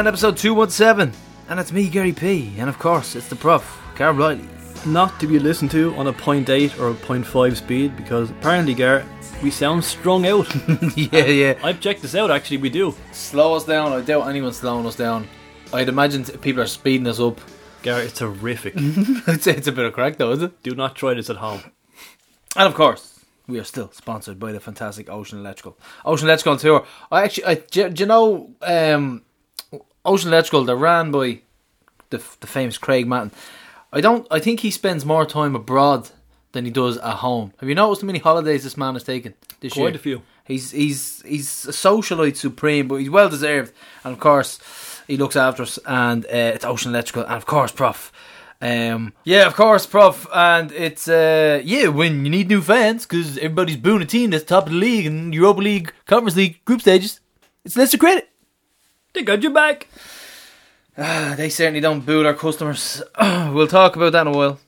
Welcome to Tales of the East End, episode 217. And it's me, Gary P. And of course, it's the prof, Carl Riley. Not to be listened to on a 0.8 or a 0.5 speed because apparently, Garrett, we sound strung out. yeah, yeah. I've checked this out, actually, we do. Slow us down. I doubt anyone's slowing us down. I'd imagine t- people are speeding us up. Garrett, it's horrific. it's, it's a bit of crack, though, is it? do not try this at home. And of course, we are still sponsored by the fantastic Ocean Electrical. Ocean Electrical Tour. I actually, I, do, do you know, um, Ocean Electrical, they're ran by the, the famous Craig Matton. I don't, I think he spends more time abroad than he does at home. Have you noticed how many holidays this man has taken this Quite year? a few. He's he's he's a socialite supreme, but he's well deserved. And of course, he looks after us. And uh, it's Ocean Electrical, and of course, Prof. Um, yeah, of course, Prof. And it's uh, yeah, when you need new fans because everybody's booing a team that's top of the league and Europa League, Conference League, group stages. It's Leicester credit. They got you back. Ah, they certainly don't boo their customers. we'll talk about that in a while.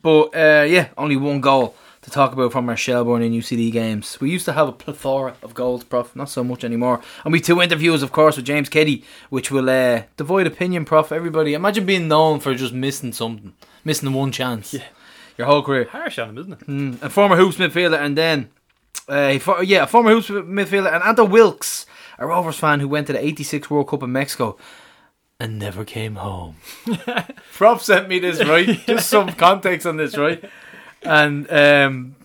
But uh, yeah, only one goal to talk about from our Shelbourne and UCD games. We used to have a plethora of goals, Prof. Not so much anymore. And we two interviews, of course, with James Keddy, which will uh, divide opinion, Prof. Everybody, imagine being known for just missing something, missing the one chance. Yeah. Your whole career. Harsh on him, isn't it? Mm, a former hoops midfielder, and then, uh, he yeah, a former hoops midfielder, and Anto Wilkes, a Rovers fan who went to the '86 World Cup in Mexico and never came home. Prof sent me this right, just some context on this right, and um,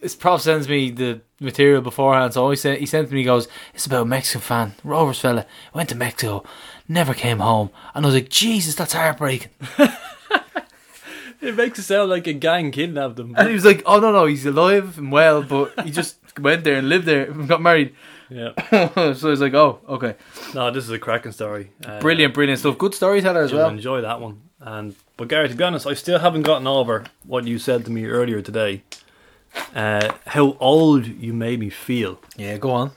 this Prof sends me the material beforehand, so he sent he sent to me he goes, "It's about a Mexican fan, Rovers fella, went to Mexico, never came home," and I was like, "Jesus, that's heartbreaking." It makes it sound like a gang kidnapped him. And he was like, "Oh no, no, he's alive and well, but he just went there and lived there and got married." Yeah. so I was like, "Oh, okay, No, this is a cracking story. Uh, brilliant, brilliant stuff. Good storyteller as well." enjoy that one. And but Gary, to be honest, I still haven't gotten over what you said to me earlier today. Uh, how old you made me feel. Yeah, go on.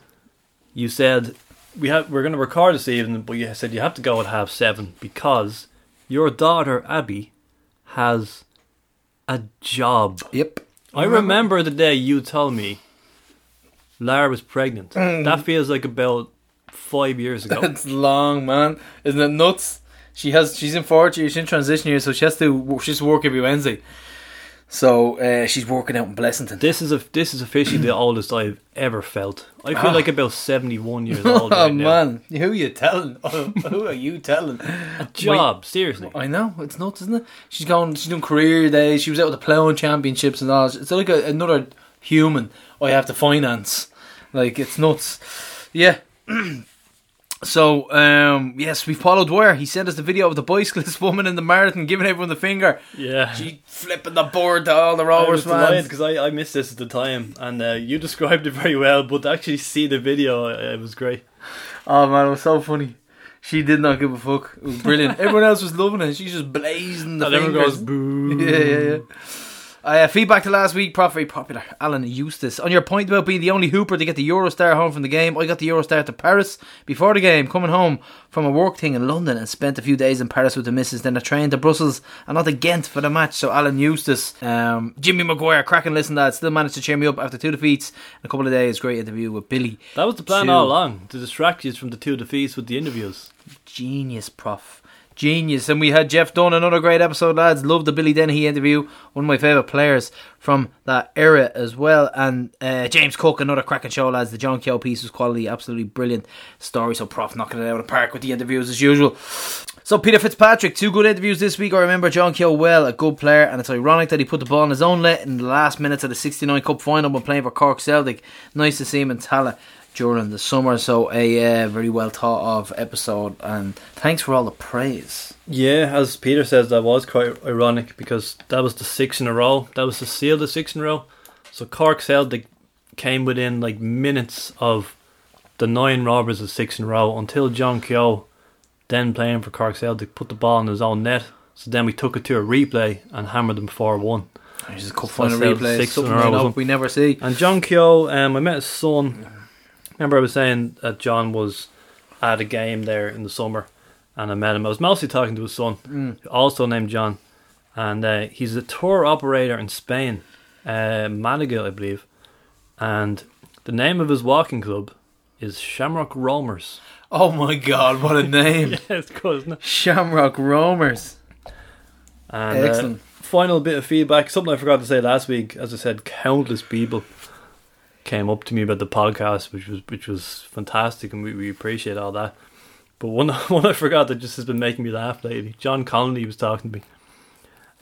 You said we have we're going to record this evening, but you said you have to go at half seven because your daughter Abby has a job. Yep. I remember the day you told me Lara was pregnant. That feels like about five years ago. That's long, man. Isn't it nuts? She has. She's in fourth year. She's in transition year, so she has to. She has to work every Wednesday. So uh, she's working out in Blessington. This is a this is officially the oldest I've ever felt. I feel Ah. like about seventy one years old. oh right now. man, who are you telling? who are you telling? a job seriously. I know it's nuts, isn't it? She's going. She's doing career days. She was out with the ploughing championships and all. It's like a, another human I have to finance. Like it's nuts. Yeah. so um, yes, we followed where he sent us the video of the bicyclist woman in the marathon giving everyone the finger. Yeah. She flipping the board to all the I delighted fans. because I, I missed this at the time and uh, you described it very well but to actually see the video uh, it was great Oh man, it was so funny. She did not give a fuck. It was brilliant. everyone else was loving it. She's just blazing the and everyone fingers. goes boo Yeah, yeah, yeah. Uh, feedback to last week, Prof, very popular. Alan Eustace. On your point about being the only Hooper to get the Eurostar home from the game, I got the Eurostar to Paris before the game, coming home from a work thing in London and spent a few days in Paris with the missus, then a train to Brussels and not to Ghent for the match. So Alan Eustace, um, Jimmy Maguire, cracking listen that still managed to cheer me up after two defeats and a couple of days. Great interview with Billy. that was the plan Two. all along to distract you from the two defeats with the interviews Genius, Prof. Genius. And we had Jeff Dunn, another great episode, lads. Love the Billy Dennehy interview. One of my favourite players from that era as well. And uh, James Cook, another cracking show, lads. The John Keogh piece was quality, absolutely brilliant story. So, Prof knocking it out of the park with the interviews as usual. So, Peter Fitzpatrick, two good interviews this week. I remember John Keogh well, a good player. And it's ironic that he put the ball in his own net in the last minutes of the 69 Cup final when playing for Cork Celtic. Nice to see him in Tallaght during the summer. So a uh, very well thought of episode, and thanks for all the praise. yeah as Peter says that was quite ironic because that was the six in a row that was the seal the six in a row so Cork Celtic came within like minutes of the nine robbers of six in a row until John Keogh then playing for Cork Celtic put the ball in his own net so then we took it to a replay and hammered them 4-1 There's a couple final that's replays, six in a row, I wasn't hope it? we never see. And John Keogh, um, I met his son. Remember, I was saying that John was at a game there in the summer, and I met him. I was mostly talking to his son, Mm. also named John, and uh, he's a tour operator in Spain, uh, Malaga, I believe. And the name of his walking club is Shamrock Roamers. Oh my god, what a name! yeah, it's isn't it? Shamrock Roamers. And, uh, Excellent. final bit of feedback. Something I forgot to say last week. As I said, countless people came up to me about the podcast, which was which was fantastic, and we, we appreciate all that. But one one I forgot that just has been making me laugh lately. John Connolly was talking to me,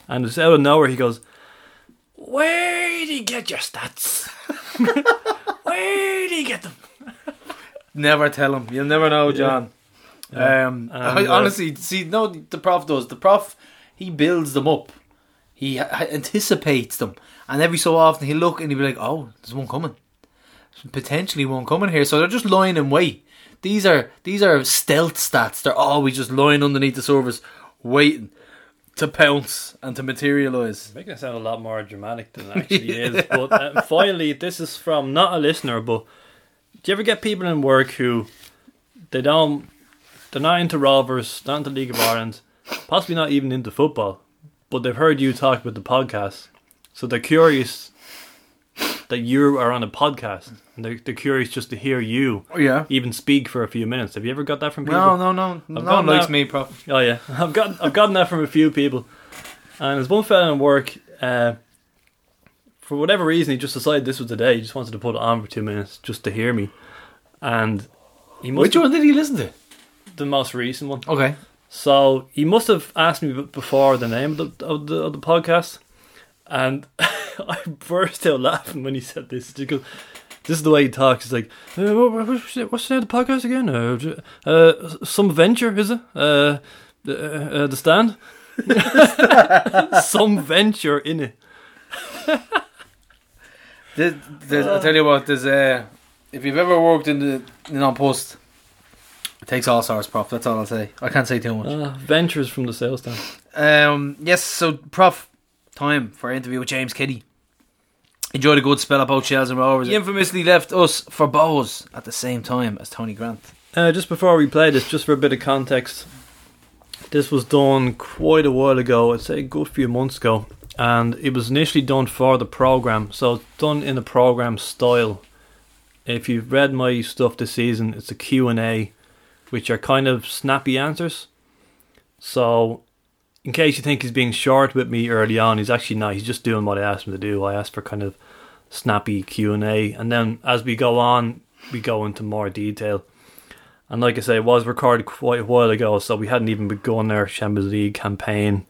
and it's out of nowhere. He goes, "Where did you get your stats? Where did you get them?" Never tell him. You'll never know, John. Yeah. Um, And, I, uh, honestly, see, no, the prof does. The prof, he builds them up. He anticipates them, and every so often he'll look and he'll be like, "Oh, there's one coming. Potentially one coming here." So they're just lying in wait. These are these are stealth stats. They're always just lying underneath the surface, waiting to pounce and to materialize. Making it sound a lot more dramatic than it actually is. But uh, finally, this is from not a listener, but do you ever get people in work who they don't, they're not into Rovers, not into League of Ireland, possibly not even into football, but they've heard you talk about the podcast, so they're curious that you are on a podcast, and they're, they're curious just to hear you Oh, yeah. even speak for a few minutes. Have you ever got that from people? No, no, no. No one likes that- me, prof. Oh yeah, I've got I've gotten that from a few people, and there's one fella in work. Uh, for whatever reason, he just decided this was the day. He just wanted to put it on for two minutes just to hear me, and he must Which one did he listen to? the most recent one. Okay. So he must have asked me before the name of the of the, of the podcast, and I burst out laughing when he said this because this is the way he talks. He's like, uh, what's, the- name of the podcast again? Uh, uh, some venture is it? Uh, the, uh, the stand. some venture in it. There's, there's, I tell you what, there's uh, if you've ever worked in the in on post, it takes all sorts, prof. That's all I'll say. I can't say too much. Uh, ventures from the sales stand. Um, yes, so prof, time for interview with James Keddy. Enjoyed a good spell at both Shells and Rovers. He infamously left us for Bohs at the same time as Tony Grant. Uh, just before we play this, just for a bit of context, this was done quite a while ago. I'd say a good few months ago, and it was initially done for the program. So it's done in a program style. If you've read my stuff this season, it's a Q and A, which are kind of snappy answers. So, in case you think he's being short with me early on, he's actually not. He's just doing what I asked him to do. I asked for kind of snappy Q and A, and then as we go on, we go into more detail. And like I say, it was recorded quite a while ago, so we hadn't even begun our Champions League campaign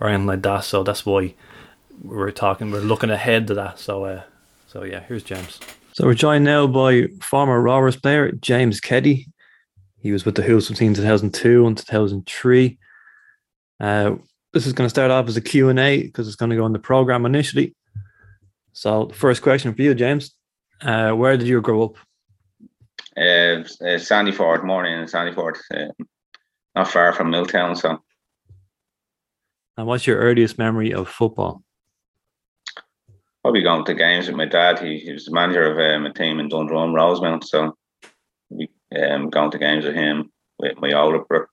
or anything like that. So that's why we're talking. We're looking ahead to that. So, uh, so yeah, here's James. So we're joined now by former Rovers player James Keddy. He was with the Hoops between 2002 and 2003. Uh, this is going to start off as a Q and A because it's going to go on the program initially. So, the first question for you, James: uh, Where did you grow up? Uh, uh, Sandyford, morning in Sandyford, uh, not far from Milltown. So And what's your earliest memory of football? probably going to games with my dad. He, he was the manager of um, a team in Dundrum, Rosemount. So we um, going to games with him with my older brother.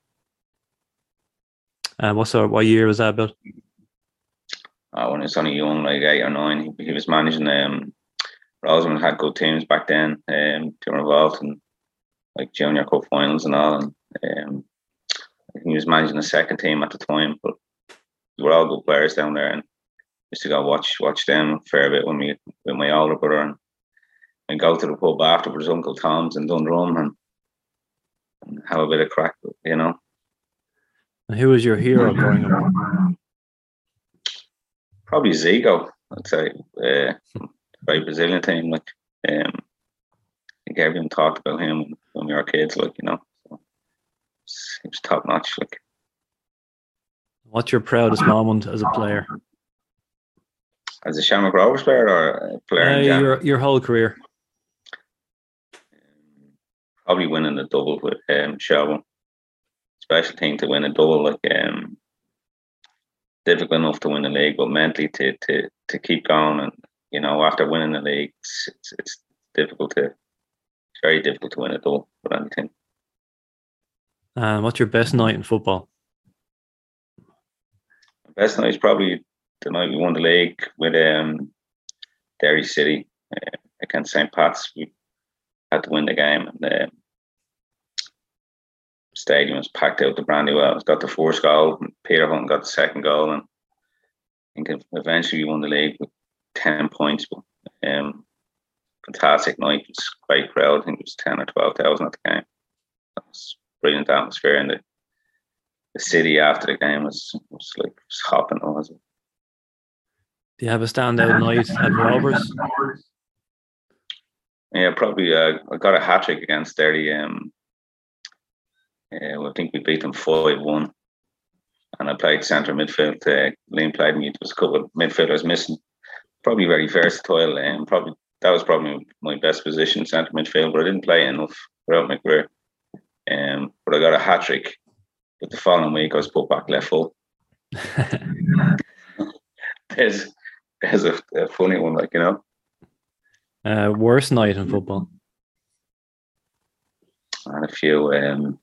Uh, what sort? What year was that about? Uh, when he was only young, like eight or nine, he, he was managing. Um, Rosemount had good teams back then. Um, they were involved in like junior cup finals and all. And um, he was managing the second team at the time, but they were all good players down there. And used to go watch watch them a fair bit when we with my older brother and, and go to the pub afterwards, Uncle Tom's in Dundrum, and, and have a bit of crack, you know. And who was your hero growing up? Probably Zico, I'd say. Uh, very Brazilian team, like um, I think everyone talked about him when we were kids, like you know. So he was top notch, like What's your proudest moment as a player? as a Shamrock Rovers player or a player Uh, your your whole career. Probably winning the double with um, Shelbourne. Special thing to win a double, like um, difficult enough to win the league, but mentally to to to keep going and you know after winning the league, it's it's, it's difficult to it's very difficult to win a double with anything. And what's your best night in football? Best night is probably the night we won the league with um, Derry City uh, against St. Pat's. We had to win the game. And the stadium was packed out to Brandywell. Got the first goal. Peter Hunt got the second goal, and I think eventually we won the league with ten points. But um, fantastic night. It was quite crowd. I think it was ten or twelve thousand at the game. It was brilliant atmosphere, and the, the city after the game was was like was hopping. Was it? Do you have a standout night at Rovers? Yeah, probably. Uh, I got a hat trick against Derry. Um, uh, I think we beat them five one, and I played centre midfield. Uh, Liam played me. There was a couple of midfielders missing. Probably very versatile, and um, probably that was probably my best position, centre midfield. But I didn't play enough throughout my career. Um, but I got a hat trick. But the following week, I was put back left full. there's there's a, a, funny one, like you know. Uh, worst night in football. And a few. Um,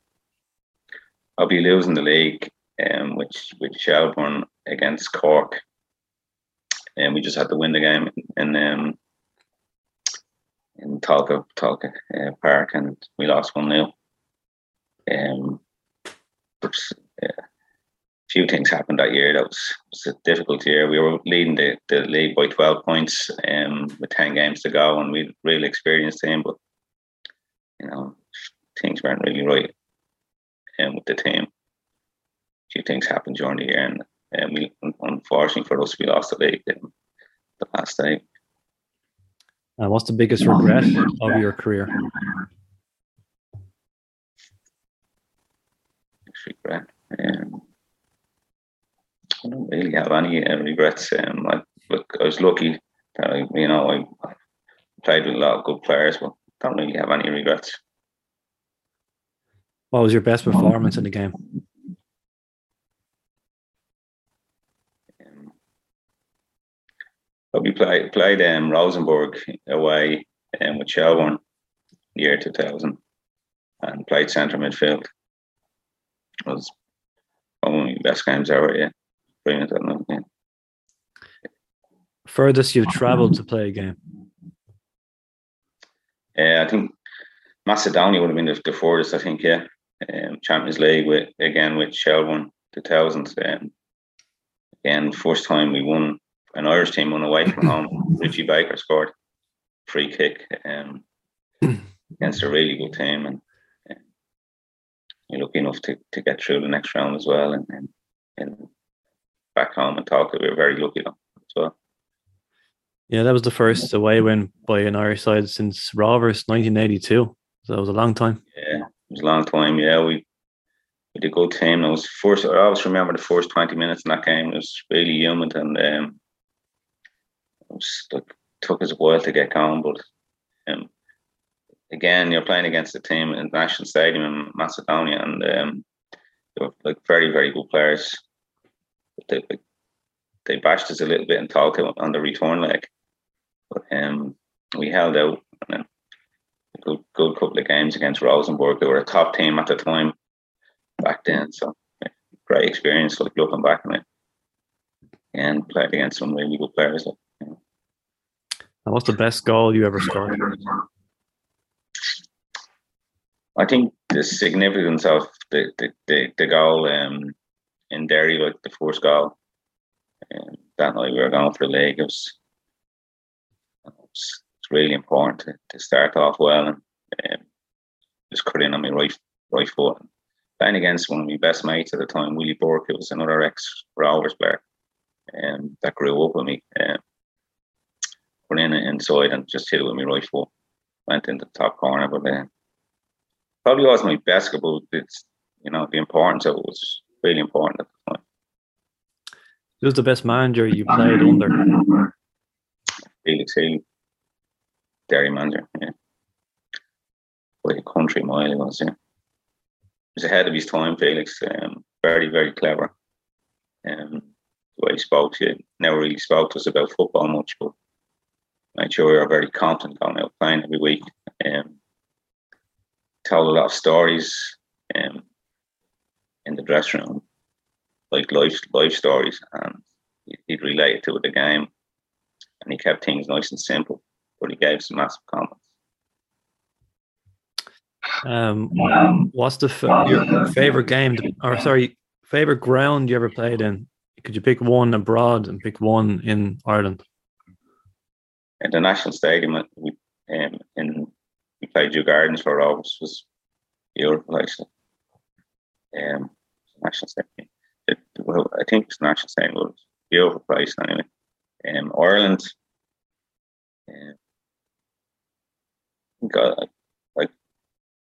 I'll be losing the league, um, which with Shelbourne against Cork, and we just had to win the game in um, in Tolka Tolka uh, Park, and we lost one 0 Um, but, uh, few things happened that year. That was, was a difficult year. We were leading the, the league by 12 points um, with 10 games to go, and we really experienced team, but you know, things weren't really right um, with the team. A few things happened during the year, and um, we, unfortunately for us, we lost the league in the last time. And what's the biggest regret of your career? Regret. Um, I don't really have any uh, regrets. Um, I, look, I was lucky that I, you know I, I played with a lot of good players, but don't really have any regrets. What was your best performance in the game? Um, we played played um, Rosenborg away um, with Shelbourne year 2000 and played centre midfield. It was one of my best games ever, yeah brilliant at that. Yeah. Furthest you've travelled to play a game? Yeah, I think Macedonia would have been the, the furthest. I think, yeah, um, Champions League with again with Shelbourne, thousand. Um, again, first time we won an Irish team won away from home. Richie Baker scored free kick um, against a really good team, and uh, you're lucky enough to, to get through the next round as well. And, and, and back home and talk. It. We were very lucky though as well. Yeah, that was the first away win by an Irish side since Rovers 1982. So that was a long time. Yeah, was a long time. Yeah, we we did a good team. It was first. I always remember the first 20 minutes in that game. It was really humid and um, it was took us a while to get going, but um, again, you're playing against a team in the National Stadium in Macedonia, and um, they were like very, very good players they they bashed us a little bit in Tolka on the return leg, but um, we held out. And good, good couple of games against Rosenborg, who were a top team at the time back then. So great experience, like looking back on it, and played against some really good players. Like, you know. And what's the best goal you ever scored? I think the significance of the the, the, the goal um, in Derry, like the first goal. And that night we were going for the league. It was, it was, really important to, to start off well and um, just cut in on my right right foot. Playing against one of my best mates at the time, Willie Burke, who was another ex Rovers player, and um, that grew up with me. Um, went in inside and just hit it with my right foot. Went into the top corner, but uh, probably wasn't my best goal. It's you know the importance of it was really important at the time. Who's the best manager you played under? Felix Healy, Derry manager, yeah. Like a country mile he was, yeah. He was ahead of his time, Felix. Um, very, very clever. Um, the way he spoke to you, never really spoke to us about football much, but made sure we were very confident going out playing every week. Um, told a lot of stories. Um, in the dressing room, like life life stories, and he'd relate it to the game, and he kept things nice and simple, but he gave some massive comments. Um, what's the f- your favorite game, to, or sorry, favorite ground you ever played in? Could you pick one abroad and pick one in Ireland? At the National Stadium, uh, we um, in we played Dew Gardens for Rovers was beautiful actually. Um, National Stadium. It, well, I think it's National Stadium. It was beautiful place anyway. Um, Ireland. Um, got like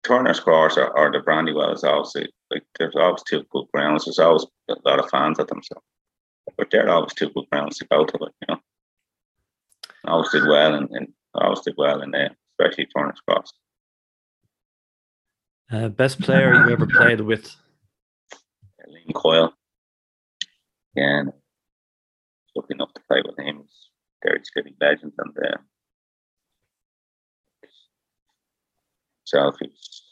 Turner's Cross or, or the Brandywell is obviously like there's always two good grounds. There's always a lot of fans at them, so but they're always two good grounds to go to. Like, you know, I always did well and, and I always did well in there, especially Turner's Cross. Uh, best player you ever played with? Liam Coyle. Yeah, lucky enough to play with him. He's Derry City legend and uh, himself. He was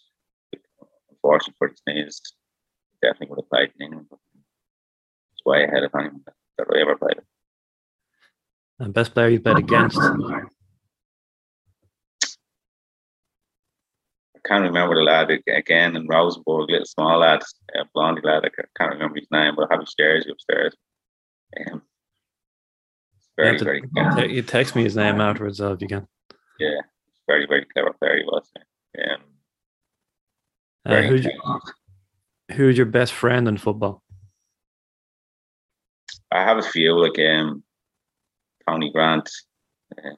unfortunate for his knees. Definitely would have played in England. But he's way ahead of anyone that, I ever played. And best player you played against? I can't remember the lad again in Rosenborg, little small lad, a blondie lad. I can't remember his name, but I have his jersey upstairs. Um, very, to, very te- you text me his name afterwards uh, if you can. Yeah, very, very clever player he was. Um, uh, who's, your, who's your best friend in football? I have a few like um, Tony Grant, uh,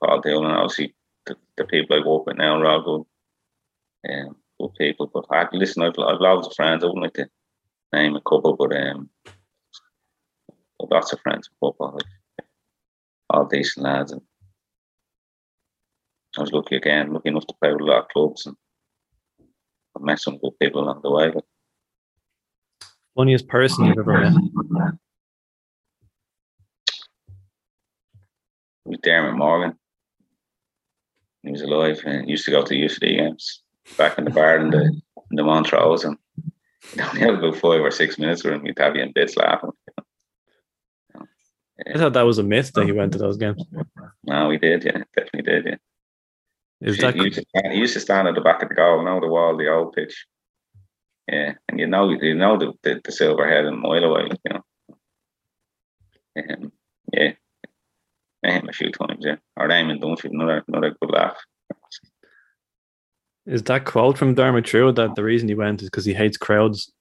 Paul Dillon, obviously the, the people I work with now are all good um, good people. But I listen, I've, I've lots of friends. I wouldn't like to name a couple, but um, lots of friends in football, like all decent lads. And I was lucky again, lucky enough to play with a lot of clubs, and I met some good people along the way. Funniest person you've ever met? It was Dermot Morgan. He was alive and used to go to UCD games back in the bar in the in the Montrose and you only had about five or six minutes with him, we'd have you in bits laughing. I thought that was a myth that he went to those games. No, we did, yeah, definitely did, yeah. Is he, that he, used to, he used to stand at the back of the goal, know the wall, the old pitch. Yeah, and you know, you know the the, the silver head and mile away, you know. Um, yeah, met him a few times, yeah. Or Eamon Dunphy, another another good laugh. Is that quote from Dermot true that the reason he went is because he hates crowds?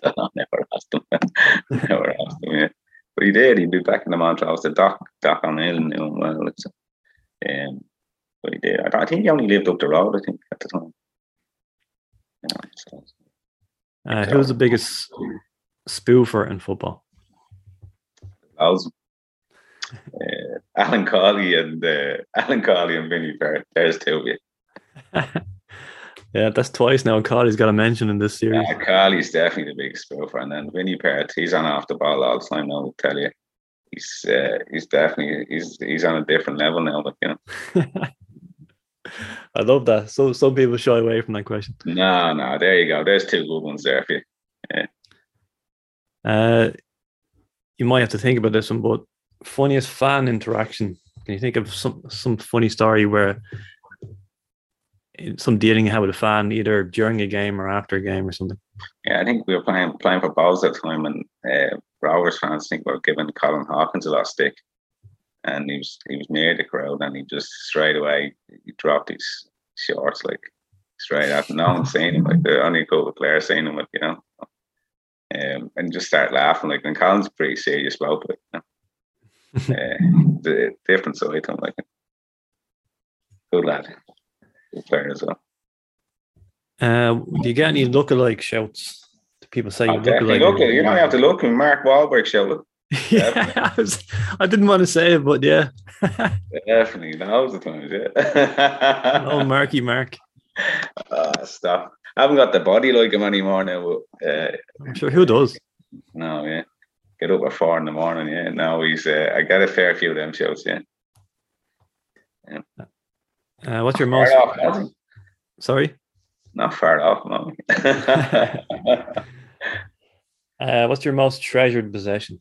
I never asked him. never asked him, yeah. But he did. He'd be back in the Montrose. The Doc, Doc O'Neill knew him well. It's, um, but he did. I, I, think he only lived up the road, I think, at the time. You know, so. uh, who's the biggest spoofer in football? Thousand. Uh, Alan Cawley and uh, Alan Cawley and Vinny Perth. There's two of you. yeah, that's twice now. Cawley's got a mention in this series. Yeah, Cawley's definitely the biggest spoofer, and then Vinny Perth, he's on off the ball all the time. I'll tell you, he's uh, he's definitely he's he's on a different level now. But you know. I love that. So some people shy away from that question. No, no, there you go. There's two good ones there for you. Yeah. Uh, you might have to think about this one, but funniest fan interaction. Can you think of some some funny story where some dealing you had with a fan either during a game or after a game or something? Yeah, I think we were playing playing for Bohs at the time, and uh, Rovers fans think we were giving Colin Hawkins a lot of stick, and he was he was near the crowd, and he just straight away he dropped his shorts like straight out. No one seen him, like the only couple of players seen him, like you know, um, and just start laughing. Like, and Colin's pretty serious bloke, like you know. uh, the different side to him, like good lad player as well. Uh, do you get any lookalike shouts? To people say you look like look you don't have to look. Mark Wahlberg shouted. yeah, I, was, I didn't want to say it, but yeah. Definitely, now's the time, yeah. oh, Marky Mark. Uh, stop. I haven't got the body like him anymore now. But, uh, I'm sure who does. No, yeah. Get up at four in the morning, yeah. Now he's, uh, I got a fair few of them shows, yeah. yeah. Uh, what's your most? Off, Sorry. Not far off, no. uh, what's your most treasured possession?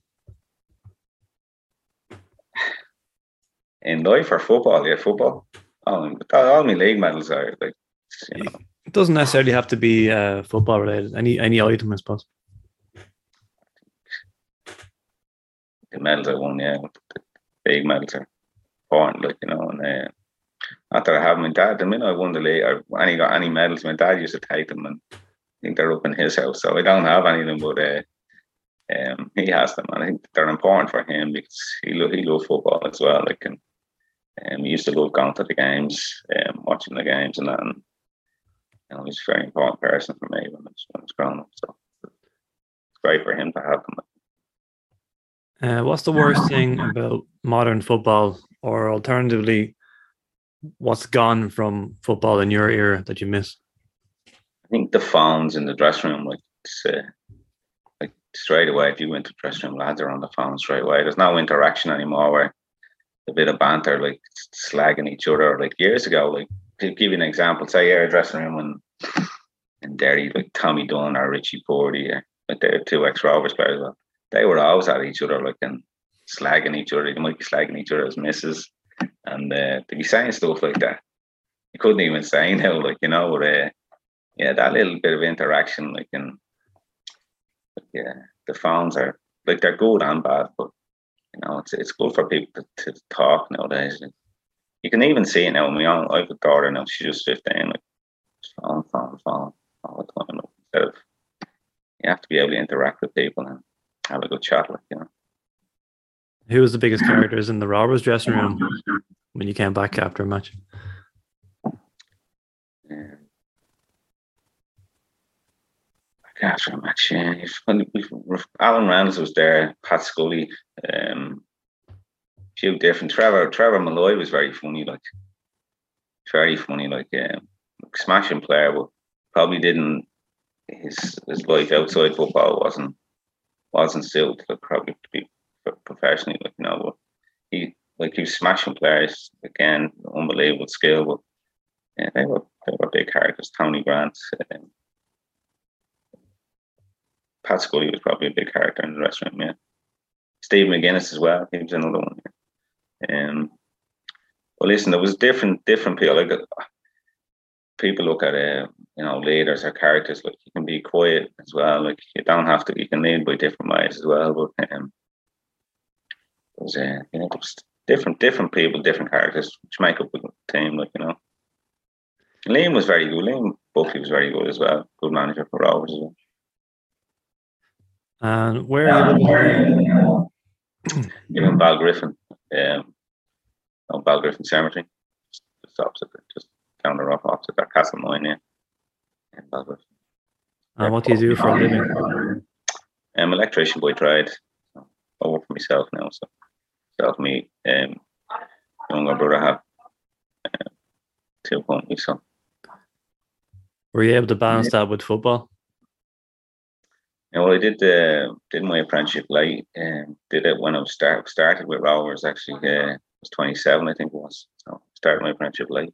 In life or football? Yeah, football. All, all my league medals are like you know, It doesn't necessarily have to be uh, football related. Any any item, I suppose. the medals I won, yeah, the big medals are important, like you know. And uh, not that I have my dad. The minute I won the league, or any got any medals, my dad used to take them, and I think they're up in his house. So I don't have any of them, but uh, um, he has them, and I think they're important for him because he lo- he loves football as well. Like and um, we used to love going to the games, um, watching the games, and that. And, you know, he's a very important person for me when I was, when I was growing up. So it's great for him to have them. Uh, what's the worst thing about modern football, or alternatively, what's gone from football in your era that you miss? I think the phones in the dressing room, like, uh, like straight away, if you went to the dressing room, lads are on the phone straight away. There's no interaction anymore where a bit of banter, like slagging each other. Like years ago, like to give you an example, say you're a dressing room and in Derry, like Tommy Dunn or Richie Porty, or like they're two ex Rovers players. Well, they were always at each other, like and slagging each other. They might be slagging each other as misses, and uh, to be saying stuff like that, you couldn't even say now, like you know, but uh, yeah, that little bit of interaction, like and yeah, the phones are like they're good and bad, but you know, it's it's good for people to, to talk nowadays. You can even see it now. My own, I have a daughter now; she's just fifteen. Like phone, phone, phone, all the time. Instead of you have to be able to interact with people and have a good chat, like you know. Who was the biggest characters in the Rovers dressing room when you came back after a match? Um, a yeah. If- when Alan Randalls was there, Pat Scully, um, few different. Trevor Trevor Molloy was very funny, like very funny, like um, smashing player, but probably didn't his his life outside football wasn't wasn't suited like probably to be professionally, like you know, but he like he was smashing players again, unbelievable skill, but yeah, they were they were big characters. Tony Grant, um, Pat Scully was probably a big character in the restaurant. Yeah, Steve McGinnis as well. He was another one. Yeah. Um, well, listen, there was different different people. Like people look at uh, you know leaders or characters. Like you can be quiet as well. Like you don't have to. You can lead by different ways as well. But um, it was uh, you know, different different people, different characters, which make up a team. Like you know. Liam was very good. Liam Buckley was very good as well. Good manager for Rovers as well. And where are you living? Even Balgriffin, um, no, Balgriffin Cemetery, just opposite, it, just down the road opposite that Castle Mine, yeah. In Balgriffin. And what do you do for a living? I'm an electrician by trade. So I work for myself now, so self me, um, younger brother have uh, two companies, so Were you able to balance that with football? Yeah, well, I did uh, did my apprenticeship late. Um, did it when I was start started with Rovers. Actually, uh, I was twenty seven, I think it was. So started my apprenticeship late.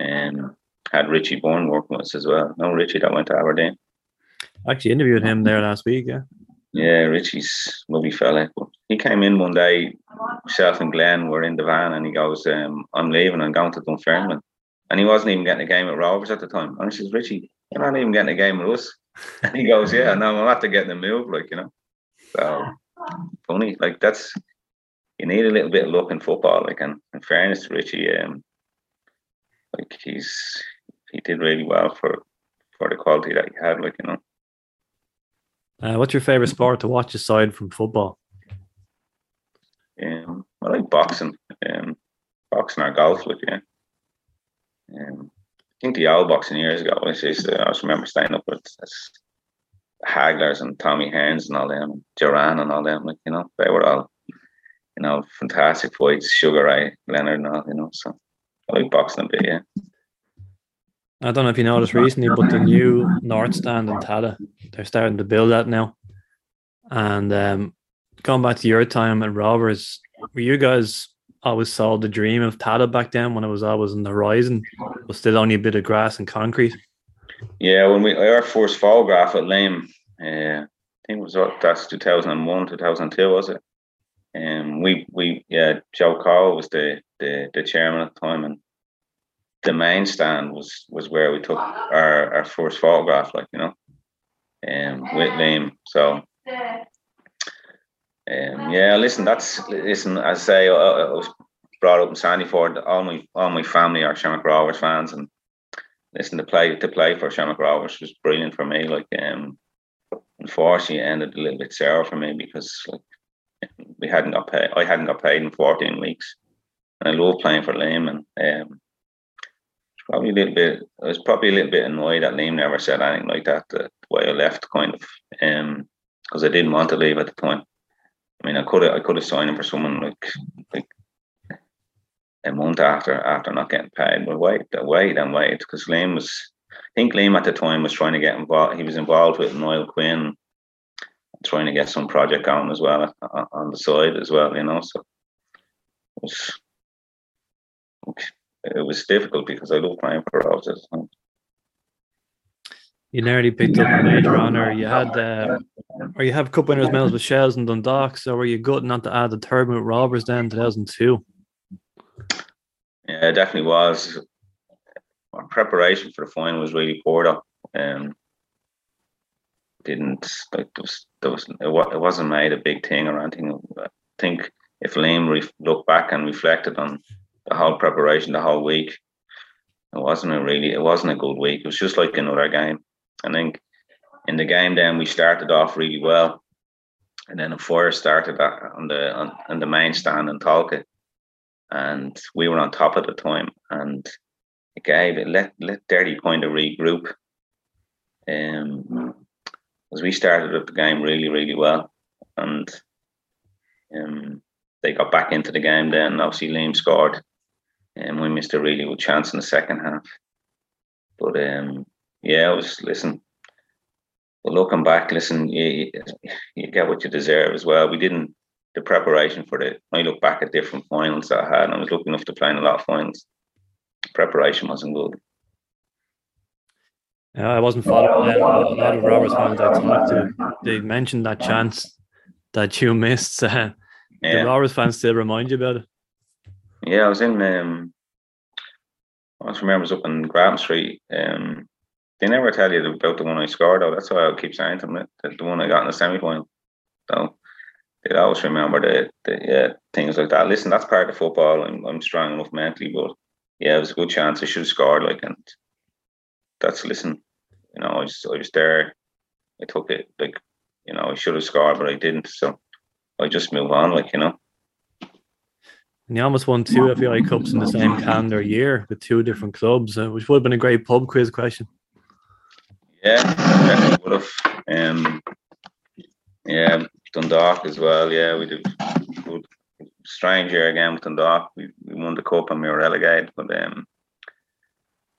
Um, had Richie Byrne working with us as well. No, Richie that went to Aberdeen. I actually interviewed him there last week. Yeah. Yeah, Richie's lovely fella. But he came in one day. Myself and Glenn were in the van, and he goes, um, "I'm leaving. I'm going to Dunfermline." And he wasn't even getting a game at Rovers at the time. And I says, "Richie, you're not even getting a game with us." And he goes, "Yeah, no, I'm after getting the move, like you know." So funny, like that's you need a little bit of luck in football. Like, and in fairness to Richie, um, like he's he did really well for for the quality that he had. Like you know, Uh, what's your favorite sport to watch aside from football? um, I like boxing, um, boxing or golf. Like yeah, um, I think the old boxing years ago. I used to, I just remember staying up with Haglers and Tommy Hearns and all them, Duran and all them. Like you know, they were all you know fantastic fights. Sugar Ray Leonard and all. You know, so I like boxing a bit. Yeah. I don't know if you noticed recently, but the new North Stand in Tallaght, they're starting to build that now. And um, going back to your time at Rovers, were you guys always saw the dream of Tallaght back then when it was always on the horizon? It was still only a bit of grass and concrete. Yeah, when we our first photograph at Lame, uh, I think it was that's two thousand and one, two thousand two, was it? Um, we we yeah, Joe Cole was the, the the chairman at the time, and the main stand was was where we took our, our first photograph, like you know, um, with Liam. So, um, yeah, listen, that's listen. I say, I, I was brought up in Sandyford. All my all my family are Shamrock Rovers fans, and listen to play to play for Shamrock Rovers was brilliant for me. Like, um, unfortunately, it ended a little bit sour for me because like we hadn't got paid. I hadn't got paid in fourteen weeks, and I love playing for Liam. And um, probably a little bit. I was probably a little bit annoyed that Liam never said anything like that. The way I left, kind of, um, because I didn't want to leave at the time. I mean, I could have, I could have signed him for someone like, like a month after after not getting paid. But wait, wait and wait, because Liam was. I think Liam at the time was trying to get involved. He was involved with Niall Quinn, trying to get some project going as well uh, uh, on the side as well. You know, so it was it was difficult because I love playing for Rose. You nearly picked up a major honour. You had, uh, or you have cup winners medals with Shells and Dundalk. So were you good not to add the third with Rovers then, two thousand two? Yeah, it definitely was. Our preparation for the final was really poor though. Um, didn't like there was, there was it, wasn't made a big thing or anything. I think if Liam re- looked back and reflected on the whole preparation, the whole week, it wasn't a really it wasn't a good week. It was just like another game. I think in the game then we started off really well, and then a fire started on the on, on the main stand in Tolka, and we were on top at the time, and it gave it let let Derry kind of regroup. Um, as we started up the game really really well, and um, they got back into the game. Then obviously Liam scored, and we missed a really good chance in the second half. But um, yeah, I was listen. But looking back, listen, you, you get what you deserve as well. We didn't the preparation for the. I look back at different finals that I had, and I was lucky enough to play in a lot of finals. Preparation wasn't good. Yeah, I wasn't following a lot of Rovers fans I talked to. They mentioned that chance that you missed. Uh, yeah. The Rovers fans still remind you about it. Yeah, I was in. Um, I just remember I was up in Graham Street. Um, they never tell you about the one I scored, though. That's why I keep saying to them that the one I got in the semi final. So they always remember the, the yeah, things like that. Listen, that's part of football. I'm, I'm strong enough mentally, but yeah, it was a good chance. I should have scored. Like, and that's listen. You know, I was I was there. I took it. Like, you know, I should have scored, but I didn't. So I just move on. Like, you know. And you almost won two FAI Cups in the same calendar year with two different clubs, uh, which would have been a great pub quiz question. Yeah, definitely would have. Um, yeah, Dundalk as well. Yeah, we did good. Strange year again with Dundalk. We, we won the cup and we were relegated, but um,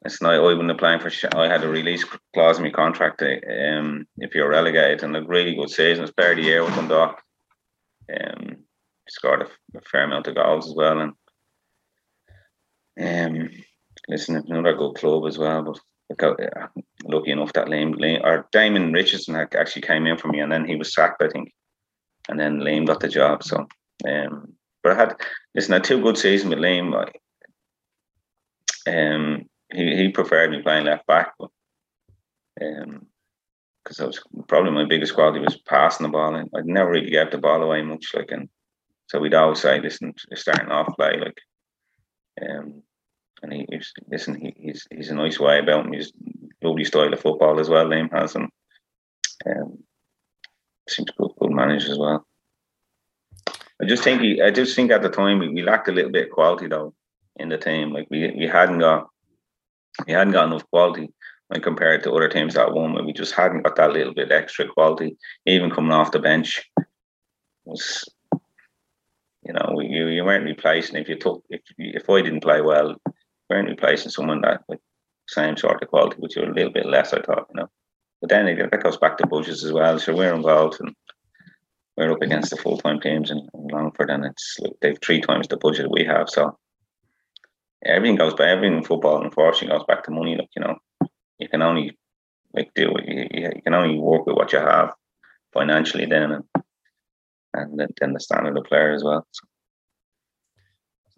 it's not. I wouldn't have playing for. I had a release clause in my contract. Um, if you're relegated, and a really good season. It's player of the year with Dundalk. Um, scored a, a, fair amount of goals as well, and um, listen, another good club as well. But lucky enough that Liam, Liam or Damien Richardson actually came in for me, and then he was sacked, I think, and then Liam got the job. So, um, but I had listen, I had two good seasons with Liam. Um, he he preferred me playing left back, but um, because I was probably my biggest quality was passing the ball, and I'd never really gave the ball away much. Like, and so we'd always say, "Listen, starting off play like." Um, and he, he's listen, he, he's he's a nice way about him. He's lovely style of football as well. Liam has, and um, seems good, good manager as well. I just think he, I just think at the time we, lacked a little bit of quality though in the team. Like we we hadn't got we hadn't got enough quality when compared to other teams that won. Where we just hadn't got that little bit extra quality, even coming off the bench was you know, you, you weren't replacing if you took if if I didn't play well, weren't replacing someone that with same sort of quality, which are a little bit less, I thought, you know. But then again, that goes back to budgets as well. So we're involved and we're up against the full time teams in, in Longford, and it's they've three times the budget we have. So everything goes by everything in football, unfortunately, goes back to money. Like you know, you can only like do it. You, you can only work with what you have financially then, and and then the standard of player as well. So.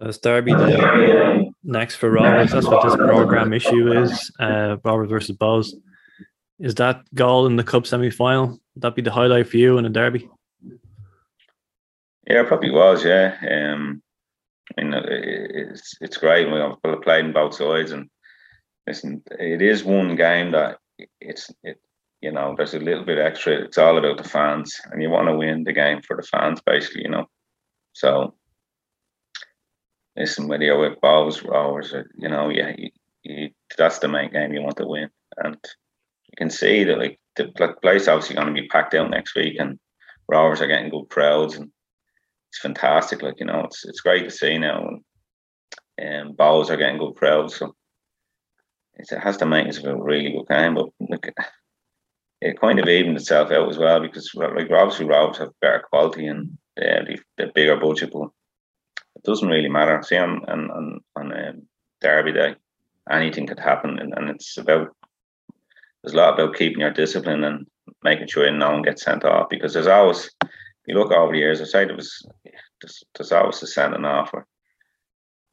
It's Derby Day next for Rovers. That's what this program issue is. Uh, Rovers versus Bohs. Is that goal in the cup semi final? Would that be the highlight for you in a derby? Yeah, it probably was. Yeah, um, I mean, it's it's great. We've played on both sides, and listen, it is one game that it's it. You know, there's a little bit extra. It's all about the fans, and you want to win the game for the fans, basically. You know, so whether you're with Rovers, or you know, yeah, you, you, that's the main game you want to win, and you can see that like the place obviously going to be packed out next week, and Rovers are getting good crowds, and it's fantastic. Like you know, it's it's great to see now, and and Bohs are getting good crowds, so it has to make it a really good game. But look, it kind of evened itself out as well because like obviously Rovers have better quality and uh, the, the bigger budget, but it doesn't really matter. See on on on, um, Derby Day, anything could happen, and, and it's about there's a lot about keeping your discipline and making sure no one gets sent off because there's always you look over the years. I say there was there's, there's always a sending off or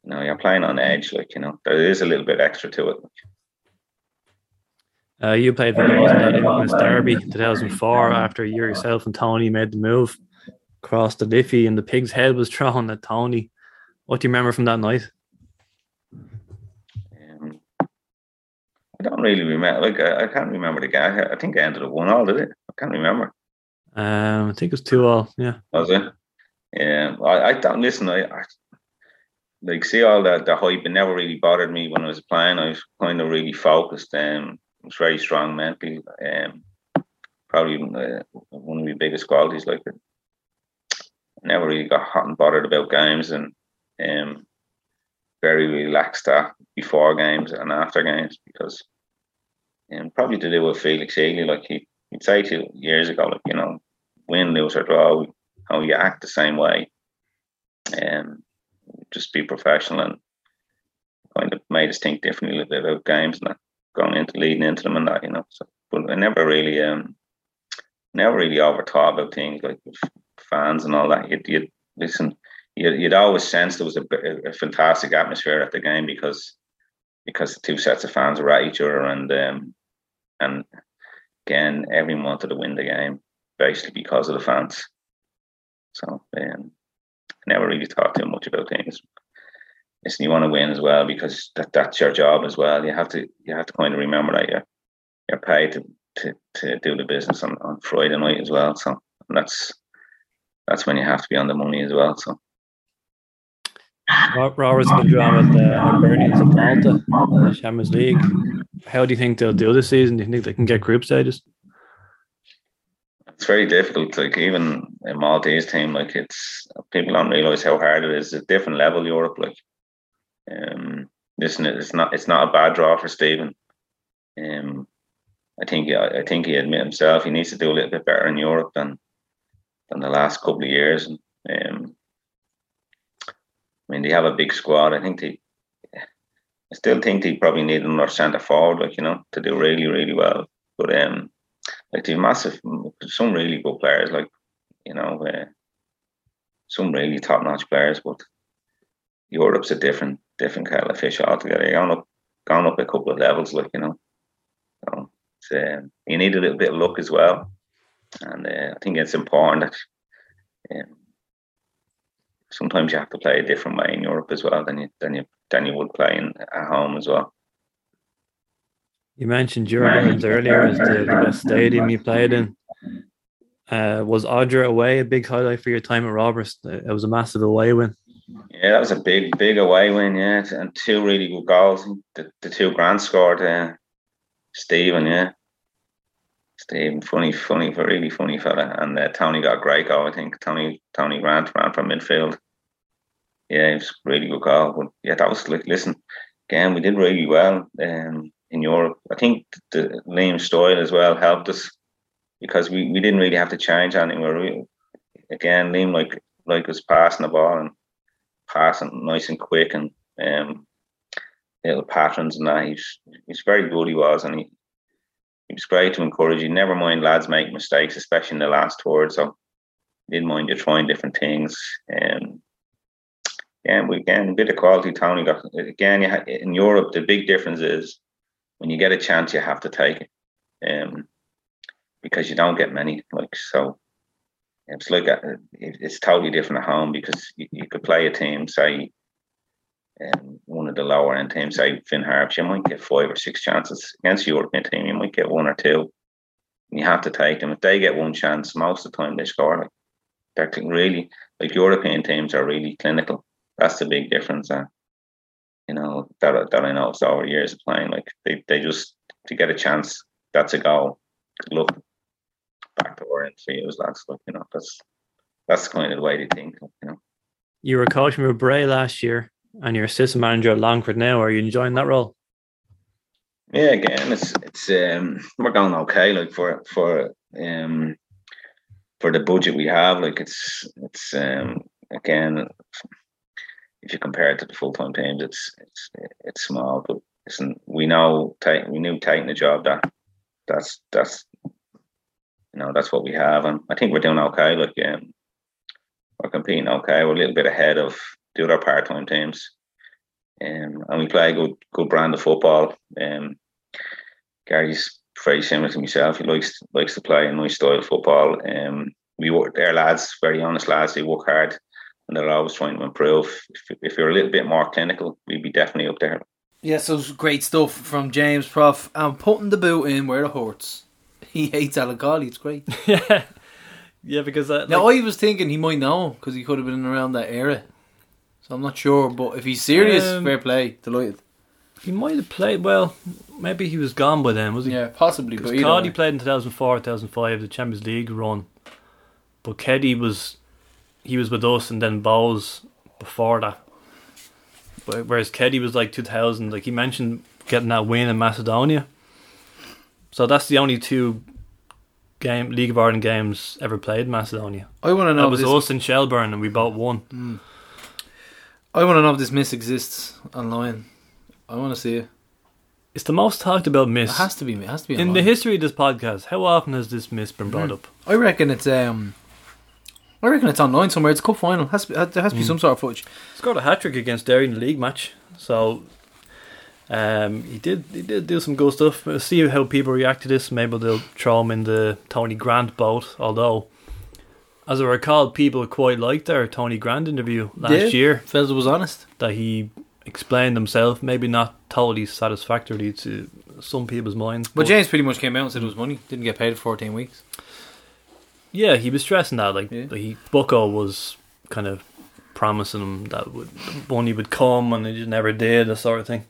you know you're playing on edge like you know there is a little bit extra to it. Uh, you played for the Infamous Derby 2004 after you yourself and Tony made the move across the Liffey and the pig's head was thrown at Tony. What do you remember from that night? Um, I don't really remember. Like I, I, can't remember the guy. I think I ended up one all, did it? I can't remember. Um, I think it was two all. Yeah. Was it? Yeah. I, I don't listen. I, I like see all that the hype. It never really bothered me when I was playing. I was kind of really focused. Um, I was very strong mentally. Um, probably uh, one of my biggest qualities. Like never really got hot and bothered about games and um, very relaxed at before games and after games because um, probably to do with Felix Healy, like he, he'd say to years ago, like, you know, win, lose or draw, how you act the same way. Um, just be professional and kind of made us think differently a bit about games and that, going into leading into them and that, you know. So, but I never really, um, never really overthought about things like fans and all that. You'd, you'd listen, you'd, you'd always sense there was a, a, fantastic atmosphere at the game because because the two sets of fans were at each other and um, and again everyone wanted to win the game basically because of the fans. So um, I never really thought too much about things. Listen, you want to win as well because that, that's your job as well. You have to you have to kind of remember that you're you're paid to, to, to do the business on, on Friday night as well. So that's that's when you have to be on the money as well. So. Rovers going to draw with the Hibernians of Malta, in the Champions League. How do you think they'll do this season? Do you think they can get group stages? It's very difficult. Like even a Maltese team, like it's people don't realize how hard it is. It's a different level Europe. Like, um, listen, it's not it's not a bad draw for Stephen. Um, I think I think he admit himself he needs to do a little bit better in Europe than than the last couple of years. Um, mean, they have a big squad. I think they, I still think they probably need another centre forward, like you know, to do really, really well. But um, like they massive, some really good players, like you know, uh, some really top notch players. But Europe's a different, different kettle of fish altogether. You're gone up, gone up a couple of levels, like you know. So um, you need a little bit of luck as well and uh, I think it's important that um, sometimes you have to play a different way in Europe as well than you than you than you would play in at home as well. You mentioned Djurgården earlier as the, the, best stadium you played in. Uh, was Odra away a big highlight for your time at Rovers? It was a massive away win. Yeah, that was a big, big away win. Yeah, and two really good goals. The, the two grand scored. Uh, Stephen, yeah, Steve, funny, funny, really funny fella. And uh, Tony got great goal. I think Tony Tony Grant ran from midfield. Yeah, it was really good goal. But yeah, that was like listen, again, we did really well um, in Europe. I think the Liam Stoyle as well helped us because we, we didn't really have to change anything. We again, Liam like like was passing the ball and passing nice and quick and um, little patterns and that. He's he's very good. He was, and he he was great to encourage you. Never mind lads make mistakes, especially in the last tour. So didn't mind you trying different things. Um, yeah, we again a bit of quality. Tony got again. Ha, in Europe, the big difference is when you get a chance, you have to take it, um, because you don't get many. Like so, it's like a, it's totally different at home because you, you could play a team, say, um, one of the lower end teams, say Finn Harps, you might get five or six chances against a European team. You might get one or two. You have to take them. If they get one chance, most of the time they score. Like they're really like European teams are really clinical. That's the big difference. Uh, you know that that I it's over years of playing. Like they, they just to get a chance, that's a goal. Luck. Back to where for you lads. Like you know that's that's kind of the way they think. You know. You were coaching with Bray last year, and you're assistant manager at Longford now. Are you enjoying that role? Yeah, again, it's it's um we're going okay. Like for for um for the budget we have, like it's it's um again if you compare it to the full time teams, it's it's it's small. But listen, we know we knew taking the job that that's that's you know that's what we have, and I think we're doing okay. Like um, we're competing okay. We're a little bit ahead of the other part time teams, um, and we play a good good brand of football. Um, Gary's very similar to myself. He likes likes to play a nice style of football. Um, we work, their lads, very honest lads. They work hard and they're always trying to improve. If, if you're a little bit more clinical, we'd be definitely up there. Yeah, so great stuff from James Prof. I'm putting the boot in where it hurts. He hates Alan Cawley. It's great. yeah, yeah. Because uh, now I was thinking he might know because he could have been around that era. I'm not sure, but if he's serious, um, fair play, delighted. He might have played well. Maybe he was gone by then, was he? Yeah, possibly. But Cawley played in 2004, 2005, the Champions League run. But Keddy was he was with us, and then Bohs before that. But whereas Keddy was like 2000, like he mentioned getting that win in Macedonia. So that's the only two game League of Ireland games ever played in Macedonia. I want to know. It was this... us in Shelbourne, and we both won. Mm. I want to know if this miss exists online. I want to see it. It's the most talked about miss. It has to be. It has to be in the history of this podcast. How often has this miss been brought mm. up? I reckon it's um I reckon it's online somewhere. It's a cup final. Has to be, there has to be mm. some sort of footage. Scored a hat trick against Derry in the league match. So um, he did he did do some good stuff. We'll see how people react to this. Maybe they'll throw him in the Tony Grant boat. Although, as I recall, people quite liked our Tony Grant interview last yeah, year. Fez was honest that he explained himself. Maybe not totally satisfactorily to some people's minds. But, but James pretty much came out and said it was money. Didn't get paid for fourteen weeks. Yeah, he was stressing that. Like, yeah. he Bucko was kind of promising him that would money would come, and he just never did. That sort of thing.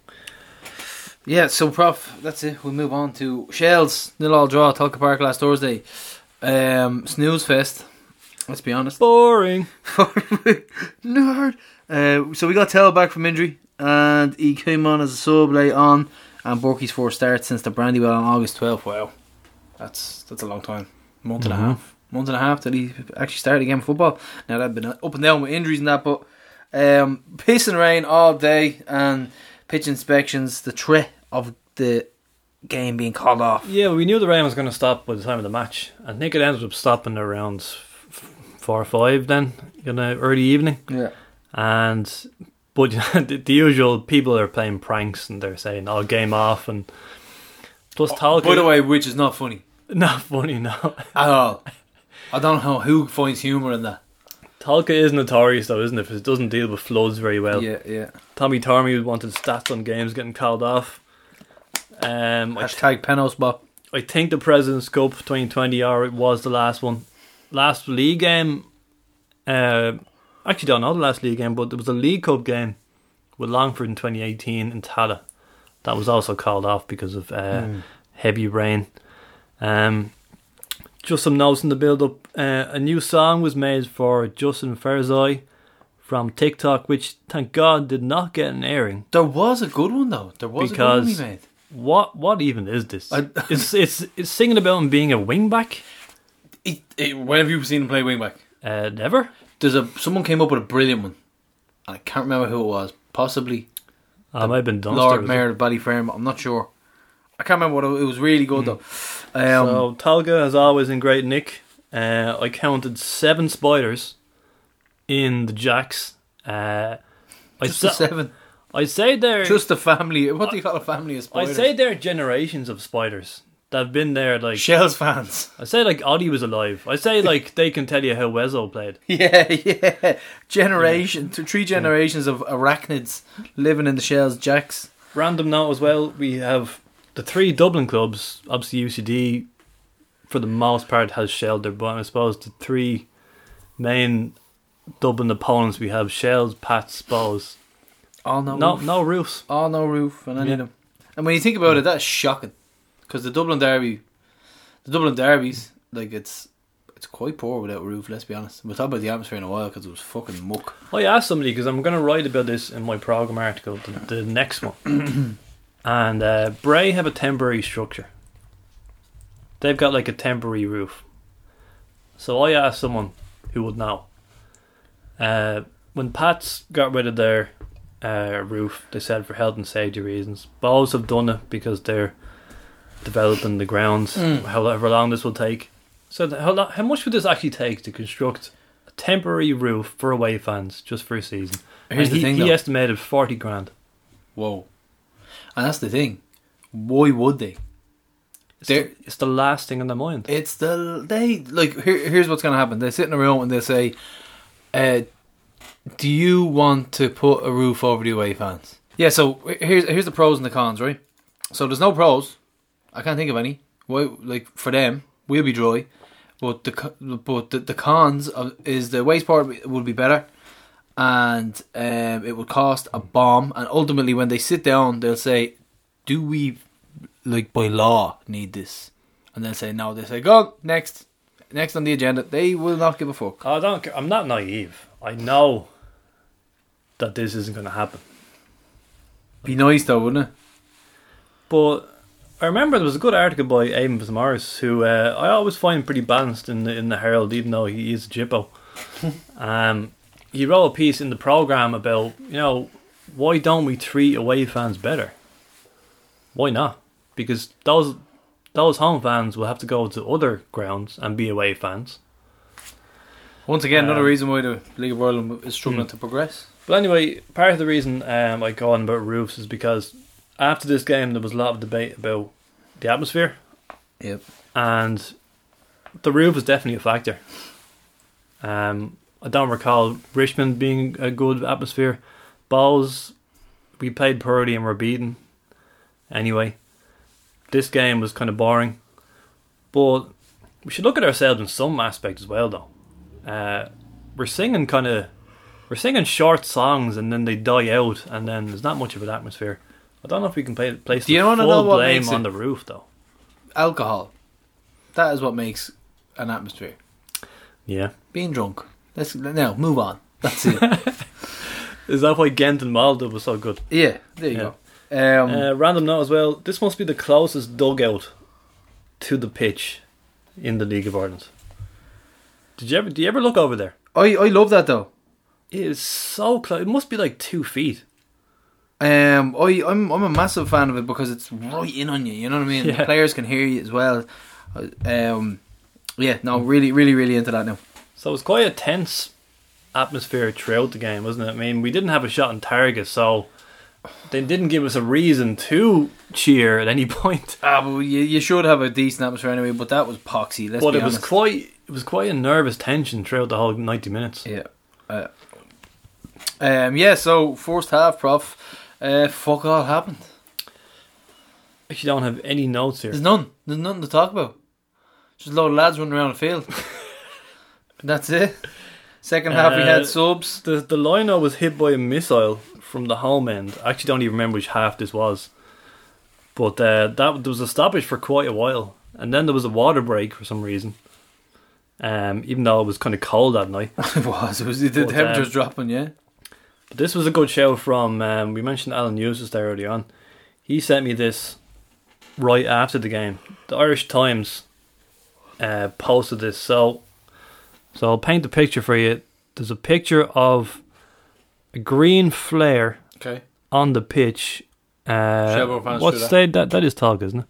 Yeah, so prof, that's it. We'll move on to Shells nil all draw Tolka Park last Thursday. Um, snooze fest. Let's be honest. Boring. Nerd. Uh, so we got Tell back from injury, and he came on as a sub late on, and Borky's four starts since the Brandywell on August 12th. Wow, that's that's a long time, month mm-hmm. and a mm-hmm. half month and a half that he actually started again football. Now that had been up and down with injuries and that, but um, piss and rain all day and pitch inspections. The threat of the game being called off. Yeah, we knew the rain was going to stop by the time of the match. I think it ended up stopping around four or five then you know, early evening. Yeah, and but the, the, usual people are playing pranks and they're saying, "Oh, game off," and plus oh, By the way, which is not funny. Not funny, no. At all. I don't know who finds humour in that. Tolka is notorious though, isn't it? Because it doesn't deal with floods very well. Yeah, yeah. Tommy Tormey wanted stats on games getting called off. Um, Hashtag Penos Bob. I think the President's Cup 2020 or it was the last one. Last league game, uh, actually don't know the last league game, but there was a League Cup game with Longford in 2018 in Tallaght. That was also called off because of uh, mm. heavy rain. Um, just some notes in the build up. Uh, a new song was made for Justin Ferizaj from TikTok, which thank God did not get an airing. There was a good one though. There was because a good one he made. What what even is this? I, it's it's it's singing about him being a wingback. When have you seen him play wingback? Uh, never. There's a someone came up with a brilliant one. and I can't remember who it was. Possibly. I might have been Dunster, Lord Mayor of Ballyferm. I'm not sure. I can't remember what it, it was. Really good mm. though. Um, so Tolka, as always, in great nick. Uh, I counted seven spiders in the jacks. Uh, I'd, Just the say, seven. I'd say they're Just a family. What do you call a family of spiders? I'd say they're generations of spiders that have been there. Like Shells fans. I'd say like Ollie was alive. I'd say like they can tell you how Wezzo played. Yeah, yeah. Generation, th- three generations of arachnids living in the shells. Jacks. Random note as well. We have the three Dublin clubs. Obviously UCD, for the most part, has shelled their. But I suppose the three main Dublin opponents we have Shells, Pats, Bohs. All no, No, roof. no roofs. all no roof on any of them. And when you think about it, that's shocking. Because the Dublin Derby, the Dublin Derbies, like it's it's quite poor without a roof. Let's be honest. We'll talk about the atmosphere in a while because it was fucking muck. I asked somebody because I'm going to write about this in my program article, the, the next one. and uh, Bray have a temporary structure. They've got like a temporary roof. So I asked someone who would know. Uh, when Pats got rid of their uh, roof, they said for health and safety reasons. Bohs have done it because they're developing the grounds, Mm. however long this will take. So, how, how much would this actually take to construct a temporary roof for away fans just for a season? Here's And the he, thing, he estimated 40 grand. Whoa. And that's the thing. Why would they? It's the, it's the last thing on their mind. It's the they like. Here, here's what's gonna happen. They sit in a room and they say, uh, "Do you want to put a roof over the away fans?" Yeah. So here's here's the pros and the cons, right? So there's no pros. I can't think of any. Why? Like for them, we'll be dry, but the but the, the cons of, is the waste part would be better, and um, it would cost a bomb. And ultimately, when they sit down, they'll say, "Do we, like by law, need this?" And they'll say no. They say, "Go next, next on the agenda." They will not give a fuck. I don't. I'm not naive. I know that this isn't going to happen. Be nice though, wouldn't it? But I remember there was a good article by Aidan Fitzmaurice, who uh, I always find pretty balanced in the in the Herald, even though he is a jippo. um, he wrote a piece in the program about you know why don't we treat away fans better? Why not? Because those those home fans will have to go to other grounds and be away fans. Once again, another Um, reason why the League of Ireland is struggling to progress. But anyway, part of the reason um, I go on about roofs is because after this game there was a lot of debate about the atmosphere, Yep. and the roof was definitely a factor. Um, I don't recall Richmond being a good atmosphere. Bohs, we played poorly and were beaten. Anyway, this game was kind of boring, but we should look at ourselves in some aspect as well, though. Uh, we're singing kind of, we're singing short songs and then they die out, and then there's not much of an atmosphere. I don't know if we can play, place Do you the wanna full know what blame makes on the roof, though. Alcohol. That is what makes an atmosphere. Yeah. Being drunk. Let's now move on. That's it. Is that why Ghent and Malta was so good? yeah, there you Yeah. go. Um, Uh, random note as well. This must be the closest dugout to the pitch in the League of Ireland. Did you ever? Do you ever look over there? I I love that though. It is so close. It must be like two feet. Um, I I'm I'm a massive fan of it because it's right in on you. You know what I mean? The players can hear you as well. Uh, Um, yeah, no, really, really, really into that now. So it's quite a tense atmosphere throughout the game, wasn't it? I mean, we didn't have a shot on target, so they didn't give us a reason to cheer at any point. Ah, but you, you should have a decent atmosphere anyway. But that was poxy. Let's but it was quite it was quite a nervous tension throughout the whole ninety minutes. Yeah. Uh, um. Yeah. So first half, prof. Uh, fuck all happened. Actually, don't have any notes here. There's none. There's nothing to talk about. Just a load of lads running around the field. That's it. Second half, we had subs. The the lino was hit by a missile from the home end. I actually don't even remember which half this was. But uh, that there was established for quite a while, and then there was a water break for some reason. Um, even though it was kind of cold that night. it was. It was. The But, temperature's um, dropping. Yeah. But this was a good show from. Um, we mentioned Alan Hughes there early on. He sent me this right after the game. The Irish Times uh, posted this. So, so I'll paint the picture for you. There's a picture of a green flare Okay. on the pitch. Uh, what state that that is Tolka, isn't it?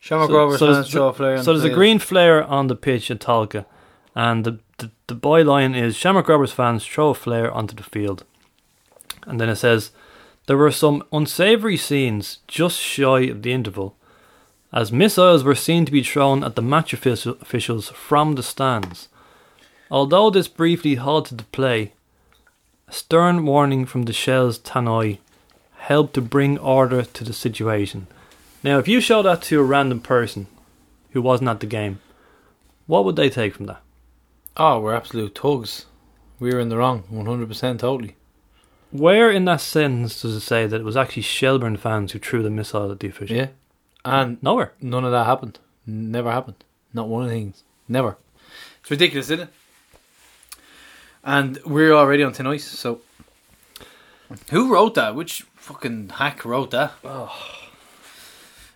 Shamrock So- Rovers so fans there's- show a flare. So there's the a green flare on the pitch at Tolka, and the the, the byline is Shamrock Rovers fans throw a flare onto the field, And then it says there were some unsavory scenes just shy of the interval, as missiles were seen to be thrown at the match officials from the stands. Although this briefly halted the play, a stern warning from the Shell's Tannoy helped to bring order to the situation. Now, if you show that to a random person who wasn't at the game, what would they take from that? Oh, we're absolute thugs. We were in the wrong, 100% totally. Where in that sentence does it say that it was actually Shelbourne fans who threw the missile at the official? Yeah. And Nowhere. none of that happened. Never happened. Not one of the things. Never. It's ridiculous, isn't it? And we're already on tonight, so. Who wrote that? Which fucking hack wrote that? Oh.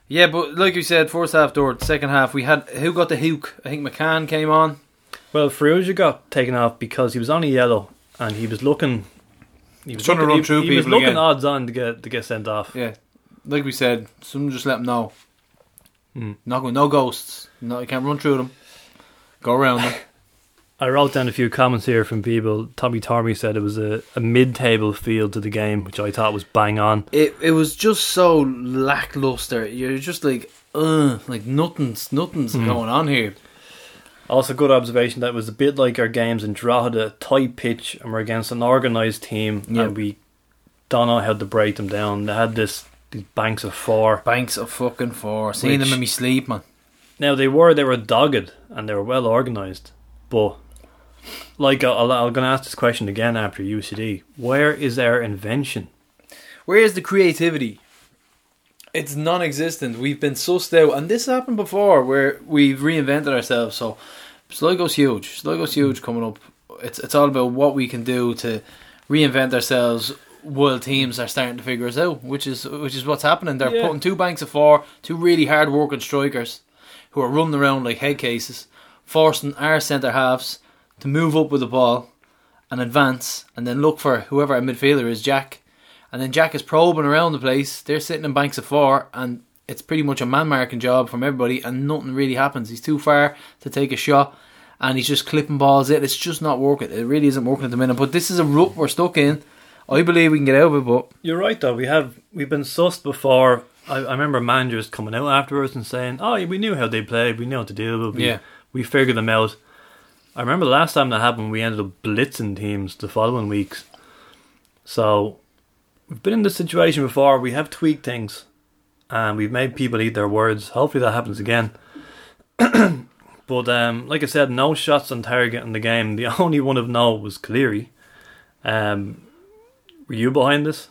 Yeah, but like you said, first half door, second half, we had. Who got the hook? I think McCann came on. Well, Farrugia got taken off because he was only yellow and he was looking. He was Trying to looking, run he, through he was looking again. odds on to get to get sent off. Yeah. Like we said, someone just let him know. Hmm. Not going, no ghosts. No, you can't run through them. Go around them. I wrote down a few comments here from people. Tommy Tormey said it was a, a mid-table feel to the game, which I thought was bang on. it it was just so lackluster. You're just like, ugh, like nothing's nothing's Hmm. going on here. Also, good observation that it was a bit like our games in Drogheda, tight pitch, and we're against an organised team, Yeah. and we don't know how to break them down. They had this these banks of four. Banks of fucking four. Seeing them in me sleep, man. Now they were they were dogged and they were well organised, but like I'll, I'm going to ask this question again after UCD. Where is our invention? Where's the creativity? It's non-existent. We've been sussed out, and this happened before, where we've reinvented ourselves. So, Sligo's huge. Sligo's huge coming up. It's it's all about what we can do to reinvent ourselves while teams are starting to figure us out, which is which is what's happening. They're Yeah. putting two banks of four, two really hard working strikers, who are running around like head cases, forcing our centre halves to move up with the ball and advance, and then look for whoever our midfielder is, Jack. And then Jack is probing around the place. They're sitting in banks of four, and it's pretty much a man marking job from everybody, and nothing really happens. He's too far to take a shot, and he's just clipping balls in. It's just not working. It really isn't working at the minute. But this is a rut we're stuck in. I believe we can get out of it, but You're right though. We have we've been sussed before. I, I remember managers coming out afterwards and saying, "Oh, yeah, we knew how they played. We knew how to deal with. it. We, Yeah. we figured them out." I remember the last time that happened, we ended up blitzing teams the following weeks. So we've been in this situation before. We have tweaked things, and we've made people eat their words. Hopefully, that happens again. but um, like I said, no shots on target in the game. The only one of no was Cleary. Um, were you behind this?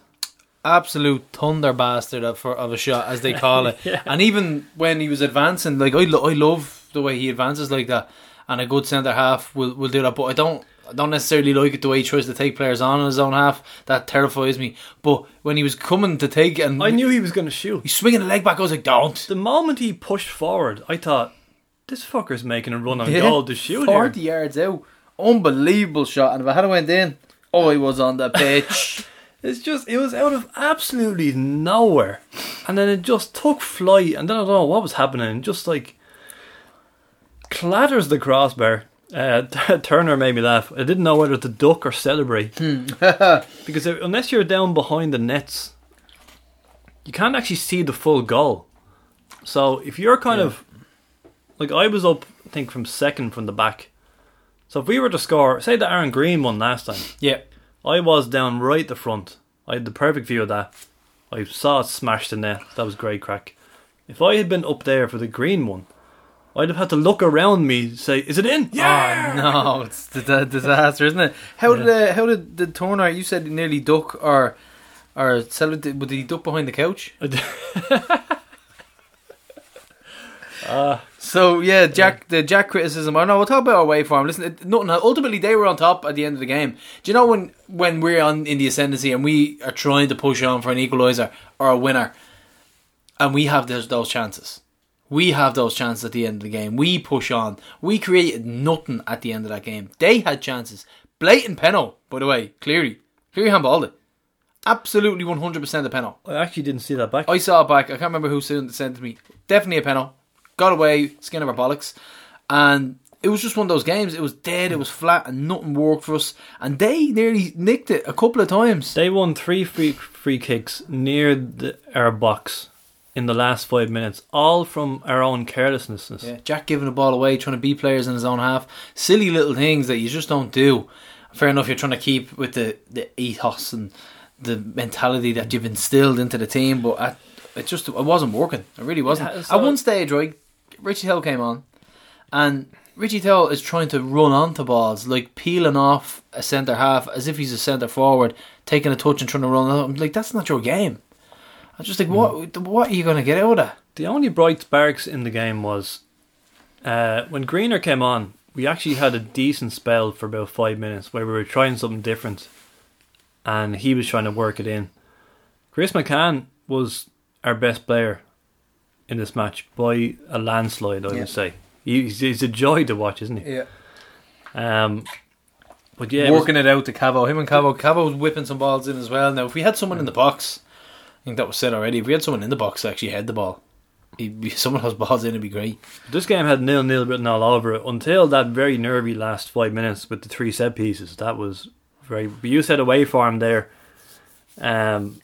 absolute thunder bastard of, of a shot, as they call it. Yeah. And even when he was advancing, like I, lo- I love the way he advances like that, and a good centre half will will do that. But I don't. I don't necessarily like it the way he tries to take players on in his own half. That terrifies me. But when he was coming to take and I knew he was going to shoot. he's swinging the leg back, I was like, "Don't!" The moment he pushed forward, I thought, this fucker's making a run on Yeah. goal to shoot forty here. yards out, unbelievable shot. And if I had went in, oh, he was on the pitch. It's just, it was out of absolutely nowhere. And then it just took flight, and then I don't know what was happening. Just like, clatters the crossbar. Uh, Turner made me laugh. I didn't know whether to duck or celebrate. because if- unless you're down behind the nets, you can't actually see the full goal. So if you're kind Yeah. of like I was up, I think from second from the back. So if we were to score, say the Aaron Greene one last time, yeah, I was down right the front. I had the perfect view of that. I saw it smashed in there. That was great crack. If I had been up there for the green one, I'd have had to look around me, say, "Is it in?" Oh no, it's the the disaster, isn't it? How did uh, how did the Turner? You said nearly duck or or sell it? Did he duck behind the couch? So yeah, Jack the Jack criticism. Or know we'll talk about our way form. Listen, it, nothing. Ultimately, they were on top at the end of the game. Do you know when when we're on in the ascendancy and we are trying to push on for an equaliser or a winner, and we have those those chances. We have those chances at the end of the game. We push on. We created nothing at the end of that game. They had chances. Blatant penalty, by the way. Clearly, Cleary handballed it. Absolutely, one hundred percent a penalty. I actually didn't see that back. I saw it back. I can't remember who sent sent it to me. Definitely a penalty. Got away, skin of our bollocks. And it was just one of those games. It was dead. It was flat, and nothing worked for us. And they nearly nicked it a couple of times. They won three free free kicks near the, our box in the last five minutes, all from our own carelessness. Yeah, Jack giving the ball away, trying to beat players in his own half. Silly little things that you just don't do. Fair enough, you're trying to keep with the, the ethos and the mentality that you've instilled into the team, but at, it just it wasn't working. It really wasn't. Yeah, so- At one stage, right, Richie Hill came on, and Richie Hill is trying to run onto balls, like peeling off a centre half as if he's a centre forward, taking a touch and trying to run. I'm like, that's not your game. I'm just like, what? What are you going to get out of that? The only bright sparks in the game was uh, when Greener came on. We actually had a decent spell for about five minutes where we were trying something different, and he was trying to work it in. Chris McCann was our best player in this match by a landslide. I Yeah. would say he's, he's a joy to watch, isn't he? Yeah. Um, but yeah, it was- working it out to Cavo. Him and Cavo. Cavo was whipping some balls in as well. Now, if we had someone in the box, I think that was said already. If we had someone in the box to actually head the ball, he'd be, someone who's balls in, it'd be great. This game had nil nil written all over it until that very nervy last five minutes with the three set pieces. That was very. You said away farm there. Um,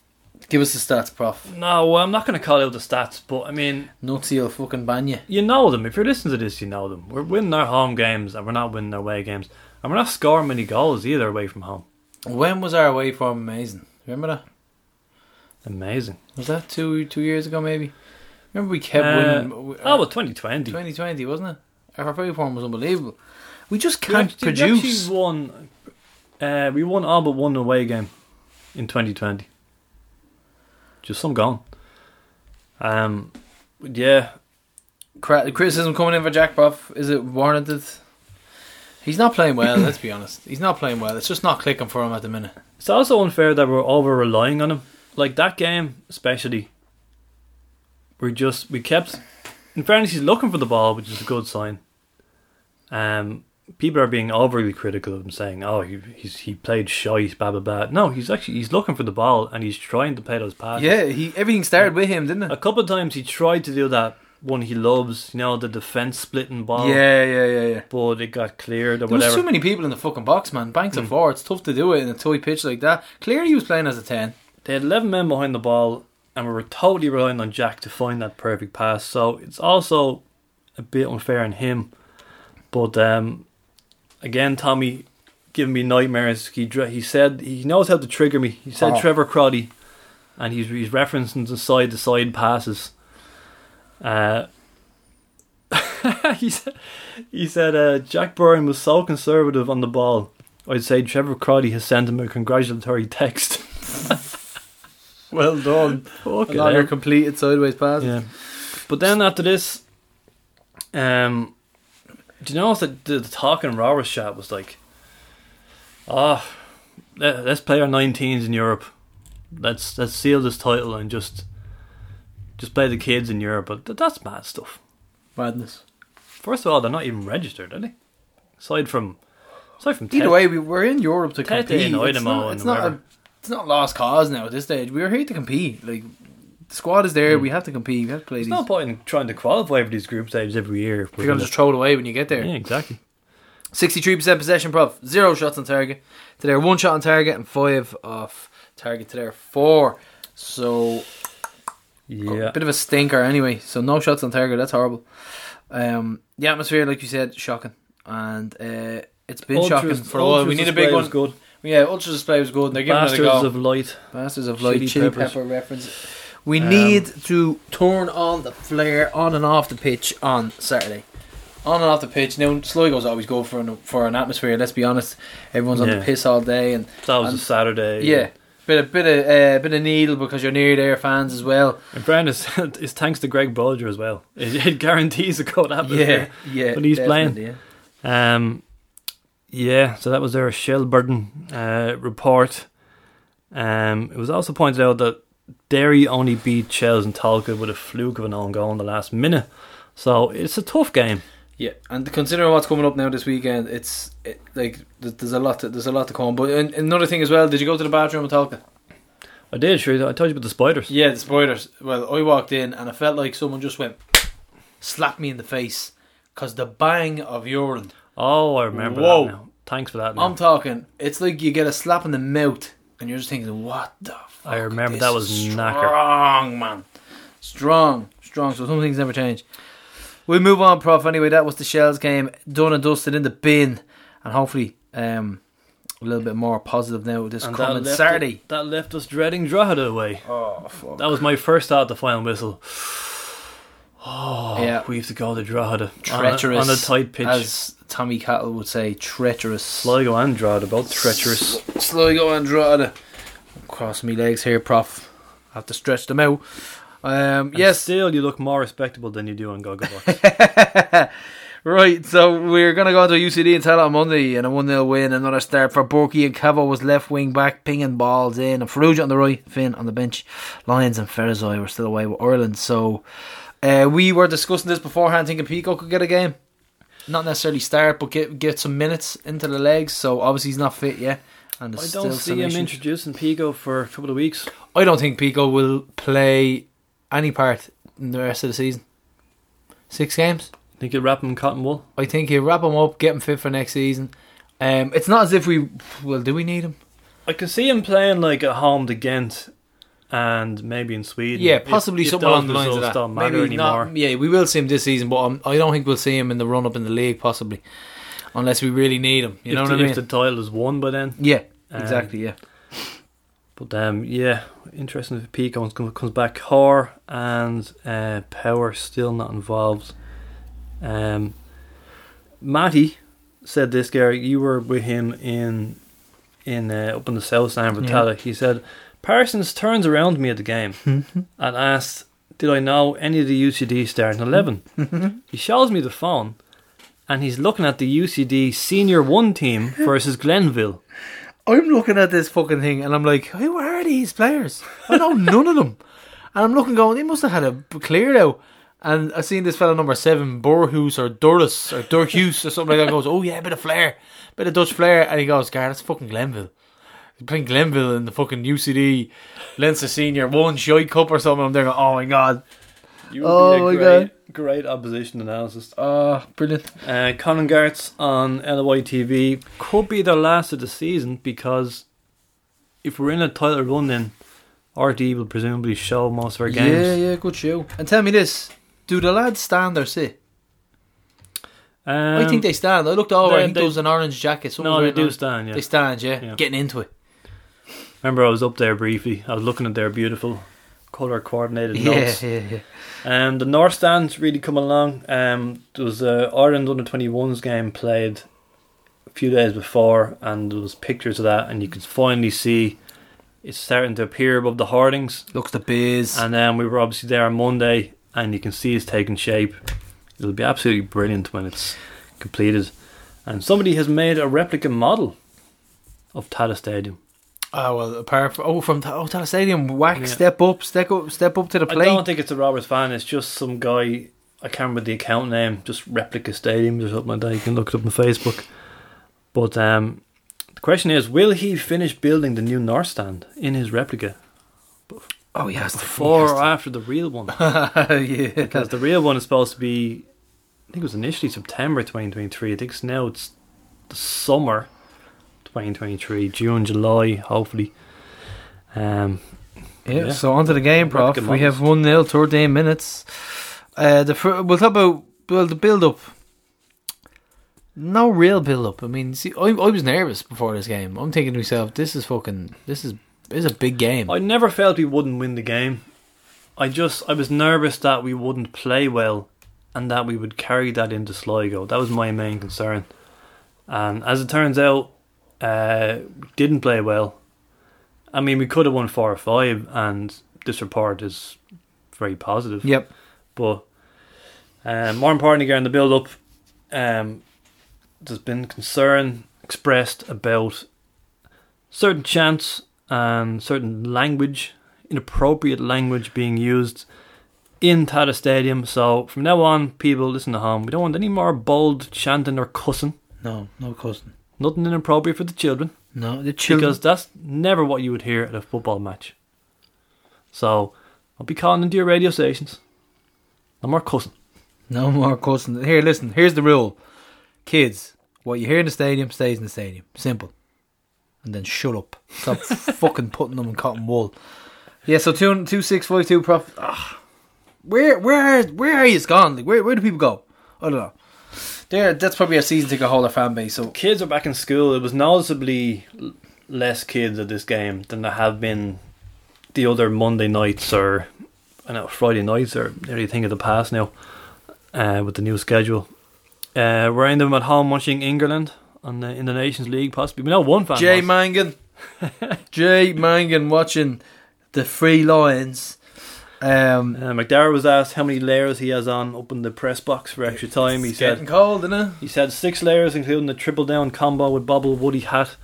Give us the stats, Prof. no, well, I'm not going to call out the stats, but I mean, Nutsy will fucking ban you. you know them. If you're listening to this, you know them. We're winning our home games and we're not winning our away games, and we're not scoring many goals either away from home. When was our away form amazing? Remember that? Amazing. Was that two two years ago, maybe? Remember we kept Uh, winning. Oh, well, 2020. 2020, wasn't it? Our away form was unbelievable. We just can't actually- we produce. actually won. Uh, we won all but one away game in 2020. Just some gone. Um, yeah, criticism coming in for Jack Buff. Is it warranted? He's not playing well. let's be honest. He's not playing well. It's just not clicking for him at the minute. it's also unfair that we're over relying on him. Like that game, especially. We just we kept. In fairness, he's looking for the ball, which is a good sign. Um, people are being overly critical of him, saying, "Oh, he he's, he played shite, blah blah blah." No, he's actually he's looking for the ball and he's trying to play those passes. Yeah, he everything started with him, didn't it? A couple of times he tried to do that one he loves, you know, the defense splitting ball. Yeah, yeah, yeah, yeah. But it got cleared or There was too many people in the fucking box, man. Banks of four. It's tough to do it in a toy pitch like that. Clearly, he was playing as a ten. They had 11 men behind the ball and we were totally relying on Jack to find that perfect pass. So it's also a bit unfair on him. But um, again, Tommy giving me nightmares. He he said he knows how to trigger me. He said Oh. Trevor Croly, and he's he's referencing the side to side passes. Uh, he said, he said uh, Jack Byrne was so conservative on the ball. I'd say Trevor Croly has sent him a congratulatory text. Well done. Fuck it, Another hell. completed sideways pass. Yeah. But then after this, um, do you notice that the, the talking Rovers chat was like, ah, let, let's play our 19s in Europe. Let's let's seal this title and just just play the kids in Europe. But th- that's mad stuff. Madness. First of all, they're not even registered, are they? Aside from aside from Either Ted- way, we we're in Europe to compete. It's not, it's not a. it's not lost cause now at this stage. We're here to compete. Like the squad is there. We have to compete. We have to play There's these. no point in trying to qualify for these group stages every year. if we're You're gonna just throw it away when you get there. yeah, exactly. Sixty-three percent possession, prof. Zero shots on target. To their one shot on target and five off target to their four. So Yeah. a bit of a stinker anyway. So no shots on target. That's horrible. Um, the atmosphere, like you said, shocking, and uh, it's been shocking Ultras- for a while. We need a big one. Good. Yeah, Ultra display was good. and They're giving Bastards it a go. of light. Masters of Light Chili chili, peppers. pepper reference. We Um, need to turn on the flare on and off the pitch on Saturday. On and off the pitch. Now Sligo's always go for an for an atmosphere. Let's be honest. Everyone's on Yeah. the piss all day, and That was And- a Saturday. yeah, bit of bit of uh, bit of needle because you're near there fans as well. In fairness, is thanks to Greg Bolger as well. It, it guarantees a good Yeah, atmosphere. yeah. yeah. But he's playing. yeah. Um, yeah, so that was their Shelbourne uh, report. Um, it was also pointed out that Derry only beat Chels and Tolka with a fluke of an own goal in the last minute. So it's a tough game. Yeah, and considering what's coming up now this weekend, it's it, like there's a lot to, there's a lot to come. But another thing as well, did you go to the bathroom at Tolka? I did, sure. I told you about the spiders. Yeah, the spiders. Well, I walked in and I felt like someone just went, slapped me in the face, because the bang of urine. Oh, I remember Whoa. that now. Thanks for that. Now. I'm talking. It's like you get a slap in the mouth, and you're just thinking, "What the?" Fuck? I remember that was is knacker. Strong man, strong, strong. So some things never change. We move on, Prof. Anyway, that was the Shells game, done and dusted in the bin, and hopefully um, a little bit more positive now with this And coming left Saturday. it- that left us dreading Drogheda away. Oh, fuck. That was my first thought the final whistle. Oh, Yeah. we have to go to Drogheda on a- treacherous on a, tight pitch. as Tommy Cattle would say, treacherous. Sligo and Drogheda, both treacherous. Sligo and Drogheda. Cross me legs here, Prof. I have to stretch them out. Um, And yes, still you look more respectable than you do on Gogglebox. right, so we're going to go to UCD and tell on Monday and a 1 0 win. Another start for Borky and Cavo was left wing back, pinging balls in. And Farrugia on the right, Finn on the bench. Lyons and Ferizaj were still away with Ireland. So uh, we were discussing this beforehand, thinking Pico could get a game. Not necessarily start, but get get some minutes into the legs. So obviously he's not fit yet. And I don't see him issues. introducing Pico for a couple of weeks. I don't think Pico will play any part in the rest of the season. Six games. Think he'll wrap him in cotton wool? I think he'll wrap him up, get him fit for next season. Um, it's not as if we well, do we need him? I can see him playing like at home to Ghent and maybe in Sweden. Yeah, possibly if something those along the lines of that. Don't matter Maybe anymore. not. Yeah, we will see him this season, but um, I don't think we'll see him in the run up in the league. Possibly, unless we really need him. You if know the, what I mean? If the title is won by then. yeah, Um, exactly. Yeah. But um, yeah, interesting if Pico comes comes back. Hor and uh, Power still not involved. Um, Matty said this, Gary. You were with him in in uh, up in the south stand for Yeah. He said Parsons turns around me at the game and asks, "Did I know any of the UCD starting eleven?" he shows me the phone, and he's looking at the UCD senior one team versus Glenville. I'm looking at this fucking thing and I'm like, who are these players? I know none of them. And I'm looking, going, they must have had a clear out. And I seen this fella number seven, Borhus or Durus or Durhus or something like that. Goes, oh yeah, bit of flair, bit of Dutch flair. And he goes, God, that's fucking Glenville. He's playing Glenville in the fucking UCD Leinster Senior One Shy Cup or something. I'm there going, oh my god, You Oh would my be a great, great opposition analysis. oh brilliant. Uh, Conan Gartz on LOI TV could be the last of the season because if we're in a title run, then RD will presumably show most of our games. Yeah, yeah, good show. And tell me this: Do the lads stand or sit? Um, I think they stand. I looked over. I think they- there was an orange jacket. Someone No, they do stand. Yeah. They stand, yeah. Yeah. Getting into it. Remember, I was up there briefly. I was looking at their beautiful color coordinated Yeah, notes. yeah, yeah. Um, the North Stand's really coming along. Um, there was a Ireland under 21s game played a few days before, and there was pictures of that, and you could finally see it's starting to appear above the hoardings. Looks the biz. And then we were obviously there on Monday, and you can see it's taking shape. It'll be absolutely brilliant when it's completed. And somebody has made a replica model of Tallaght Stadium. Oh well, apart from oh from oh Tallaght Stadium, whack, Yeah. step up, step up, step up to the plate. I don't think it's a Rovers fan. It's just some guy. I can't remember the account name. Just replica stadiums or something like that. You can look it up on Facebook. But um, the question is, will he finish building the new North Stand in his replica oh yes, before or after the real one? yeah. Because the real one is supposed to be, I think it was initially September 2023. I think it's now it's the summer 2023, June, July, hopefully. Um, Yeah, Yeah. so on to the game, Prof. We have 1 0, 13 minutes. Uh, the fir- We'll talk about well, the build up. No real build up. I mean, see, I, I was nervous before this game. I'm thinking to myself, this is fucking, this is, this is a big game. I never felt we wouldn't win the game. I just I was nervous that we wouldn't play well and that we would carry that into Sligo. That was my main concern. And as it turns out, uh, didn't play well. I mean, we could have won four or five, and this report is very positive. Yep. But um, more importantly, again, the build up, um, there's been concern expressed about certain chants and certain language, inappropriate language being used in Tallaght Stadium. So from now on, people listen to home. We don't want any more bold chanting or cussing. No, no cousin. Nothing inappropriate for the children No, the children. because that's never what you would hear at a football match. So I'll be calling into your radio stations. No more cussing. No more cussing. Here, listen. Here's the rule, kids. What you hear in the stadium stays in the stadium. Simple. And then shut up. Stop fucking putting them in cotton wool. Yeah. So two two six five two prof. Ah, where where where are you gone? Like, where where do people go? I don't know. There, that's probably a season ticket holder fan base. So Kids are back in school. It was noticeably less kids at this game than there have been the other Monday nights or I know Friday nights or nearly a of the past now uh, with the new schedule. Uh, we're in them at home watching England on the, in the Nations League possibly. We know one fan. Jay was. Mangan, Jay Mangan watching the Free Lions. Um, Uh, McDowell was asked how many layers he has on up in the press box for extra time. He it's getting said cold, isn't it? he said six layers, including the triple down combo with Bobble Woody hat.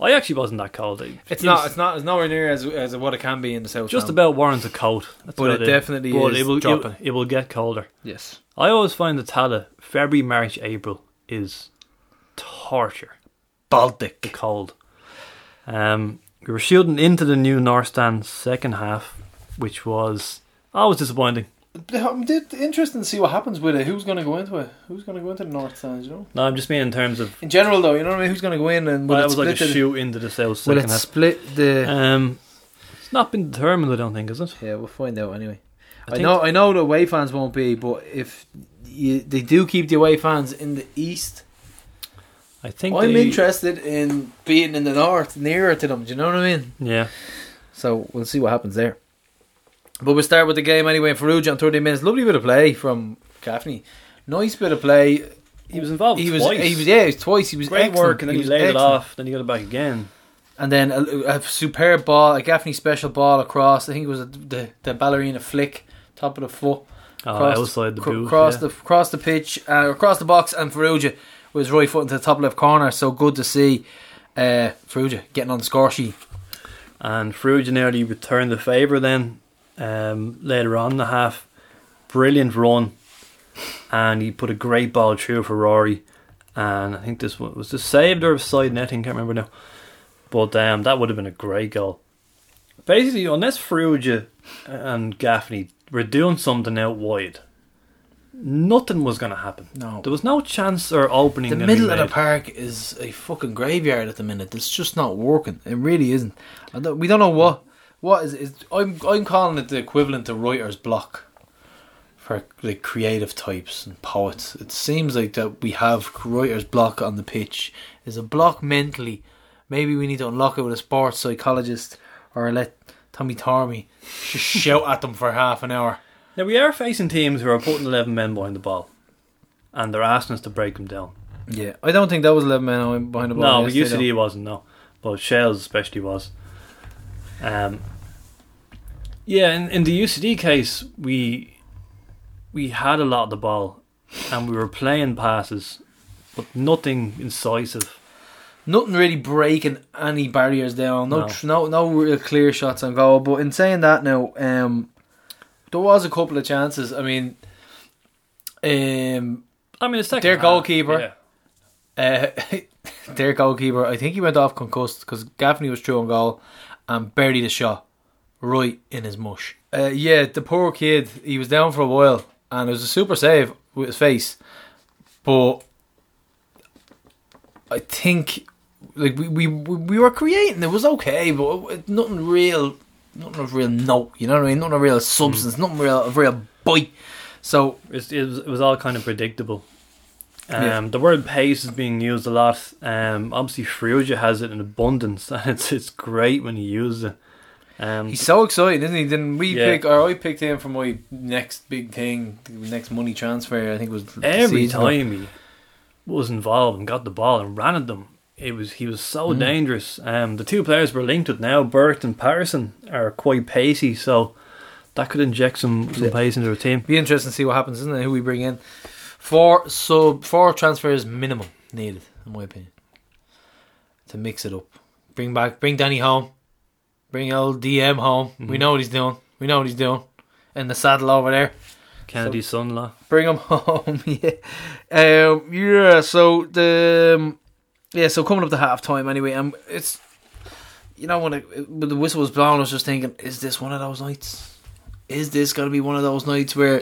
I actually wasn't that cold. It- It's not. It's not. It's nowhere near as as what it can be in the south. just now. about warrants a coat. That's But about it definitely But is it will, dropping. It, it will get colder. yes. I always find the Tallaght February, March, April is torture. Baltic. The cold. Um, we were shooting into the new North Stand second half, which was always disappointing. Interesting to see what happens with it. Who's going to go into it? Who's going to go into the North Stands? You know. No, I'm just mean in terms of. In general, though, you know what I mean. Who's going to go in and will Well, it it was like a split the- shoot into the South Will second it half. split the? Um, it's not been determined, I don't think, is it? yeah, we'll find out anyway. I, think- know. I know the away fans won't be, but if you, they do keep the away fans in the east, I think I'm they- interested in being in the north, nearer to them. Do you know what I mean? Yeah, So we'll see what happens there. But we'll start with the game anyway. Farrugia on 30 minutes. Lovely bit of play from Gaffney. Nice bit of play. he was involved. He was, twice. he was, yeah, he was twice. He was great excellent. work, and then he, was laid it off. Then he got it back again. And then a, a superb ball, a Gaffney special ball across. I think it was a, the the ballerina flick, top of the foot, Oh, Crossed- outside the cr- boot. across yeah. the across the pitch, uh, across the box, and Farrugia was right foot into the top left corner. So good to see uh, Farrugia getting on the score sheet. and Farrugia nearly returned the favour then um, later on in the half. Brilliant run, and he put a great ball through for Rory. And I think this was this saved or side netting, can't remember now. But um, that would have been a great goal. Basically, unless Farrugia and Gaffney were doing something out wide, nothing was going to happen. No, There was no chance or opening. the middle of the park is a fucking graveyard at the minute. It's just not working. It really isn't. Don't, we don't know what what is. is I'm I'm calling it the equivalent to writer's block for like creative types and poets. It seems like that we have writer's block on the pitch. Is a block mentally. Maybe we need to unlock it with a sports psychologist or let Tommy Tormey just shout at them for half an hour. Now we are facing teams who are putting eleven men behind the ball, and they're asking us to break them down. Yeah, I don't think that was eleven men behind the ball. No, UCD wasn't. No, but Shells especially was. Um. Yeah, in, in the UCD case, we we had a lot of the ball, and we were playing passes, but nothing incisive. nothing really breaking any barriers down. No, No. tr- no, no real clear shots on goal. But in saying that, now um, there was a couple of chances. I mean, um, I mean, it's second Their half, goalkeeper. yeah. uh, their goalkeeper, I think he went off concussed because Gaffney was true on goal and buried the shot right in his mush. Uh, yeah, the poor kid, he was down for a while and it was a super save with his face, but I think like we we we were creating it was okay, but nothing real, nothing of real note. You know what I mean? Nothing of real substance, nothing real of real bite. So it, was, it was all kind of predictable. Um, Yeah. The word pace is being used a lot. Um, obviously, Farrugia has it in abundance, and it's it's great when he uses it. Um, He's so excited, isn't he? Then we Yeah. pick, or I picked him for my next big thing, next money transfer. I think was every time he was involved and got the ball and ran at them, it was he was so Mm. dangerous. Um, the two players we're linked with now, Bert and Patterson, are quite pacey, so that could inject some, some Yeah. pace into the team. Be interesting to see what happens, isn't it? Who we bring in? Four sub, four transfers minimum needed, in my opinion, to mix it up. Bring back, bring Danny home, bring old DM home. We Mhm. know what he's doing. We know what he's doing. In the saddle over there. Kennedy's son-in-law. Bring him home. yeah. Um, yeah. So the um, yeah. So coming up to half time anyway. Um, it's you know when, it, when the whistle was blown, I was just thinking, is this one of those nights? Is this going to be one of those nights where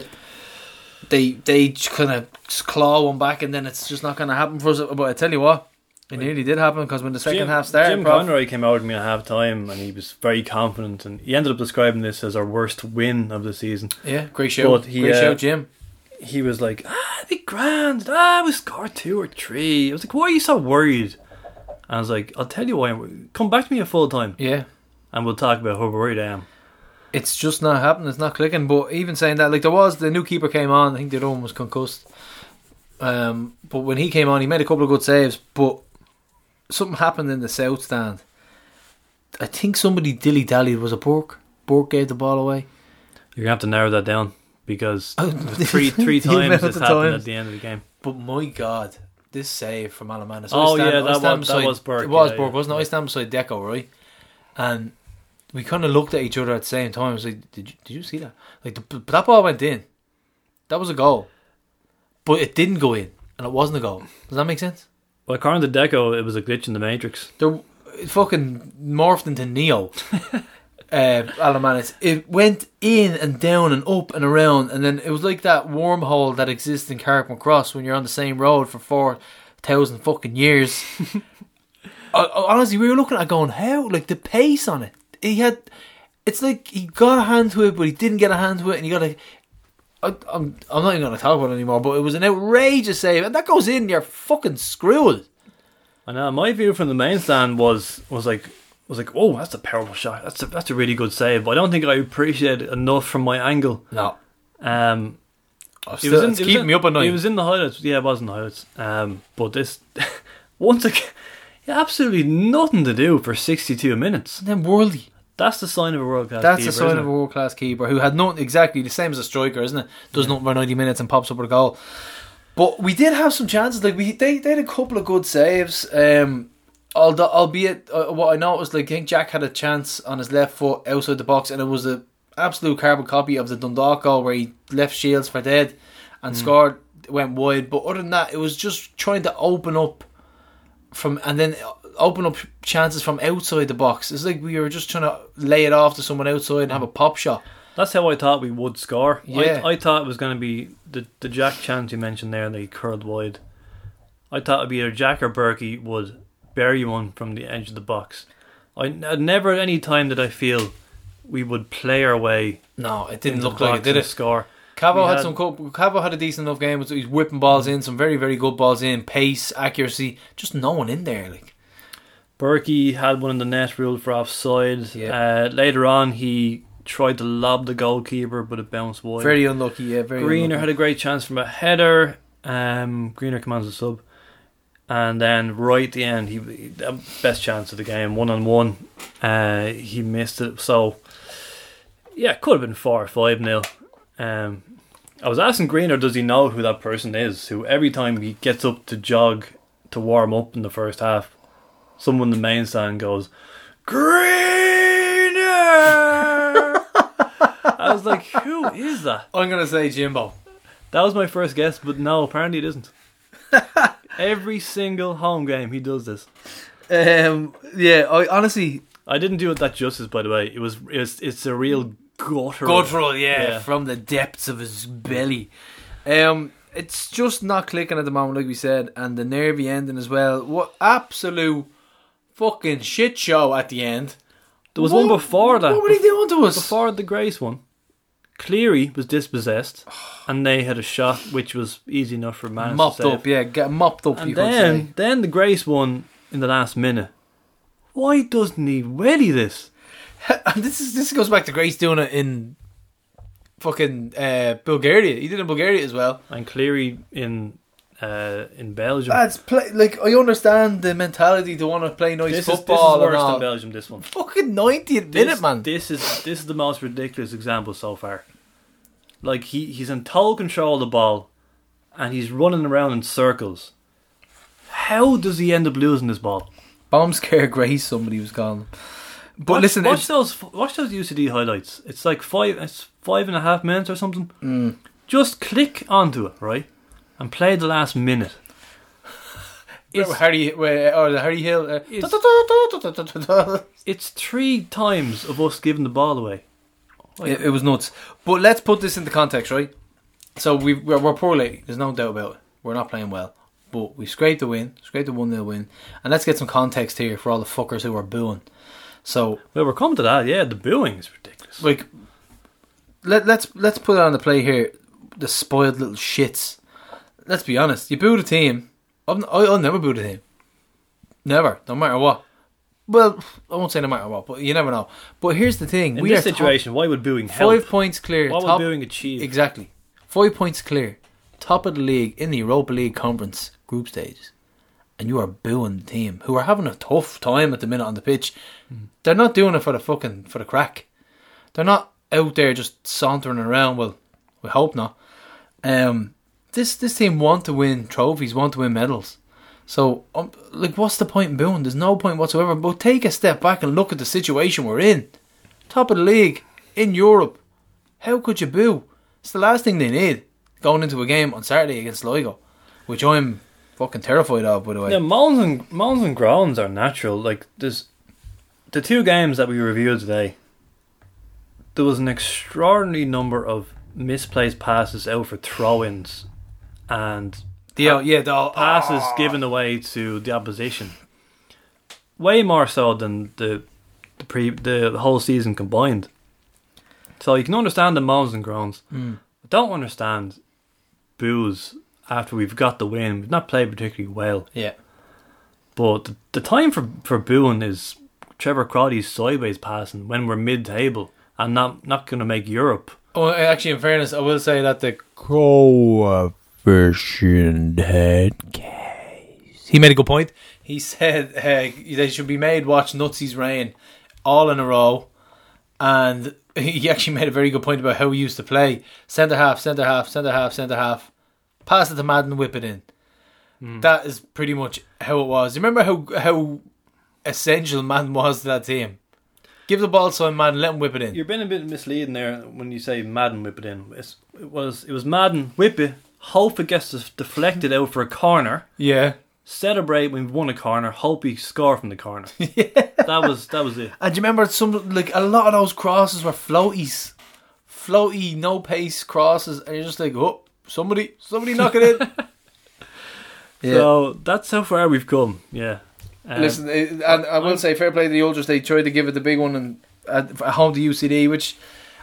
they they kind of claw one back, and then it's just not going to happen for us. But I tell you what, it nearly did happen because when the second Jim, half started, Jim Prof, Conroy came out with me at half time and he was very confident and he ended up describing this as our worst win of the season. yeah, great show, he, great uh, show, Jim. He was like, ah, it'd be grand. Ah, we score two or three. I was like, why are you so worried? And I was like, I'll tell you why. Come back to me at full time Yeah, and we'll talk about how worried I am. It's just not happening. It's not clicking. But even saying that, like there was the new keeper came on. I think the other one was concussed. Um, but when he came on, he made a couple of good saves. But something happened in the south stand. I think somebody dilly dallied. Was a Burke? Burke gave the ball away. You're gonna have to narrow that down because three the amount times this happened times. at the end of the game. But my God, this save from Alan Mannus. Oh, stand, yeah, that was- that was Burke, It was yeah, Burke, yeah, wasn't it? I yeah. stand beside Deco, right? And we kind of looked at each other at the same time. I was like, "Did you, did you see that? Like the, that ball went in. That was a goal, but it didn't go in, and it wasn't a goal. Does that make sense? Well, according to Deco, it was a glitch in the Matrix. There, it fucking morphed into Neo. uh, Alan Mannus. It went in and down and up and around, and then it was like that wormhole that exists in Carrick when you're on the same road for four thousand fucking years. I, I- honestly, we were looking at going how like the pace on it. He had, it's like he got a hand to it, but he didn't get a hand to it, and he got. I, I'm I'm not even going to talk about it anymore, but it was an outrageous save, and that goes in, you're fucking screwed. And uh, my view from the main stand was was like was like, oh, that's a powerful shot. That's a, that's a really good save. But I don't think I appreciate it enough from my angle. No, Um, it it was in, it's it was keeping in- me up at night. It was in the highlights. Yeah, it was in the highlights. Um, but this once again, absolutely nothing to do for sixty-two minutes. and then Worldy. That's the sign of a world class. That's the sign of a world class keeper who had not exactly the same as a striker, isn't it? Does nothing for ninety minutes and pops up with a goal. But we did have some chances. Like we, they, they had a couple of good saves. Um, although, albeit uh, what I noticed, like I think Jack had a chance on his left foot outside the box, and it was a absolute carbon copy of the Dundalk goal where he left Shields for dead and scored. Went wide, but other than that, it was just trying to open up from and then open up chances from outside the box. It's like we were just trying to lay it off to someone outside and have a pop shot. That's how I thought we would score. Yeah. I, I thought it was going to be the the Jack chance you mentioned there. They curled wide. I thought it'd be either Jack or Berkey would bury one from the edge of the box. I never at any time did I feel we would play our way. No, it didn't look like it, did it? Score. Cavo had, had- some. Cavo had a decent enough game. He's whipping balls in, some very very good balls in, pace, accuracy. Just no one in there. Like Berkey had one in the net ruled for offside. Yeah. Uh, later on, he tried to lob the goalkeeper, but it bounced wide. very unlucky. Yeah, very. Greener unlucky. had a great chance from a header. Um, Greener commands a sub, and then right at the end, he, he the best chance of the game, one on one. Uh, he missed it. So yeah, it could have been four or five nil. Um, I was asking Greener, does he know who that person is? Who every time he gets up to jog to warm up in the first half, someone in the main stand goes, Greener. I was like, who is that? I'm gonna say Jimbo. That was my first guess, but no, apparently it isn't. Every single home game he does this. Um, yeah, I honestly I didn't do it that justice, by the way. It was it's it's a real guttural. guttural. Yeah, Yeah. from the depths of his belly. Um, it's just not clicking at the moment, like we said, and the nervy ending as well. What absolute fucking shit show at the end. There was What- one before that. What were they doing to us? Before the Grace one, Cleary was dispossessed, and they had a shot which was easy enough for Man mopped to save. up, yeah, get mopped up. you And could then say. then the Grace one in the last minute. Why doesn't he ready this? And this is this goes back to Grace doing it in fucking uh, Bulgaria. He did it in Bulgaria as well. And Cleary in uh, in Belgium. That's play like I understand the mentality to want to play nice this, is, this is worse than Belgium. This one. Fucking 90th minute, man. This is this is the most ridiculous example so far. Like he, he's in total control of the ball, and he's running around in circles. How does he end up losing this ball? Bomb scare Grace. Somebody was calling. But watch, listen, watch those watch those UCD highlights. It's like five it's five and a half minutes or something. Mm. Just click onto it, right, and play the last minute. It's, Harry or the Harry Hill. Uh, It's- it's three times of us giving the ball away. it, it was nuts. But let's put this into context, right? So we we're, we're poorly. There's no doubt about it. We're not playing well, but we scraped the win, scraped the one 0 win, and let's get some context here for all the fuckers who are booing. So Well, we're coming to that. Yeah, the booing is ridiculous. like let let's let's put it on the play here. The spoiled little shits. Let's be honest. You boo the team. I've, I- I'll never boo the team. Never, no matter what. Well, I won't say no matter what, but you never know. But here's the thing: In we this are top- situation, why would booing help? five points clear. what top, would booing achieve? exactly five points clear, top of the league in the Europa League conference group stages, and you are booing the team who are having a tough time at the minute on the pitch. They're not doing it for the fucking for the crack. They're not out there just sauntering around. Well, we hope not. Um, this this team want to win trophies, want to win medals. So, um, like, what's the point in booing? There's no point whatsoever. But take a step back and look at the situation we're in. Top of the league in Europe. How could you boo? It's the last thing they need going into a game on Saturday against Sligo, which I'm fucking terrified of, by the way. Yeah, moans and moans and groans are natural. Like there's the two games that we reviewed today. There was an extraordinary number of misplaced passes out for throw-ins, and The, uh, yeah, the, passes given away to the opposition. Way more so than the the pre the, the whole season combined. So you can understand the moans and groans. Mm. I don't understand boos after we've got the win. We've not played particularly well. Yeah. But the, the time for, for booing is Trevor Croly's sideways passing when we're mid table and not not going to make Europe. Oh, actually, in fairness, I will say that the coefficient head case. he made a good point. He said uh, they should be made watch Nutsy's reign all in a row, and he actually made a very good point about how we used to play centre half, centre half, centre half, centre half, pass it to Madden, whip it in. Hmm. That is pretty much how it was. You remember how how essential Madden was to that team. Give the ball to him, Madden, let him whip it in. You're being a bit misleading there when you say Madden whip it in. It's, it was it was Madden whip it, hope it gets deflected out for a corner, yeah. celebrate when we've won a corner, hope we score from the corner. That was that was it. And you remember some like a lot of those crosses were floaties, floaty, no pace crosses, and you're just like, oh, somebody, somebody knock it in. yeah. So that's how far we've come. Yeah. Um, Listen, and I will say, fair play to the Ultras. They tried to give it the big one and at, at home to UCD, which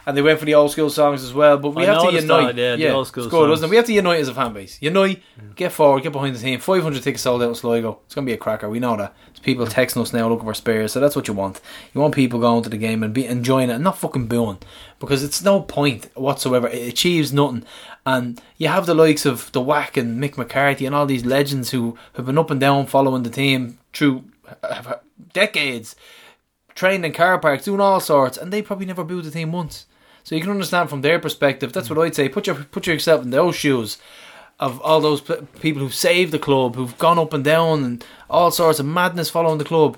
and they went for the old school songs as well. But we I have to unite. that, yeah, the old school good, wasn't it? We have to unite as a fan base. Unite, get forward, get behind the team. Five hundred tickets sold out in Sligo. It's gonna be a cracker. We know that. It's people texting us now looking for spares. So that's what you want. You want people going to the game and be enjoying it and not fucking booing because it's no point whatsoever. It achieves nothing. And you have the likes of the Whack and Mick McCarthy and all these legends who have been up and down following the team through uh, decades, trained in car parks, doing all sorts, and they probably never booed the team once. So you can understand from their perspective. That's what I'd say. Put your put yourself in those shoes of all those p- people who've saved the club, who've gone up and down, and all sorts of madness following the club.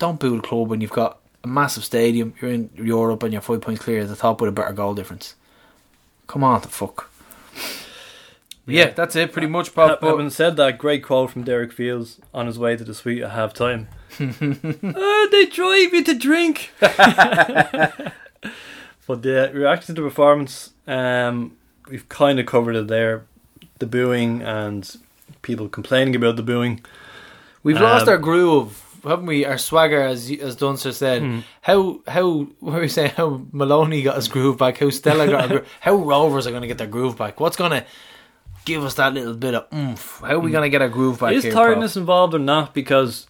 Don't boo the club when you've got a massive stadium. You're in Europe and you're five points clear at the top with a better goal difference. Come on, the fuck. Yeah, that's it, pretty much, Pop. Having said that, great quote from Derek Fields on his way to the suite at halftime. oh, they drive you to drink. but the reaction to the performance, um, we've kind of covered it there. The booing and people complaining about the booing. We've lost Um, our groove, haven't we? Our swagger, as as Dunster said. Hmm. How how what were we saying? How Maloney got his groove back? How Stella got groove? How Rovers are going to get their groove back? What's going to give us that little bit of oomph? How are we going to get our groove back? Hmm. Is here, tiredness involved or not? Because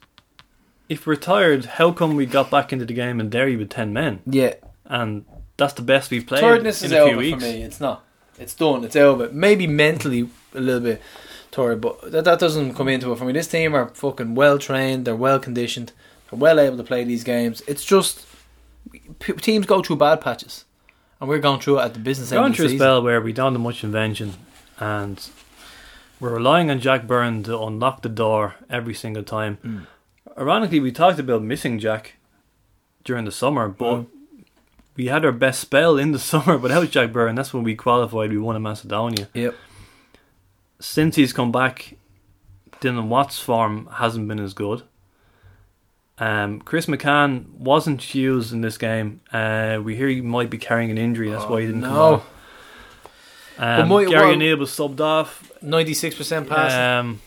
if we're tired, how come we got back into the game in Derry with 10 men? Yeah, And that's the best we've played tiredness in is a out few of it weeks. for me. It's not. It's done. It's over. Maybe mentally a little bit tired, but that, that doesn't come into it for me. This team are fucking well trained. They're well conditioned. They're well able to play these games. It's just teams go through bad patches, and we're going through it at the business end Going of the through a spell where we don't have much invention and we're relying on Jack Byrne to unlock the door every single time. Mm. Ironically, we talked about missing Jack during the summer, but Mm. We had our best spell in the summer without Jack Byrne. That's when we qualified. We won in Macedonia. Yep. Since he's come back, Dylan Watt's form hasn't been as good. Um, Chris McCann wasn't used in this game. Uh, we hear he might be carrying an injury. That's why he didn't come Oh, on. Um, my- Gary well- O'Neill was subbed off. Ninety six percent pass. Um,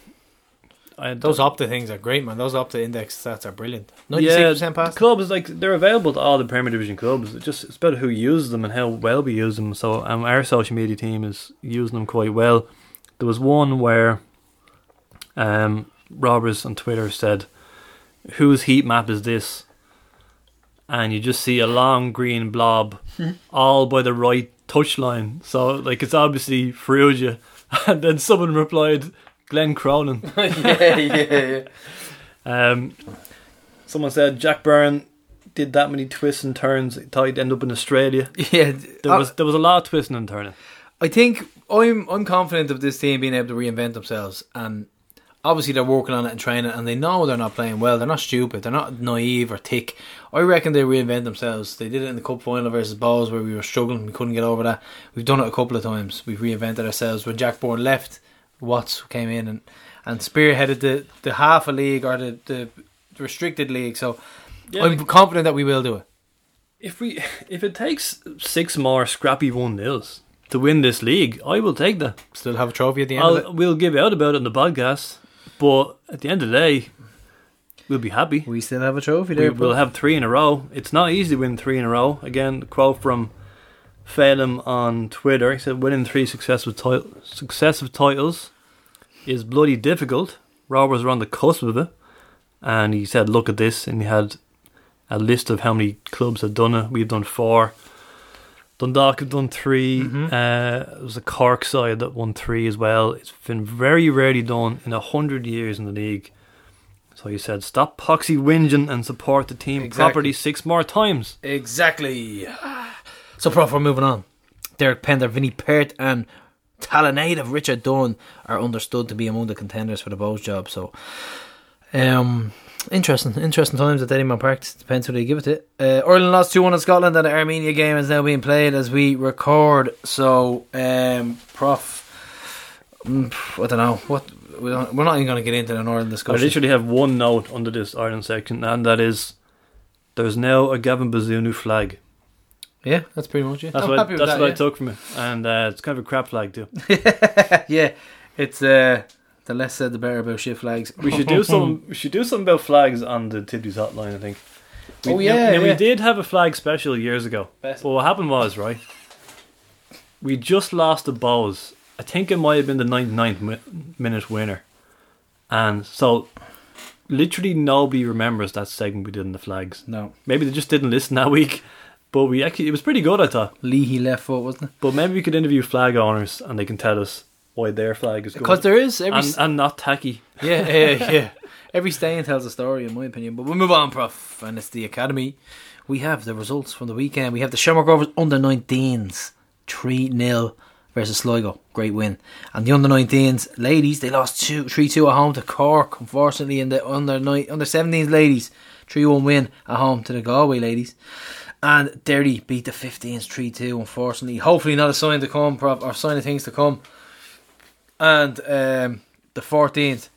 I, Those Opta things are great, man. Those Opta index stats are brilliant. Ninety six yeah, percent pass. clubs like they're available to all the Premier Division clubs. It's just it's about who uses them and how well we use them. So um, our social media team is using them quite well. There was one where um, Rovers on Twitter said, "Whose heat map is this?" And you just see a long green blob, all by the right touchline. So like it's obviously Farrugia. And then someone replied, "Glenn Cronin." yeah, yeah, yeah. Um, someone said Jack Byrne did that many twists and turns. He thought he'd end up in Australia. Yeah, There was there was a lot of twisting and turning. I think I'm I'm confident of this team being able to reinvent themselves, and obviously they're working on it and training, and they know they're not playing well. They're not stupid. They're not naive or thick. I reckon they reinvent themselves. They did it in the cup final versus Bohs where we were struggling. We couldn't get over that. We've done it a couple of times. We've reinvented ourselves. When Jack Byrne left, Watts came in and and spearheaded the the half a league or the the restricted league. So Yeah, I'm like, confident that we will do it. if we if it takes six more scrappy one nils to win this league, I will take that. Still have a trophy at the end of it. I'll, we'll give out about it in the podcast, but at the end of the day, we'll be happy. We still have a trophy there. We there. will have three in a row. It's not easy to win three in a row. Again, the quote from Phelan on Twitter. He said, "Winning three successive ti- successive titles is bloody difficult." Rovers were on the cusp of it, and he said, "Look at this," and he had a list of how many clubs had done it. We've done four. Dundalk have done 3 Mhm. Uh, it was a Cork side that won three as well. It's been very rarely done in a hundred years in the league. So he said, "Stop poxy whinging and support the team Exactly. properly six more times." Exactly. So, Prof, we're moving on. Derek Pender, Vinnie Perth, and Tallaght native Richard Dunn are understood to be among the contenders for the Bohs job. So, um, interesting, interesting times at Eddieman Park. Depends who they give it to. Uh, Ireland lost 2 1 in Scotland, and the Armenia game is now being played as we record. So, um, Prof, mm, I don't know. what We're not even going to get into the Northern discussion. I literally have one note under this Ireland section, and that is, "There's now a Gavin Bazunu flag." Yeah, that's pretty much it. That's I'm what happy with that's that, what yeah. I took from it, and uh, it's kind of a crap flag too. yeah, it's uh, the less said the better about shit flags. We should do some. We should do something about flags on the Tippies hotline. I think. We, Oh, yeah, now, yeah. we did have a flag special years ago. Best. But what happened was right. We just lost the Bohs. I think it might have been the 99th mi- minute winner, and so literally nobody remembers that segment we did in the flags. No, Maybe they just didn't listen that week. But we actually, it was pretty good, I thought. Leahy left foot wasn't it? But maybe we could interview flag owners and they can tell us why their flag is good. Because there is every and, and not tacky. yeah yeah yeah every stain tells a story in my opinion. But we'll move on, Prof. And it's the academy. We have the results from the weekend. We have the Shamrock Rovers under 19s three 0 versus Sligo. Great win. And the under 19s ladies they lost two three two at home to Cork. Unfortunately, And the under under 17s ladies three one win at home to the Galway ladies. And Derry beat the 15s 3 2, unfortunately. Hopefully, not a sign to come, Prof, or sign of things to come. And um, the 14th,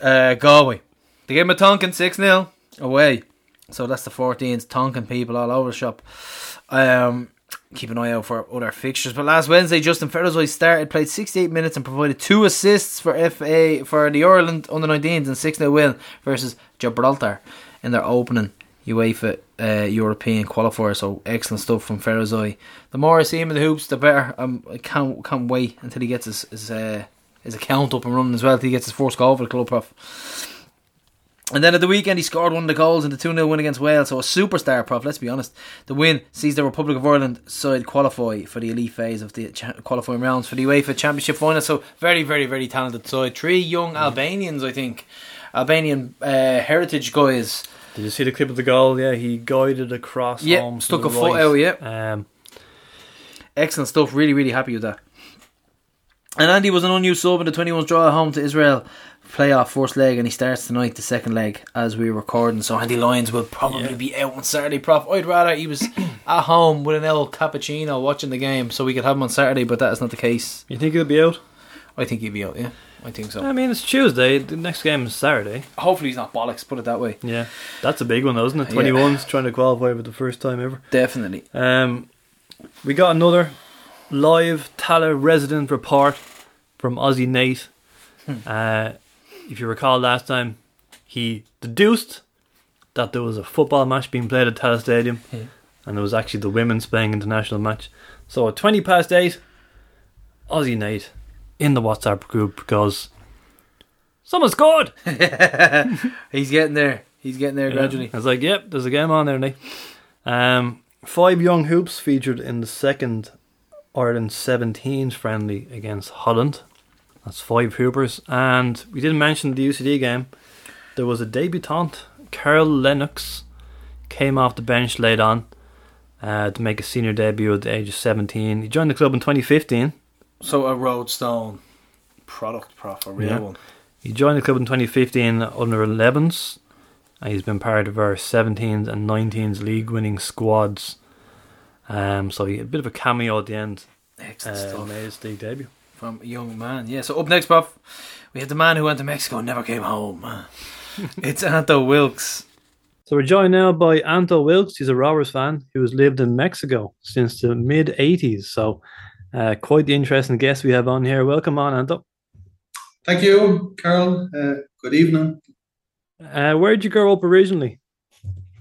uh, Galway. They gave him a Tonkin 6 0 away. So that's the 14th. Tonkin people all over the shop. Um, keep an eye out for other fixtures. But last Wednesday, Justin Ferizaj started, played 68 minutes, and provided two assists for FA for the Ireland under 19s and 6 0 win versus Gibraltar in their opening UEFA uh, European qualifier. So excellent stuff from Ferizaj. The more I see him in the hoops, the better. Um, I can't can't wait until he gets his his, uh, his account up and running as well. He gets his first goal for the club, prof. And then at the weekend, he scored one of the goals in the 2 0 win against Wales. So a superstar, Prof, let's be honest. The win sees the Republic of Ireland side qualify for the elite phase of the cha- qualifying rounds for the UEFA Championship final. So very, very, very talented side. Three young Albanians, I think. Albanian uh, heritage guys. Did you see the clip of the goal? Yeah, he guided across Yeah, stuck a foot out, yeah. Um, Excellent stuff. Really, really happy with that. And Andy was an unused sub in the 21's draw at home to Israel playoff first leg, and he starts tonight the second leg as we're recording. So Andy Lyons will probably Yeah. be out on Saturday. Prof, I'd rather he was at home with an El Cappuccino watching the game, so we could have him on Saturday. But that is not the case. you think he'll be out? I think he'd be out. Yeah, I think so. I mean, it's Tuesday. The next game is Saturday. Hopefully he's not bollocks. Put it that way. Yeah, that's a big one, though, isn't it? Yeah. Twenty one's trying to qualify for the first time ever. Definitely. Um, we got another live Tallaght resident report from Aussie Nate. uh, if you recall last time, he deduced that there was a football match being played at Tallaght Stadium, Yeah. and it was actually the women's playing international match. So at 20 past 8, Aussie Nate in the WhatsApp group goes, Someone scored! He's getting there. He's getting there gradually. I was like, yep, there's a game on there, Nick. Um, five young hoops featured in the second Ireland 17s friendly against Holland. That's five hoopers. And we didn't mention the UCD game. There was a debutante, Carol Lennox, came off the bench late on uh, to make a senior debut at the age of 17. He joined the club in 2015. So a Roadstone product, prof, a real Yeah. one. He joined the club in 2015 under 11s, and he's been part of our 17s and 19s league winning squads. Um, so he a bit of a cameo at the end. Excellent Uh, stuff made his league debut. from a young man. Yeah. So up next, prof, we had the man who went to Mexico and never came home. it's Anto Wilkes. So we're joined now by Anto Wilkes. He's a Rovers fan who has lived in Mexico since the mid 80s. So uh, quite the interesting guest we have on here. Welcome on, Anto. Thank you, Carol. Uh, good evening. Uh, where did you grow up originally?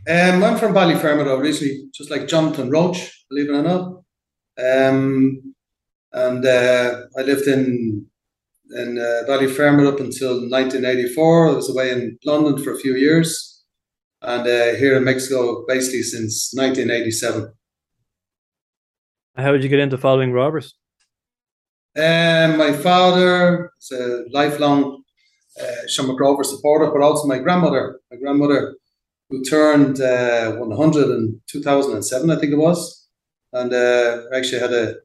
Um, I'm from Ballyfermot originally, just like Jonathan Roach, believe it or not. Um, and uh, I lived in in uh, Ballyfermot up until 1984. I was away in London for a few years, and uh, here in Mexico basically since 1987. How did you get into following Rovers? Um, my father is a lifelong uh, Shamrock Rover supporter, but also my grandmother. My grandmother, who turned uh, 100 in 2007, I think it was, and uh, actually had a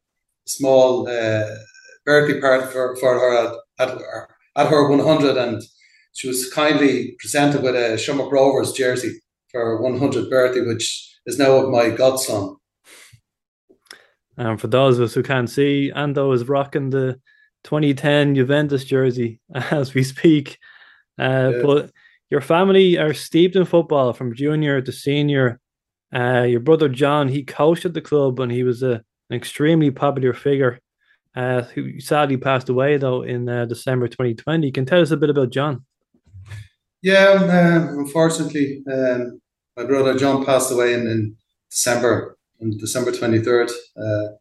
small uh, birthday party for, for her at, at, her- at her 100, and she was kindly presented with a Shamrock Rovers jersey for her 100th birthday, which is now of my godson. Um, for those of us who can't see, Ando is rocking the 2010 Juventus jersey as we speak. Uh, Yeah. But your family are steeped in football from junior to senior. Uh, your brother John, he coached at the club and he was a, an extremely popular figure. Uh, who sadly passed away though in uh, December 2020. You Can tell us a bit about John? Yeah, uh, unfortunately, um, my brother John passed away in, in December, on December 23rd, uh,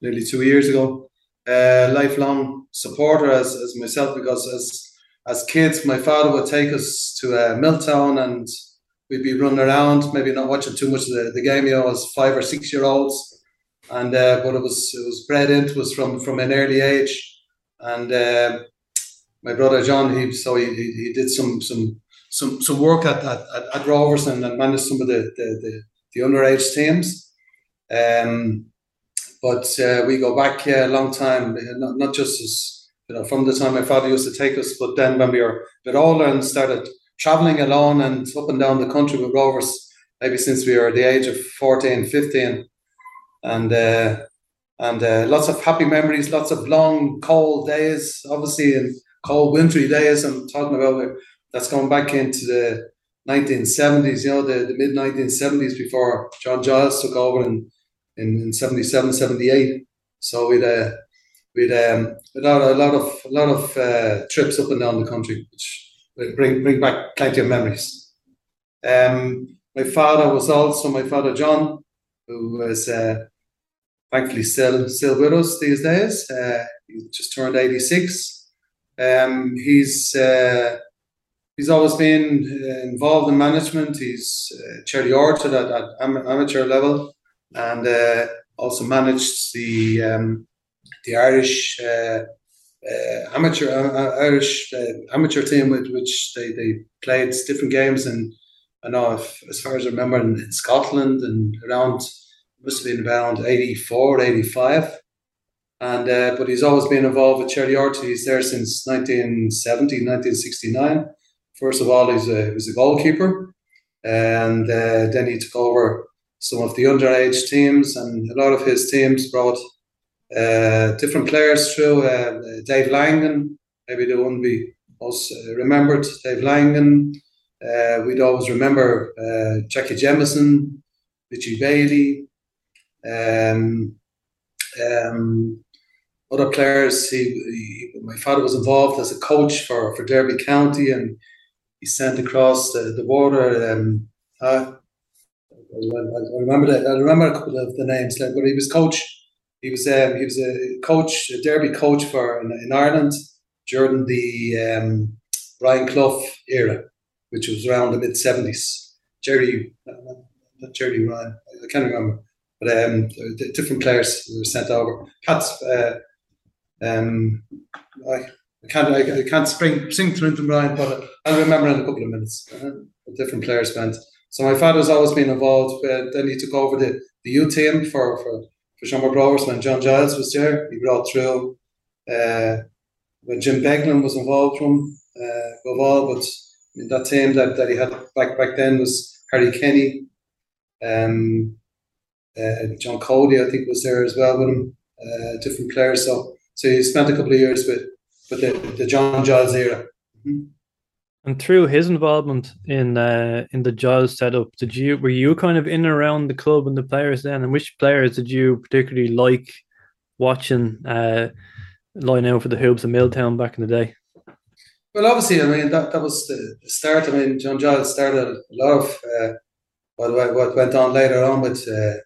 nearly two years ago. Uh, lifelong supporter as, as myself, because as as kids, my father would take us to uh, Milltown and we'd be running around, maybe not watching too much of the, the game, you know, as five or six year olds. And uh, but it was it was bred into us from from an early age. And uh, my brother John, he so he, he, did some some some some work at at, at, at Rovers and, and managed some of the the, the, the underage teams. Um, but uh, we go back a long time, uh, not, not just as you know from the time my father used to take us, but then when we were a bit older and started traveling alone and up and down the country with Rovers, maybe since we were the age of 14, 15. and uh, and uh, lots of happy memories, lots of long cold days, obviously, and cold wintry days. I'm talking about. That's going back into the 1970s, you know, the, the mid 1970s before John Giles took over in in, in 77, 78. So we'd uh, we'd um, a lot, a lot of a lot of uh, trips up and down the country, which bring bring back plenty of memories. Um, my father was also my father John, who was uh, thankfully still still with us these days. Uh, he just turned eighty six. Um, he's uh, he's always been involved in management. He's uh, Cherry Orchard at, at amateur level, and uh, also managed the um, the Irish. Uh, uh, amateur uh, Irish uh, amateur team with which they, they played different games and I know if, as far as I remember in, in Scotland and around must have been around 84, 85. And uh, but he's always been involved with Cherry Orchard. He's there since 1970, 1969. First of all, he's a, he was a goalkeeper, and uh, then he took over some of the underage teams, and a lot of his teams brought uh, different players through. Uh, Dave Langan, maybe the one we most uh, remembered, Dave Langan. Uh, we'd always remember uh, Jackie Jemison, Richie Bailey, um, um, other players. He, he, my father was involved as a coach for, for Derby County, and he sent across the, the border. Um, uh, I remember that. I remember a couple of the names. Like, but he was coach. He was um, he was a coach, a Derby coach for in, in Ireland during the um, Brian Clough era, which was around the mid seventies. Jerry, not Jerry Ryan, I can't remember, but um, different players were sent over. Pat's, uh, um, I, I can't, I, I can't spring sing through them, Ryan, but I'll remember in a couple of minutes. Uh, different players went. So my father's always been involved. Uh, then he took over the, the youth team for for for Shamrock Rovers when John Giles was there. He brought through uh, when Jim Beglin was involved from uh, above all, but I mean, that team that, that he had back back then was Harry Kenny, um, uh, John Cody, I think was there as well with him. Uh, different players. So so he spent a couple of years with with the, the John Giles era. Mm-hmm. And through his involvement in uh, in the Giles setup, did you were you kind of in and around the club and the players then? And which players did you particularly like watching uh, line out for the Hoops in Milltown back in the day? Well, obviously, I mean that, that was the start. I mean, John Giles started a lot of uh, what what went on later on with uh,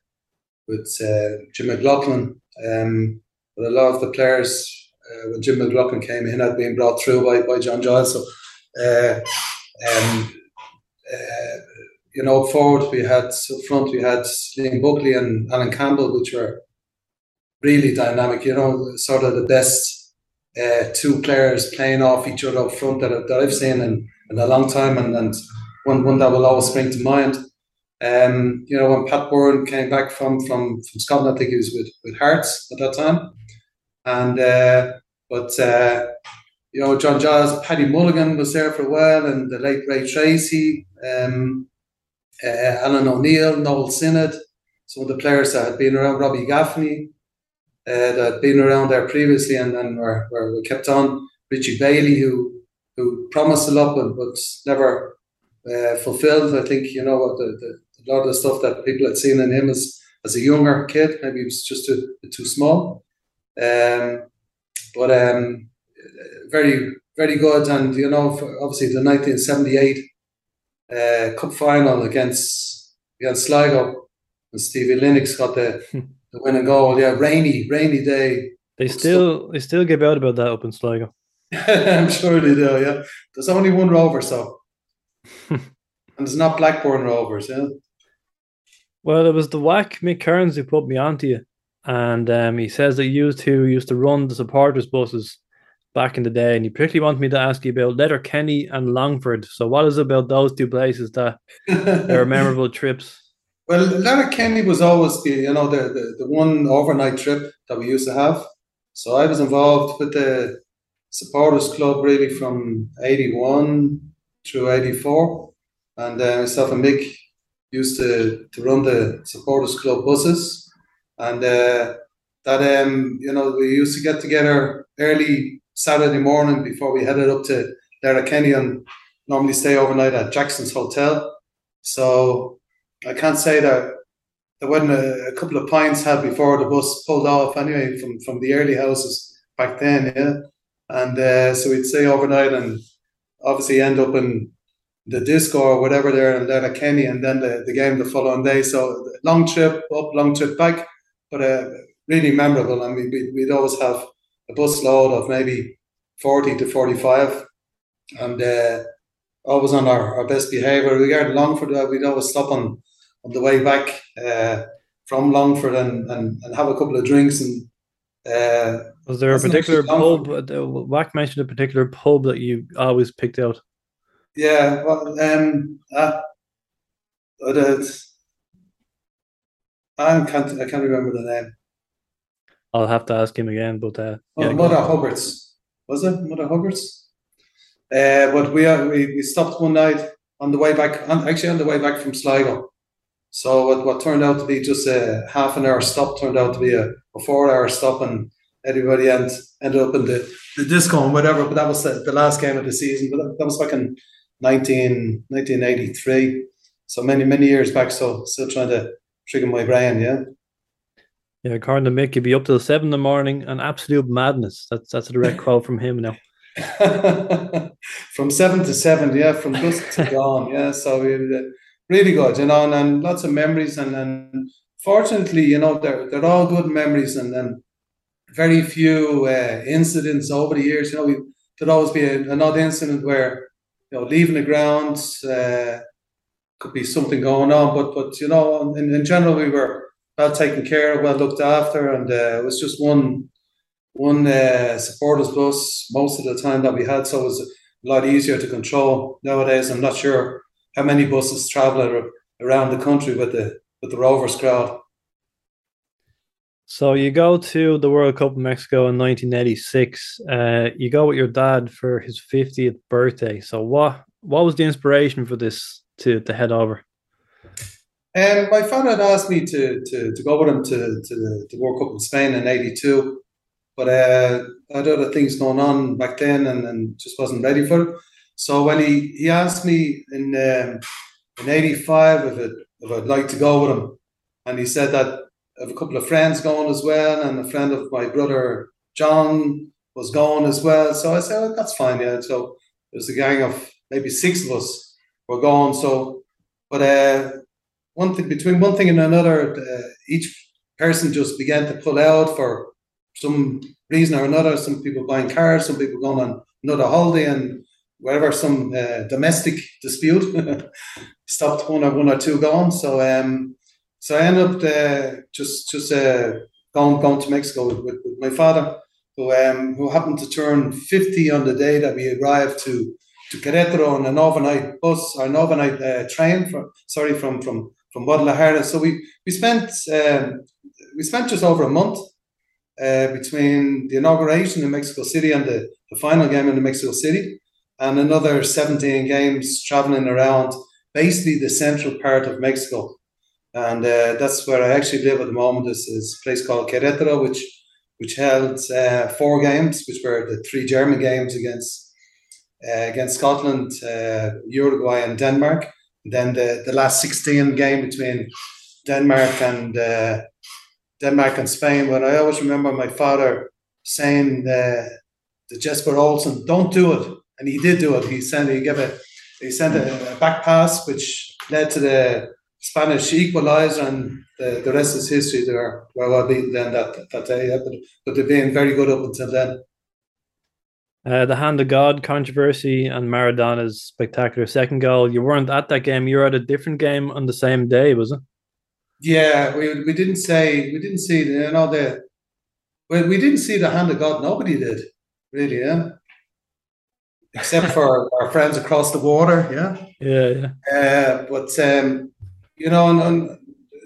with uh, Jim McLaughlin. Um, but a lot of the players uh, when Jim McLaughlin came in had been brought through by, by John Giles. So um, uh, you know, forward we had up front we had Liam Buckley and Alan Campbell, which were really dynamic. You know, sort of the best uh, two players playing off each other up front that, that I've seen in, in a long time, and, and one one that will always spring to mind. Um, you know, when Pat Byrne came back from from from Scotland, I think he was with with Hearts at that time, and uh, but uh, you know, John Giles, Paddy Mulligan was there for a while, and the late Ray Treacy, um, uh, Alan O'Neill, Noel Synnott, some of the players that had been around, Robbie Gaffney, uh, that had been around there previously and, and were, were, were kept on. Richie Bailey, who who promised a lot but, never uh, fulfilled. I think, you know, the, the, a lot of the stuff that people had seen in him as, as a younger kid, maybe he was just too, too small. Um, but um, very, very good. And, you know, obviously the 1978 uh, Cup final against, against Sligo, and Stevie Lennox got the, the winning goal. Yeah, rainy, rainy day. They still they still give out about that up in Sligo. I'm sure they do, yeah. There's only one rover, so. and it's not Blackburn Rovers, yeah. Well, it was the whack Mick Kearns who put me onto you. And um, he says that you two used to run the supporters buses back in the day, and he particularly wanted me to ask you about Letterkenny and Longford. So, what is about those two places that are memorable trips? Well, Letterkenny was always the you know the, the the one overnight trip that we used to have. So I was involved with the supporters club really from eighty one through eighty four, and uh, myself and Mick used to to run the supporters club buses, and uh, that um you know we used to get together early Saturday morning before we headed up to Letterkenny and normally stay overnight at Jackson's Hotel. So I can't say that there wasn't a, a, couple of pints had before the bus pulled off anyway from, from the early houses back then, yeah. And uh, so we'd stay overnight and obviously end up in the disco or whatever there in Letterkenny and then the, the game the following day. So long trip up, long trip back, but uh, really memorable. I mean, we'd, we'd always have a bus load of maybe 40 to 45 and uh, always on our, our best behaviour. We Regarding Longford, uh, we'd always stop on, on the way back uh, from Longford and, and, and have a couple of drinks. And uh, Was there a particular pub? Uh, Wack mentioned a particular pub that you always picked out. Yeah, well, um, uh, I can't I can't remember the name. I'll have to ask him again. But uh, yeah, Mother Hubbard's was it Mother Hubbard's? Uh, but we, uh, we we stopped one night on the way back, on, actually on the way back from Sligo. So what, what turned out to be just a half an hour stop turned out to be a, a four hour stop, and everybody end, ended up in the, the disco and whatever. But that was the, the last game of the season. But that, that was back in 19, 1983. So many many years back. So still trying to trigger my brain, yeah. Yeah, according to Mick, you'd be up till seven in the morning, an absolute madness. That's that's a direct quote from him now. from seven to seven, yeah, from dusk to dawn, yeah. So uh, really good, you know, and, and lots of memories, and, and fortunately, you know, they're they're all good memories, and then very few uh, incidents over the years. You know, we, there'd always be a, another incident where you know leaving the grounds uh, could be something going on, but but you know, in, in general, we were well taken care of, well looked after, and uh, it was just one one uh, supporters bus most of the time that we had, so it was a lot easier to control. Nowadays, I'm not sure how many buses travel around the country with the with the Rovers crowd. So you go to the World Cup in Mexico in 1986. Uh, you go with your dad for his 50th birthday. So what what was the inspiration for this to to head over? Um, my father had asked me to, to, to go with him to, to the, World Cup in Spain in '82, but uh, I had other things going on back then and, and just wasn't ready for it. So when he, he asked me in um, in '85 if, it, if I'd like to go with him, and he said that I have a couple of friends going as well, and a friend of my brother John was going as well. So I said, that's fine, yeah. So there's a gang of maybe six of us were going. So, but uh, one thing between one thing and another, uh, each person just began to pull out for some reason or another. Some people buying cars, some people going on another holiday, and whatever some uh, domestic dispute stopped one or one or two going. So um, so I ended up uh, just just uh, going going to Mexico with, with, with my father, who um, who happened to turn fifty on the day that we arrived to to Querétaro on an overnight bus or an overnight uh, train from sorry from from from Guadalajara. So we we spent um, we spent just over a month uh, between the inauguration in Mexico City and the, the final game in Mexico City, and another seventeen games traveling around basically the central part of Mexico, and uh, that's where I actually live at the moment. This is a place called Querétaro, which which held uh, four games, which were the three German games against uh, against Scotland, uh, Uruguay, and Denmark. Then the, the last 16 game between Denmark and uh, Denmark and Spain. But I always remember my father saying uh, to Jesper Olsen, "Don't do it," and he did do it. He sent he gave a he sent a, a back pass which led to the Spanish equaliser, and the, the rest is history. They were well beaten then that that day, but, but they've been very good up until then. Uh, the hand of God controversy and Maradona's spectacular second goal. You weren't at that game. You were at a different game on the same day, was it? Yeah, we, we didn't say we didn't see the, you know the well, we didn't see the hand of God. Nobody did really, yeah. Except for our friends across the water, yeah. Yeah, yeah. Uh, but um, you know, and, and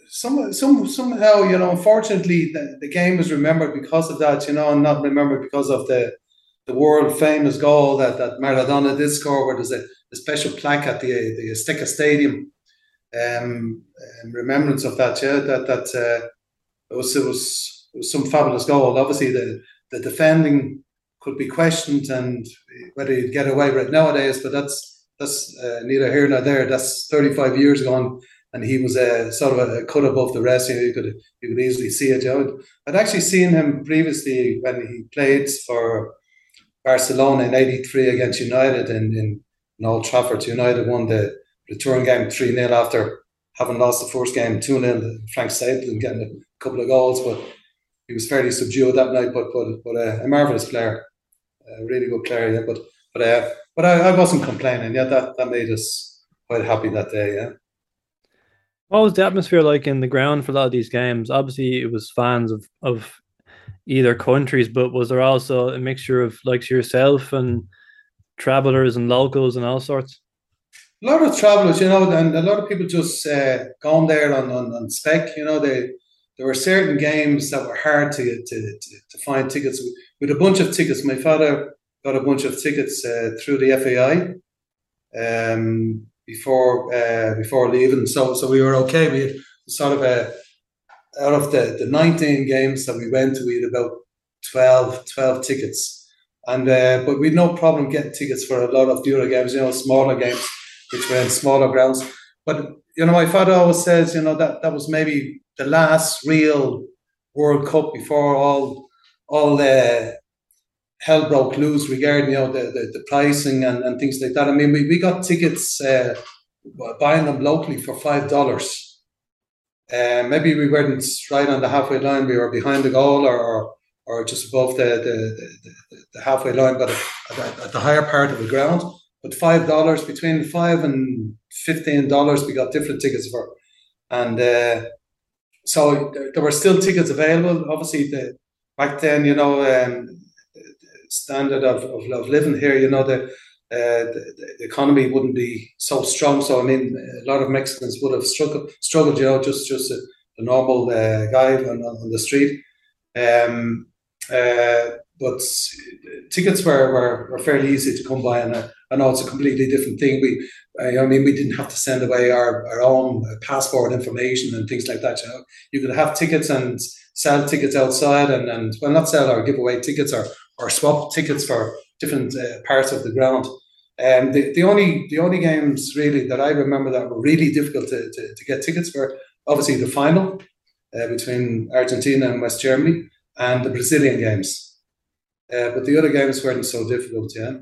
some, some somehow, you know, unfortunately, the, the game is remembered because of that, you know, and not remembered because of the the world famous goal that, that Maradona did score, where there's a, a special plaque at the the Azteca Stadium, um, in remembrance of that. Yeah, that that uh, it was it was some fabulous goal. Obviously, the the defending could be questioned and whether you'd get away with it nowadays, but that's that's uh, neither here nor there. That's 35 years gone, and he was a uh, sort of a cut above the rest. You, know, you could you could easily see it. You know? I'd actually seen him previously when he played for Barcelona in '83 against United in, in, in Old Trafford. United won the return game 3 0 after having lost the first game 2 0. Frank Stapleton getting a couple of goals, but he was fairly subdued that night. But but, but uh, a marvellous player, a really good player. Yeah, but but uh, but I, I wasn't complaining. Yeah, that, that made us quite happy that day. Yeah. What was the atmosphere like in the ground for a lot of these games? Obviously, it was fans of, of either countries, but was there also a mixture of like yourself and travelers and locals and all sorts? A lot of travelers, you know, and a lot of people just uh, gone there on, on, on spec. You know, they there were certain games that were hard to to, to, to find tickets with a bunch of tickets. My father got a bunch of tickets uh, through the FAI um, before uh, before leaving, so so we were okay. We had sort of a out of the, the 19 games that we went to, we had about 12, 12 tickets. And uh, but we had no problem getting tickets for a lot of the other games, you know, smaller games, which were in smaller grounds. But you know, my father always says, you know, that that was maybe the last real World Cup before all all the hell broke loose regarding you know the, the, the pricing and, and things like that. I mean, we, we got tickets uh, buying them locally for five dollars. Uh, maybe we weren't right on the halfway line. We were behind the goal or or, or just above the the, the, the halfway line, but at, at, the higher part of the ground. But five dollars between five and fifteen dollars, we got different tickets for, and uh, so there, there, were still tickets available. Obviously, the back then, you know, um, standard of, of, of, living here, you know, the, uh, the, the economy wouldn't be so strong. So I mean, a lot of Mexicans would have struggled, struggled, you know, just just a, a normal uh, guy on, on the street. Um, uh, but tickets were, were, were fairly easy to come by, and I, I know it's a completely different thing. We, I mean, we didn't have to send away our, our own passport information and things like that. You know, you could have tickets and sell tickets outside, and, and well, not sell or give away tickets or or swap tickets for different uh, parts of the ground. Um, the, the only the only games really that I remember that were really difficult to, to, to get tickets were obviously the final uh, between Argentina and West Germany and the Brazilian games. Uh, but the other games weren't so difficult, yeah.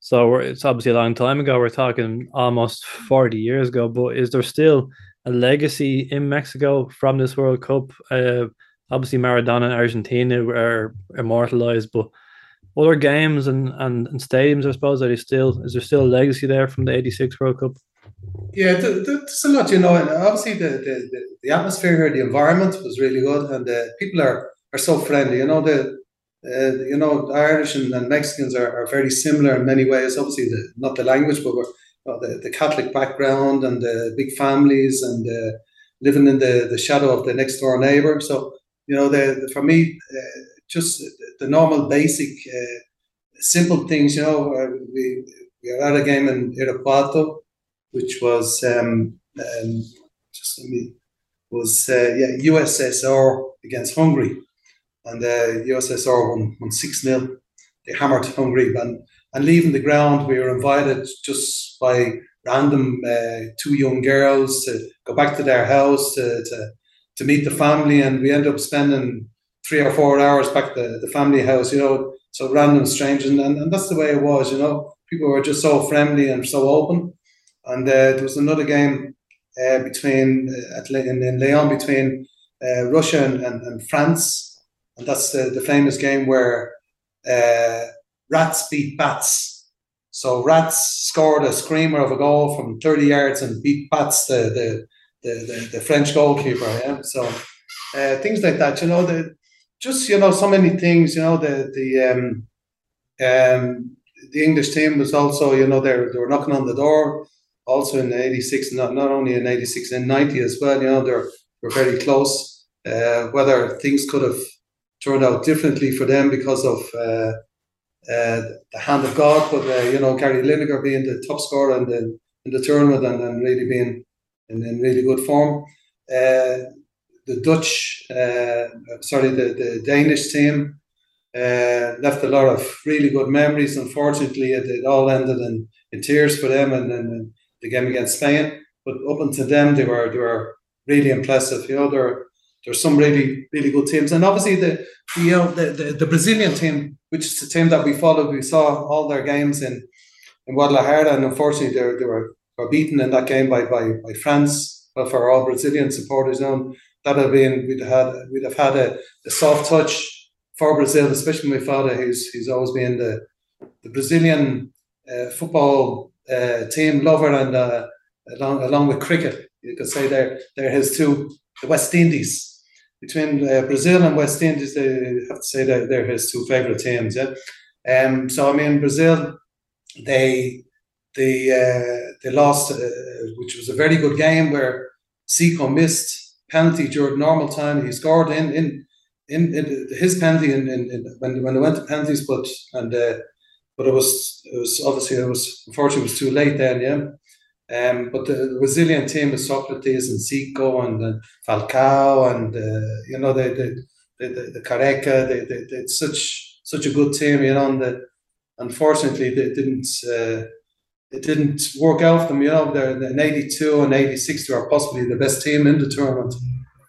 So it's obviously a long time ago. We're talking almost 40 years ago. But is there still a legacy in Mexico from this World Cup? Uh, obviously, Maradona and Argentina are immortalized, but other games and, and, and stadiums, I suppose, are they still is there still a legacy there from the '86 World Cup? Yeah, there's a lot, you know, and obviously the, the, the atmosphere here, the environment was really good, and the people are are so friendly. You know, the uh, you know, Irish and, and Mexicans are, are, very similar in many ways. Obviously, the, not the language, but we're, the, the Catholic background and the big families and uh, living in the, the shadow of the next door neighbor. So, you know, the, the for me, uh, just the normal, basic, uh, simple things. You know, we we are at a game in Irapuato, which was um, um, just let me was uh, yeah USSR against Hungary and USSR won, won 6 0. They hammered Hungary. And, and leaving the ground, we were invited just by random uh, two young girls to go back to their house to, to, to meet the family. And we ended up spending three or four hours back at the, the family house, you know, so random strangers. And, and that's the way it was, you know. People were just so friendly and so open. And uh, there was another game uh, between uh, in, in Leon between uh, Russia and, and, and France and that's the, the famous game where uh, Rats beat Bats. So Rats scored a screamer of a goal from 30 yards and beat Bats, the the, the, the, the French goalkeeper. Yeah, so uh, things like that. You know, the just you know so many things. You know, the the um, um, the English team was also you know they they were knocking on the door. Also in '86, not not only in '86, in '90 as well. You know, they're were very close. Uh, whether things could have turned out differently for them because of uh, uh, the hand of God. But uh, you know, Gary Lineker being the top scorer in the in the tournament and, and really being in, in really good form. The Dutch, uh, sorry, the, the Danish team uh, left a lot of really good memories. Unfortunately, it, it all ended in, in tears for them and then the game against Spain. But up until them, they were they were really impressive. You know, they're there's some really really good teams, and obviously the, the you know the, the, the Brazilian team, which is the team that we followed, we saw all their games in in Guadalajara, and unfortunately they, they were, were beaten in that game by by, by France. But for all Brazilian supporters, that have been we'd had we'd have had a, a soft touch for Brazil, especially my father, who's always been the the Brazilian uh, football uh, team lover, and uh, along along with cricket, you could say they're they're his two the West Indies between uh, Brazil and West Indies, they have to say that they're his two favourite teams. Yeah, um, so I mean Brazil, they they uh, they lost, uh, which was a very good game where Zico missed penalty during normal time. He scored in in in, in his penalty in, in, in, when when they went to penalties, but and uh, but it was it was obviously it was unfortunately it was too late then. Yeah. Um, but the resilient team with Socrates and Zico and, and Falcao and uh, you know the the the, the Careca, they, they, they, such such a good team, you know. And the, unfortunately, they didn't uh, it didn't work out for them. You know, they're in '82 and '86 they were possibly the best team in the tournament,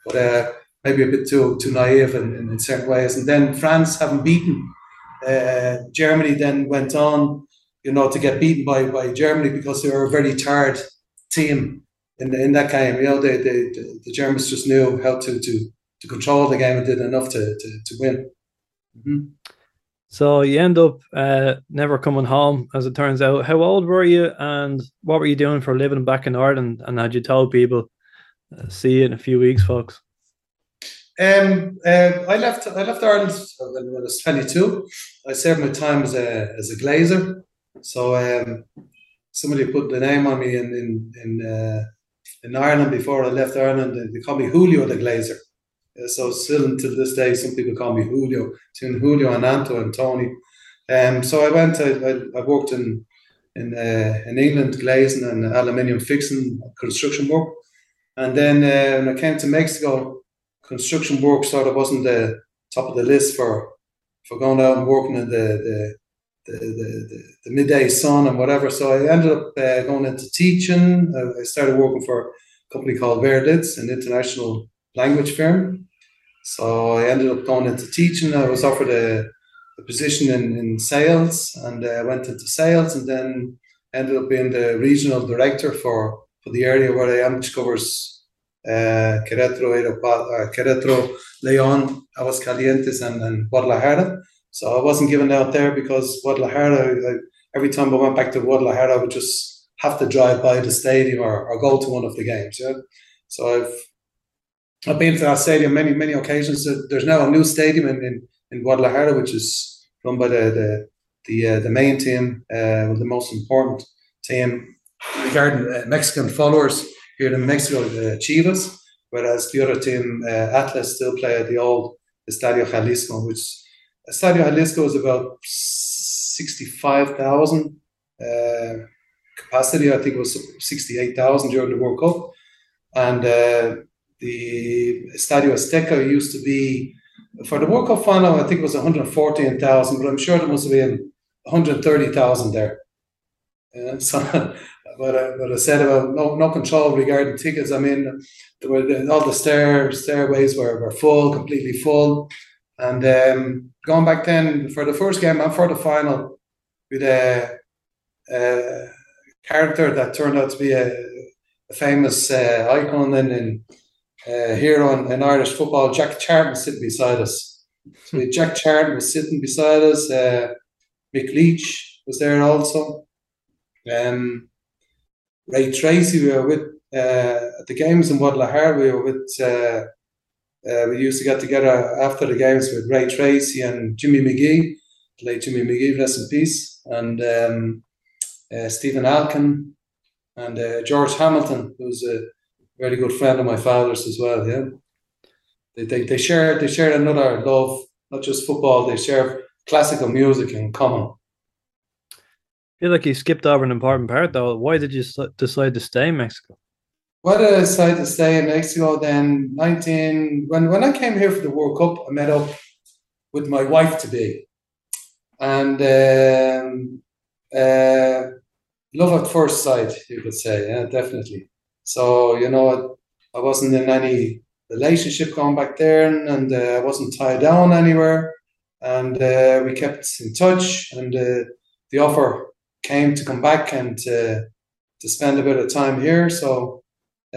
but uh, maybe a bit too too naive in, in, in certain ways. And then France, having beaten uh, Germany, then went on, you know, to get beaten by by Germany because they were a very tired team in in that game. You know, they, they, the, the Germans just knew how to to to control the game and did enough to to, to win. Mm-hmm. So you end up uh, never coming home, as it turns out. How old were you, and what were you doing for living back in Ireland? And had you told people, uh, "See you in a few weeks, folks"? Um, uh, I left. I left Ireland when I was twenty-two. I served my time as a as a glazer. So um, somebody put the name on me in in in, uh, in Ireland before I left Ireland. They called me Julio the Glazer. So still until this day, some people call me Julio. Between Julio and Anto and Tony. Um, so I went. I, I, I worked in in uh, in England glazing and aluminium fixing construction work, and then uh, when I came to Mexico, construction work sort of wasn't the top of the list for for going out and working in the the the, the, the, the midday sun and whatever. So I ended up uh, going into teaching. I started working for a company called Berlitz, an international language firm. So I ended up going into teaching. I was offered a, a position in, in sales and I uh, went into sales and then ended up being the regional director for, for the area where I am, which covers uh, Querétaro, uh, León, Aguascalientes, and, and Guadalajara. So I wasn't given out there because Guadalajara, I, every time I went back to Guadalajara, I would just have to drive by the stadium or, or go to one of the games. Yeah? So I've I've been to that stadium many, many occasions. There's now a new stadium in, in, in Guadalajara, which is run by the the the, uh, the main team, uh, the most important team regarding uh, Mexican followers here in Mexico, the Chivas, whereas the other team, uh, Atlas, still play at the old Estadio Jalisco, which Estadio Jalisco is about 65,000 uh, capacity. I think it was 68,000 during the World Cup. And uh, the Estadio Azteca used to be for the World Cup final. I think it was one hundred fourteen thousand, but I'm sure there must have been one hundred thirty thousand there. Yeah, so, but uh, but I said about no no control regarding tickets. I mean, there were all the stair stairways were, were full, completely full, and um, going back then for the first game and for the final with a, a character that turned out to be a, a famous uh, icon in, in uh, here on in Irish football, Jack Charlton was sitting beside us. So Jack Charlton was sitting beside us. Uh, Mick Leach was there also. Um, Ray Treacy, we were with uh, at the games in Guadalajara. We were with. Uh, uh, we used to get together after the games with Ray Treacy and Jimmy McGee, late Jimmy McGee, rest in peace, and um, uh, Stephen Alkin and uh, George Hamilton, who's a very good friend of my father's as well. Yeah, they they, they share they share another love, not just football. They share classical music in common. I feel like you skipped over an important part though. Why did you decide to stay in Mexico? Why did I decide to stay in Mexico? Then nineteen when when I came here for the World Cup, I met up with my wife to be, and um, uh, love at first sight, you could say. Yeah, definitely. So, you know, I wasn't in any relationship going back there and, and uh, I wasn't tied down anywhere. And uh, we kept in touch and uh, the offer came to come back and to spend a bit of time here. So,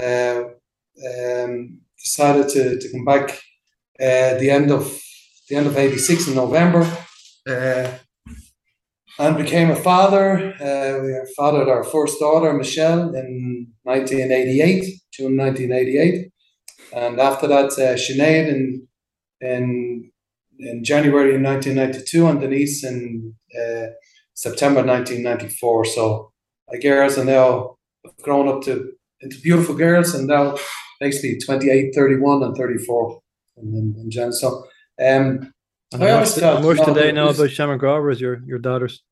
uh, um, decided to, to come back uh, the end of the end of 86 in November uh, and became a father. Uh, we fathered our first daughter, Michelle, in 1988, June 1988. And after that, uh, Sinead in, in, in January 1992 and Denise in uh, September 1994. So our girls are now grown up to into beautiful girls and now basically 28, 31 and 34 in, in, So um, and how much, how much do they know about Shamrock Rovers, your, your daughters?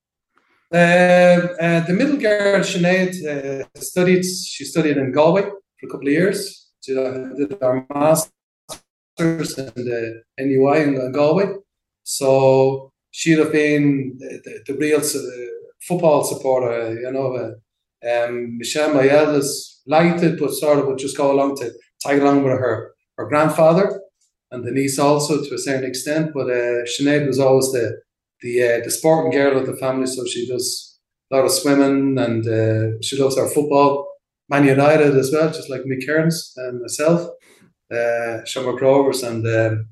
Uh, uh, the middle girl, Sinead, uh, studied, she studied in Galway for a couple of years. She did her master's in the NUI in Galway. So she'd have been the, the, the real uh, football supporter, you know. Uh, um, Michelle, my eldest, liked it, but sort of would just go along to tag along with her, her grandfather and the niece also to a certain extent. But uh, Sinead was always the the uh, the sporting girl of the family, so she does a lot of swimming and uh, she loves our football. Man United as well, just like Mick Kearns and myself, uh, Shamrock Rovers, and um,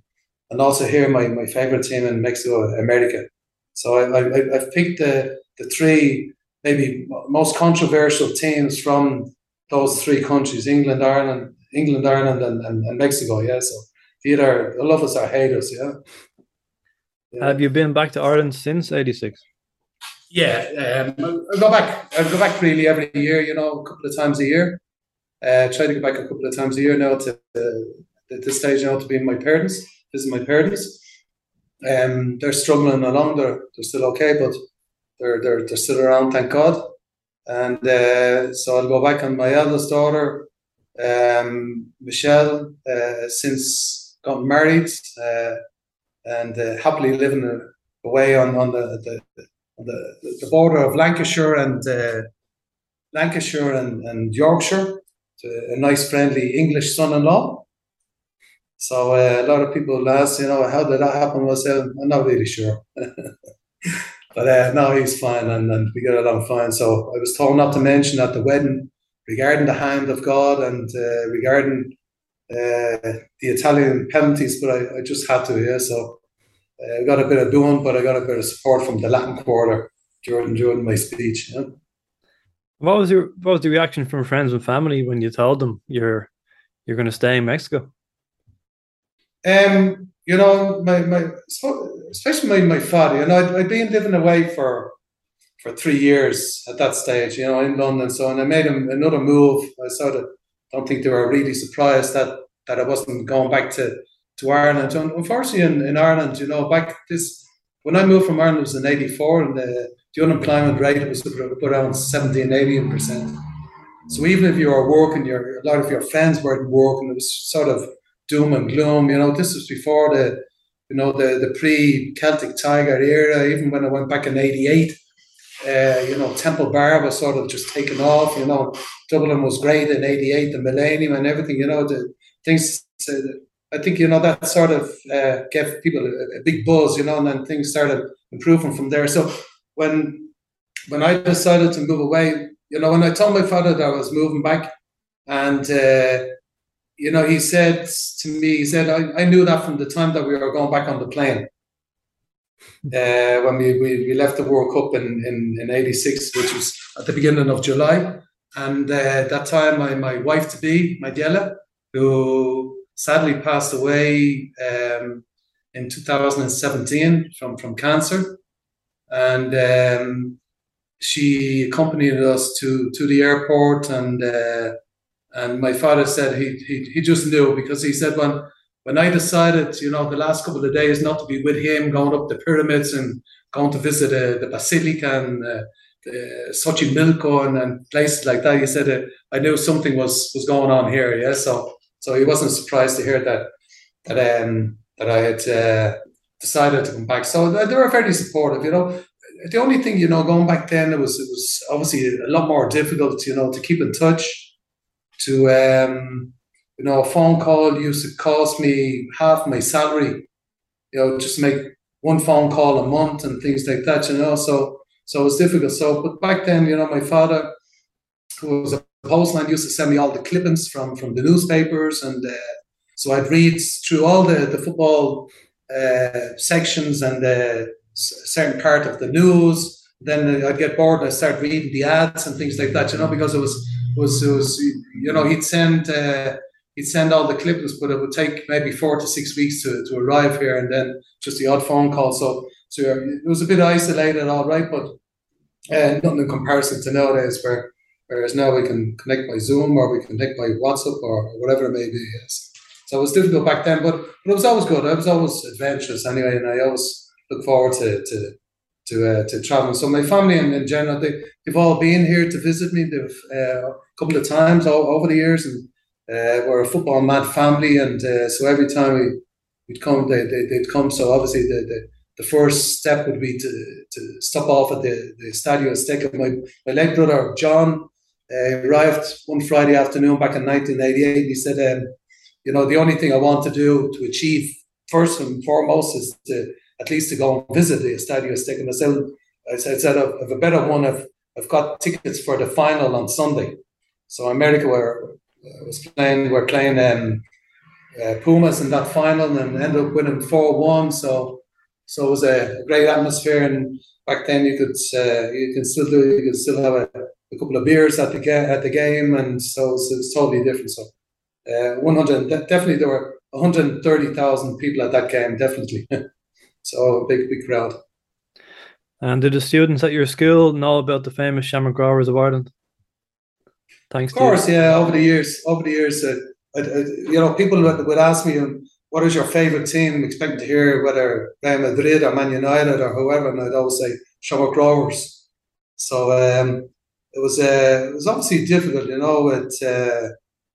and also here my, my favorite team in Mexico, America. So I, I I've picked the the three maybe most controversial teams from those three countries: England, Ireland, England, Ireland, and, and, and Mexico. Yeah, so either love us or hate us. Yeah. Yeah. Have you been back to Ireland since '86? Yeah, um, I go back. I go back really every year. You know, a couple of times a year. Uh, try to go back a couple of times a year now to uh, this stage now to be my parents. Visit my parents. Um, they're struggling along. They're they're still okay, but they're they're they're still around. Thank God. And uh, so I'll go back on my eldest daughter, um, Michelle, uh, since got married uh, and uh, happily living away on on the, the the, the border of Lancashire and uh, Lancashire and, and Yorkshire to a nice friendly English son-in-law. So uh, a lot of people ask, you know, how did that happen? I said, I'm not really sure. but uh, he's fine and, and we get along fine. So I was told not to mention at the wedding regarding the hand of God and uh, regarding the Italian penalties, but I, I just had to, yeah. So I got a bit of doing, but I got a bit of support from the Latin Quarter during during my speech. Yeah. What was your what was the reaction from friends and family when you told them you're you're going to stay in Mexico? Um, you know, my my especially my, my father. You know, I'd, I'd been living away for for three years at that stage. You know, in London. So, and I made him another move. I sort of don't think they were really surprised that that I wasn't going back to to Ireland. And unfortunately, in, in Ireland, you know, back this when I moved from Ireland, it was in '84, and the, the unemployment rate was around 17, 18 percent. So even if you were working, your a lot of your friends weren't working. It was sort of doom and gloom. You know, this was before the, you know, the the pre Celtic Tiger era. Even when I went back in '88, uh, you know, Temple Bar was sort of just taken off. You know, Dublin was great in '88, the Millennium and everything. You know, the things. I think you know that sort of uh, gave people a, a, big buzz, you know, and then things started improving from there. So when when I decided to move away, you know, when I told my father that I was moving back, and uh, you know, he said to me, he said, I, I knew that from the time that we were going back on the plane. Uh, when we, we, we left the World Cup in, in, in 86, which was at the beginning of July. And uh, that time, my, my wife to be, my Diela, who sadly passed away um, in 2017 from, from cancer. And um, she accompanied us to, to the airport. And uh, and my father said he, he, he just knew because he said, when, when I decided, you know, the last couple of days not to be with him, going up the pyramids and going to visit uh, the Basilica and uh, the Xochimilco and, and places like that, he said, uh, I knew something was, was going on here. Yeah. So so he wasn't surprised to hear that that um, that I had uh, decided to come back. So they were very supportive. You know, the only thing you know going back then it was it was obviously a lot more difficult. You know, to keep in touch. To um, you know, a phone call used to cost me half my salary. You know, just make one phone call a month and things like that. You know, so so it was difficult. So, but back then, you know, my father, who was a postman used to send me all the clippings from from the newspapers, and uh, so I'd read through all the the football uh, sections and the certain part of the news. Then I'd get bored and I'd start reading the ads and things like that, you know, because it was was was you know he'd send uh, he'd send all the clippings, but it would take maybe four to six weeks to, to arrive here, and then just the odd phone call. So so it was a bit isolated, all right, but uh, nothing in comparison to nowadays where Whereas now we can connect by Zoom or we can connect by WhatsApp or whatever it may be. Yes. So it was difficult back then, but, but it was always good. I was always adventurous anyway, and I always look forward to to to, uh, to traveling. So my family in, in general, they, they've all been here to visit me. They've uh, a couple of times all, over the years, and uh, we're a football mad family, and uh, so every time we we'd come, they, they would come. So obviously the, the the first step would be to, to stop off at the, the Stadio Azteca. My, my late brother John uh, arrived one Friday afternoon back in 1988. He said, um, you know, the only thing I want to do to achieve first and foremost is to at least to go and visit the Estadio Azteca. And I said, I said, I've a better one. I've, I've got tickets for the final on Sunday. So America were was playing, we're playing um, uh, Pumas in that final and ended up winning four one. So so it was a great atmosphere. And back then you could uh, you can still do you can still have a, a couple of beers at the ga- at the game, and so it was, it was totally different. So uh, 100 definitely there were 130,000 people at that game, definitely. so a big big crowd. And did the students at your school know about the famous Shamrock Rovers of Ireland? Thanks. Of course, yeah. Over the years, over the years, uh, I, I, you know, people would, would ask me, um, "What is your favorite team?" Expecting to hear whether Real Madrid or Man United or whoever, and I'd always say Shamrock Rovers. So um, it was uh, it was obviously difficult, you know. It uh,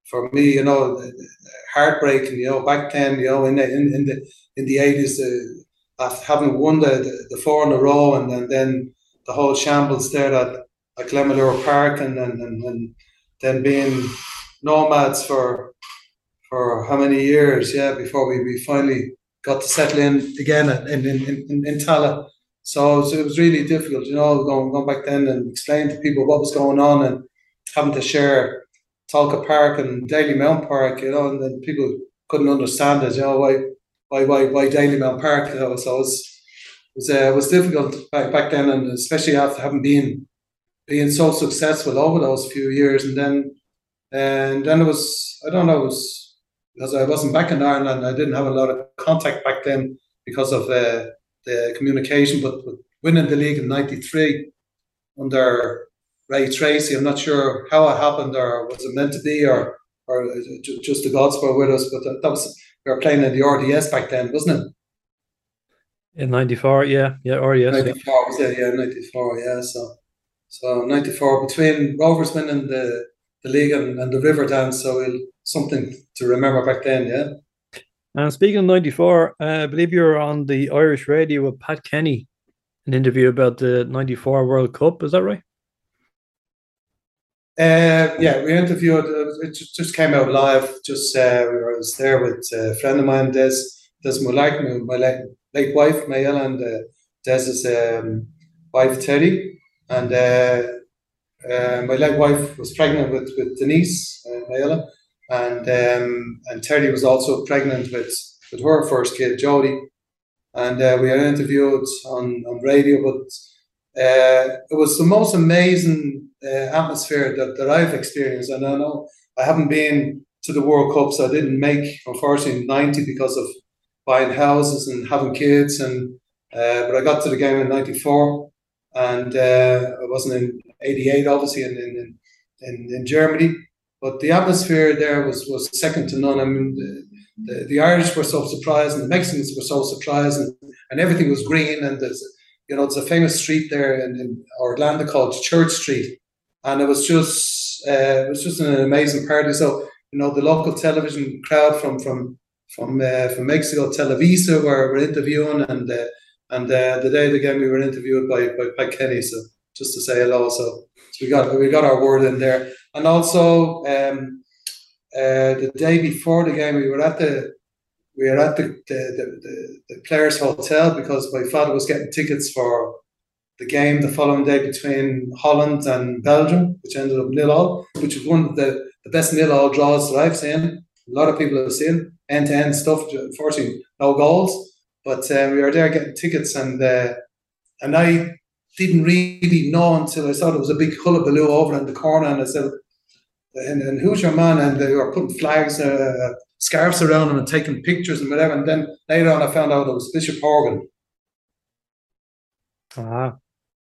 for me, you know, heartbreaking. You know, back then, you know, in the in, in the in the eighties, uh, having won the, the, the four in a row, and, and then the whole shambles there at at Glenmalure Park, and and, and, and then being nomads for for how many years? Yeah, before we, we finally got to settle in again in in, in, in Tallaght. So, so, it was really difficult, you know, going going back then and explain to people what was going on and having to share Tolka Park and Dalymount Park, you know, and then people couldn't understand it, you know, why why why why Dalymount Park, you know. So it was it was, uh, it was difficult back back then, and especially after having been being so successful over those few years, and then and then it was I don't know it was because I wasn't back in Ireland, I didn't have a lot of contact back then because of uh, the communication. But, but winning the league in '93 under Ray Treacy, I'm not sure how it happened or was it meant to be or or just the gods were with us. But that was we were playing in the RDS back then, wasn't it? In '94, yeah, yeah, RDS. '94 yeah. Yeah, '94, yeah. So so 94 between Rovers winning the, the league and, and the River Dance. So something to remember back then, yeah. And speaking of 94, uh, I believe you were on the Irish radio with Pat Kenny, an interview about the 94 World Cup. Is that right? Uh, yeah, we interviewed, uh, it just came out live. Just uh, we were, I was there with a friend of mine, Des, Des Mullaik, my late, late wife, Mayella, and uh, Des's um, wife, Teddy and uh, uh, my late wife was pregnant with with Denise uh, Mayella, and um, and Terry was also pregnant with with her first kid, Jody, and uh, we were interviewed on on radio, but uh, it was the most amazing uh, atmosphere that, that I've experienced, and I know I haven't been to the World Cups. so I didn't make unfortunately ninety because of buying houses and having kids, and but I got to the game in ninety four and uh, I wasn't in '88, obviously, in, in in, in Germany. But the atmosphere there was was second to none. I mean, the, the, the Irish were so surprised, and the Mexicans were so surprised, and, and everything was green. And there's you know, it's a famous street there in, in Orlando called Church Street, and it was just uh, it was just an amazing party. So you know, the local television crowd from from from uh, from Mexico, Televisa, were, were interviewing, and uh, and uh, the day of the game, we were interviewed by, by Kenny, so just to say hello. So, so we got we got our word in there, and also um, uh, the day before the game, we were at the we were at the the, the, the players' hotel because my father was getting tickets for the game the following day between Holland and Belgium, which ended up nil all, which was one of the, the best nil all draws that I've seen. A lot of people have seen end to end stuff. Unfortunately, no goals. But uh, we were there getting tickets, and uh, and I didn't really know until I saw there was a big hullabaloo over in the corner, and I said, who's your man? And they were putting flags, uh, scarves around him and taking pictures and whatever. And then later on, I found out it was Bishop Horgan. Uh-huh.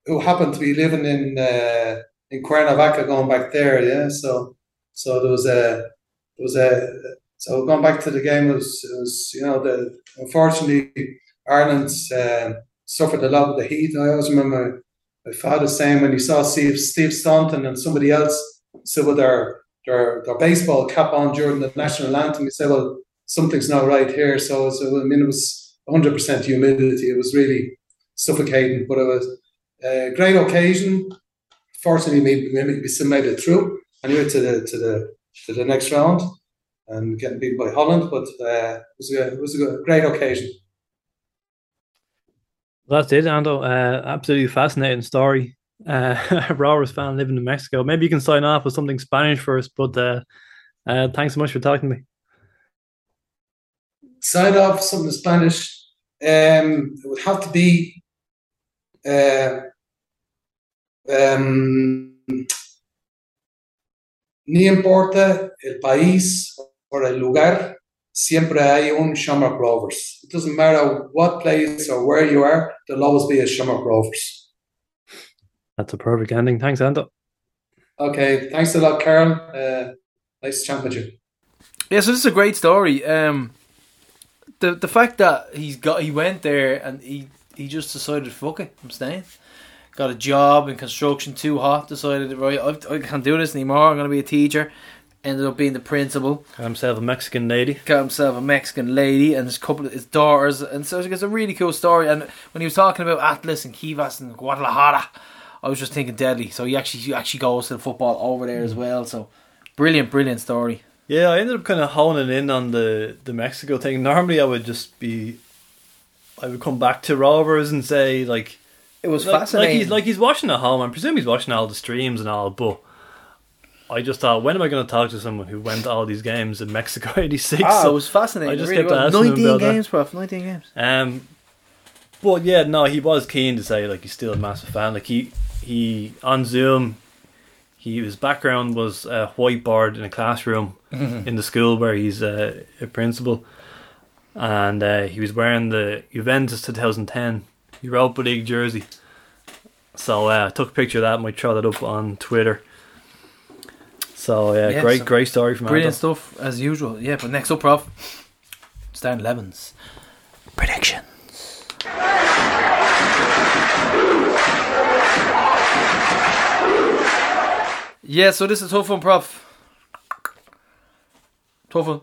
Who happened to be living in uh, in Cuernavaca, going back there, yeah. So, so there was a there was a so going back to the game was was you know the unfortunately Ireland uh, suffered a lot of the heat. I always remember my father saying when he saw Steve Steve Staunton and somebody else sit with their their, their baseball cap on during the national anthem, We said, "Well, something's not right here." So, so I mean, it was 100 percent humidity. It was really suffocating, but it was a great occasion. Fortunately, we, we still made it through anyway to the to the to the next round. and getting beaten by Holland, but uh, it was a it was a great occasion. That's it, Ando. Uh, absolutely fascinating story. Uh, Rovers fan living in Mexico. Maybe you can sign off with something Spanish for us, but uh, uh, thanks so much for talking to me. Sign off something in Spanish. Um, it would have to be. Uh, um, ni importa el país or el lugar, siempre hay un Shamrock Rovers. It doesn't matter what place or where you are, there'll always be a Shamrock Rovers. That's a perfect ending. Thanks, Ando. Okay, thanks a lot, Carol. Uh, nice chatting with you. Yeah, so this is a great story. Um, the the fact that he's got he went there and he he just decided fuck it, I'm staying. Got a job in construction, too hot. Decided right, I, I can't do this anymore. I'm going to be a teacher. Ended up being the principal. Got himself a Mexican lady. Got himself a Mexican lady and his couple of his daughters, and so it's a really cool story. And when he was talking about Atlas and Kivas and Guadalajara, I was just thinking deadly. So he actually he actually goes to the football over there as well. So brilliant, brilliant story. Yeah, I ended up kind of honing in on the, the Mexico thing. Normally, I would just be, I would come back to Rovers and say like, It was like, like he's like he's watching at home. I presume he's watching all the streams and all. But I just thought, when am I going to talk to someone who went to all these games in Mexico '86? Ah, so it was fascinating. I just really kept was. asking him Nineteen about that. games, prof. Nineteen games. Um, but yeah, no, he was keen to say like he's still a massive fan. Like he he on Zoom, he his background was a whiteboard in a classroom in the school where he's uh, a principal, and uh, he was wearing the Juventus 2010 Europa League jersey. So uh, I took a picture of that and we throw that up on Twitter. So yeah, Yeah, great so great story from Brilliant Anton. stuff as usual. Yeah, but next up, prof. Stan elevens. Prediction. Yeah, so this is a tough one, prof. Tough one.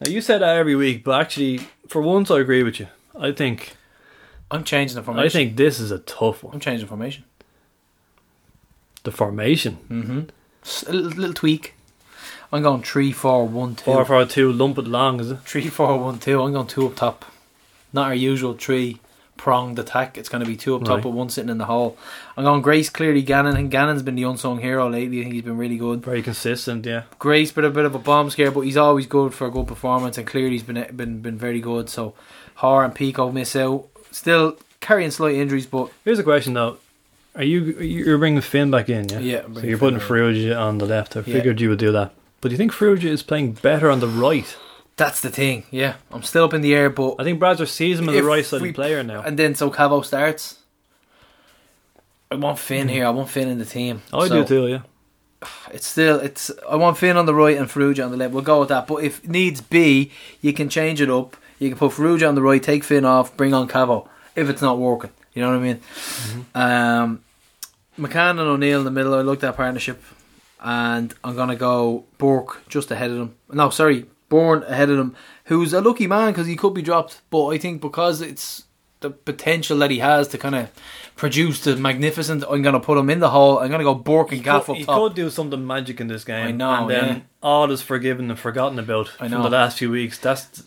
Now you said that every week, but actually, for once, I agree with you. I think I'm changing the formation. I think this is a tough one. I'm changing the formation. The formation. Mm-hmm. A little, little tweak. I'm going three, four, one, two. Four four two, lump it long, is it? Three, four, one, two. I'm going two up top. Not our usual three pronged attack. It's going to be two up top Right. with one sitting in the hole. I'm going Grace Cleary Gannon. and Gannon's been the unsung hero lately. I think he's been really good. Very consistent, yeah. Grace been a bit of a bomb scare, but he's always good for a good performance, and Cleary he's been been been very good. So, Har and Pico miss out. Still carrying slight injuries, but Here's a question though: Are you you're bringing Finn back in? Yeah. Yeah, So you're putting Finn Farrugia on the left. I Yeah. figured you would do that. But do you think Farrugia is playing better on the right? That's the thing. Yeah, I'm still up in the air, but I think Bradzer sees him as a right sided player now. and then so Cavo starts. I want Finn here. I want Finn in the team. I So- do too, yeah. It's still it's. I want Finn on the right and Farrugia on the left. We'll go with that. But if needs be, you can change it up. You can put Farrugia on the right, take Finn off, bring on Cavo. If it's not working, you know what I mean. Um, McCann and O'Neill in the middle. I like that partnership, and I'm gonna go Bork just ahead of them. No, sorry, Byrne ahead of them. Who's a lucky man because he could be dropped, but I think because it's the potential that he has to kind of produce the magnificent, I'm gonna put him in the hole. I'm gonna go Bork and Gaff Could- up he top. could do something magic in this game. I know, and then yeah. all is forgiven and forgotten about I from the last few weeks. That's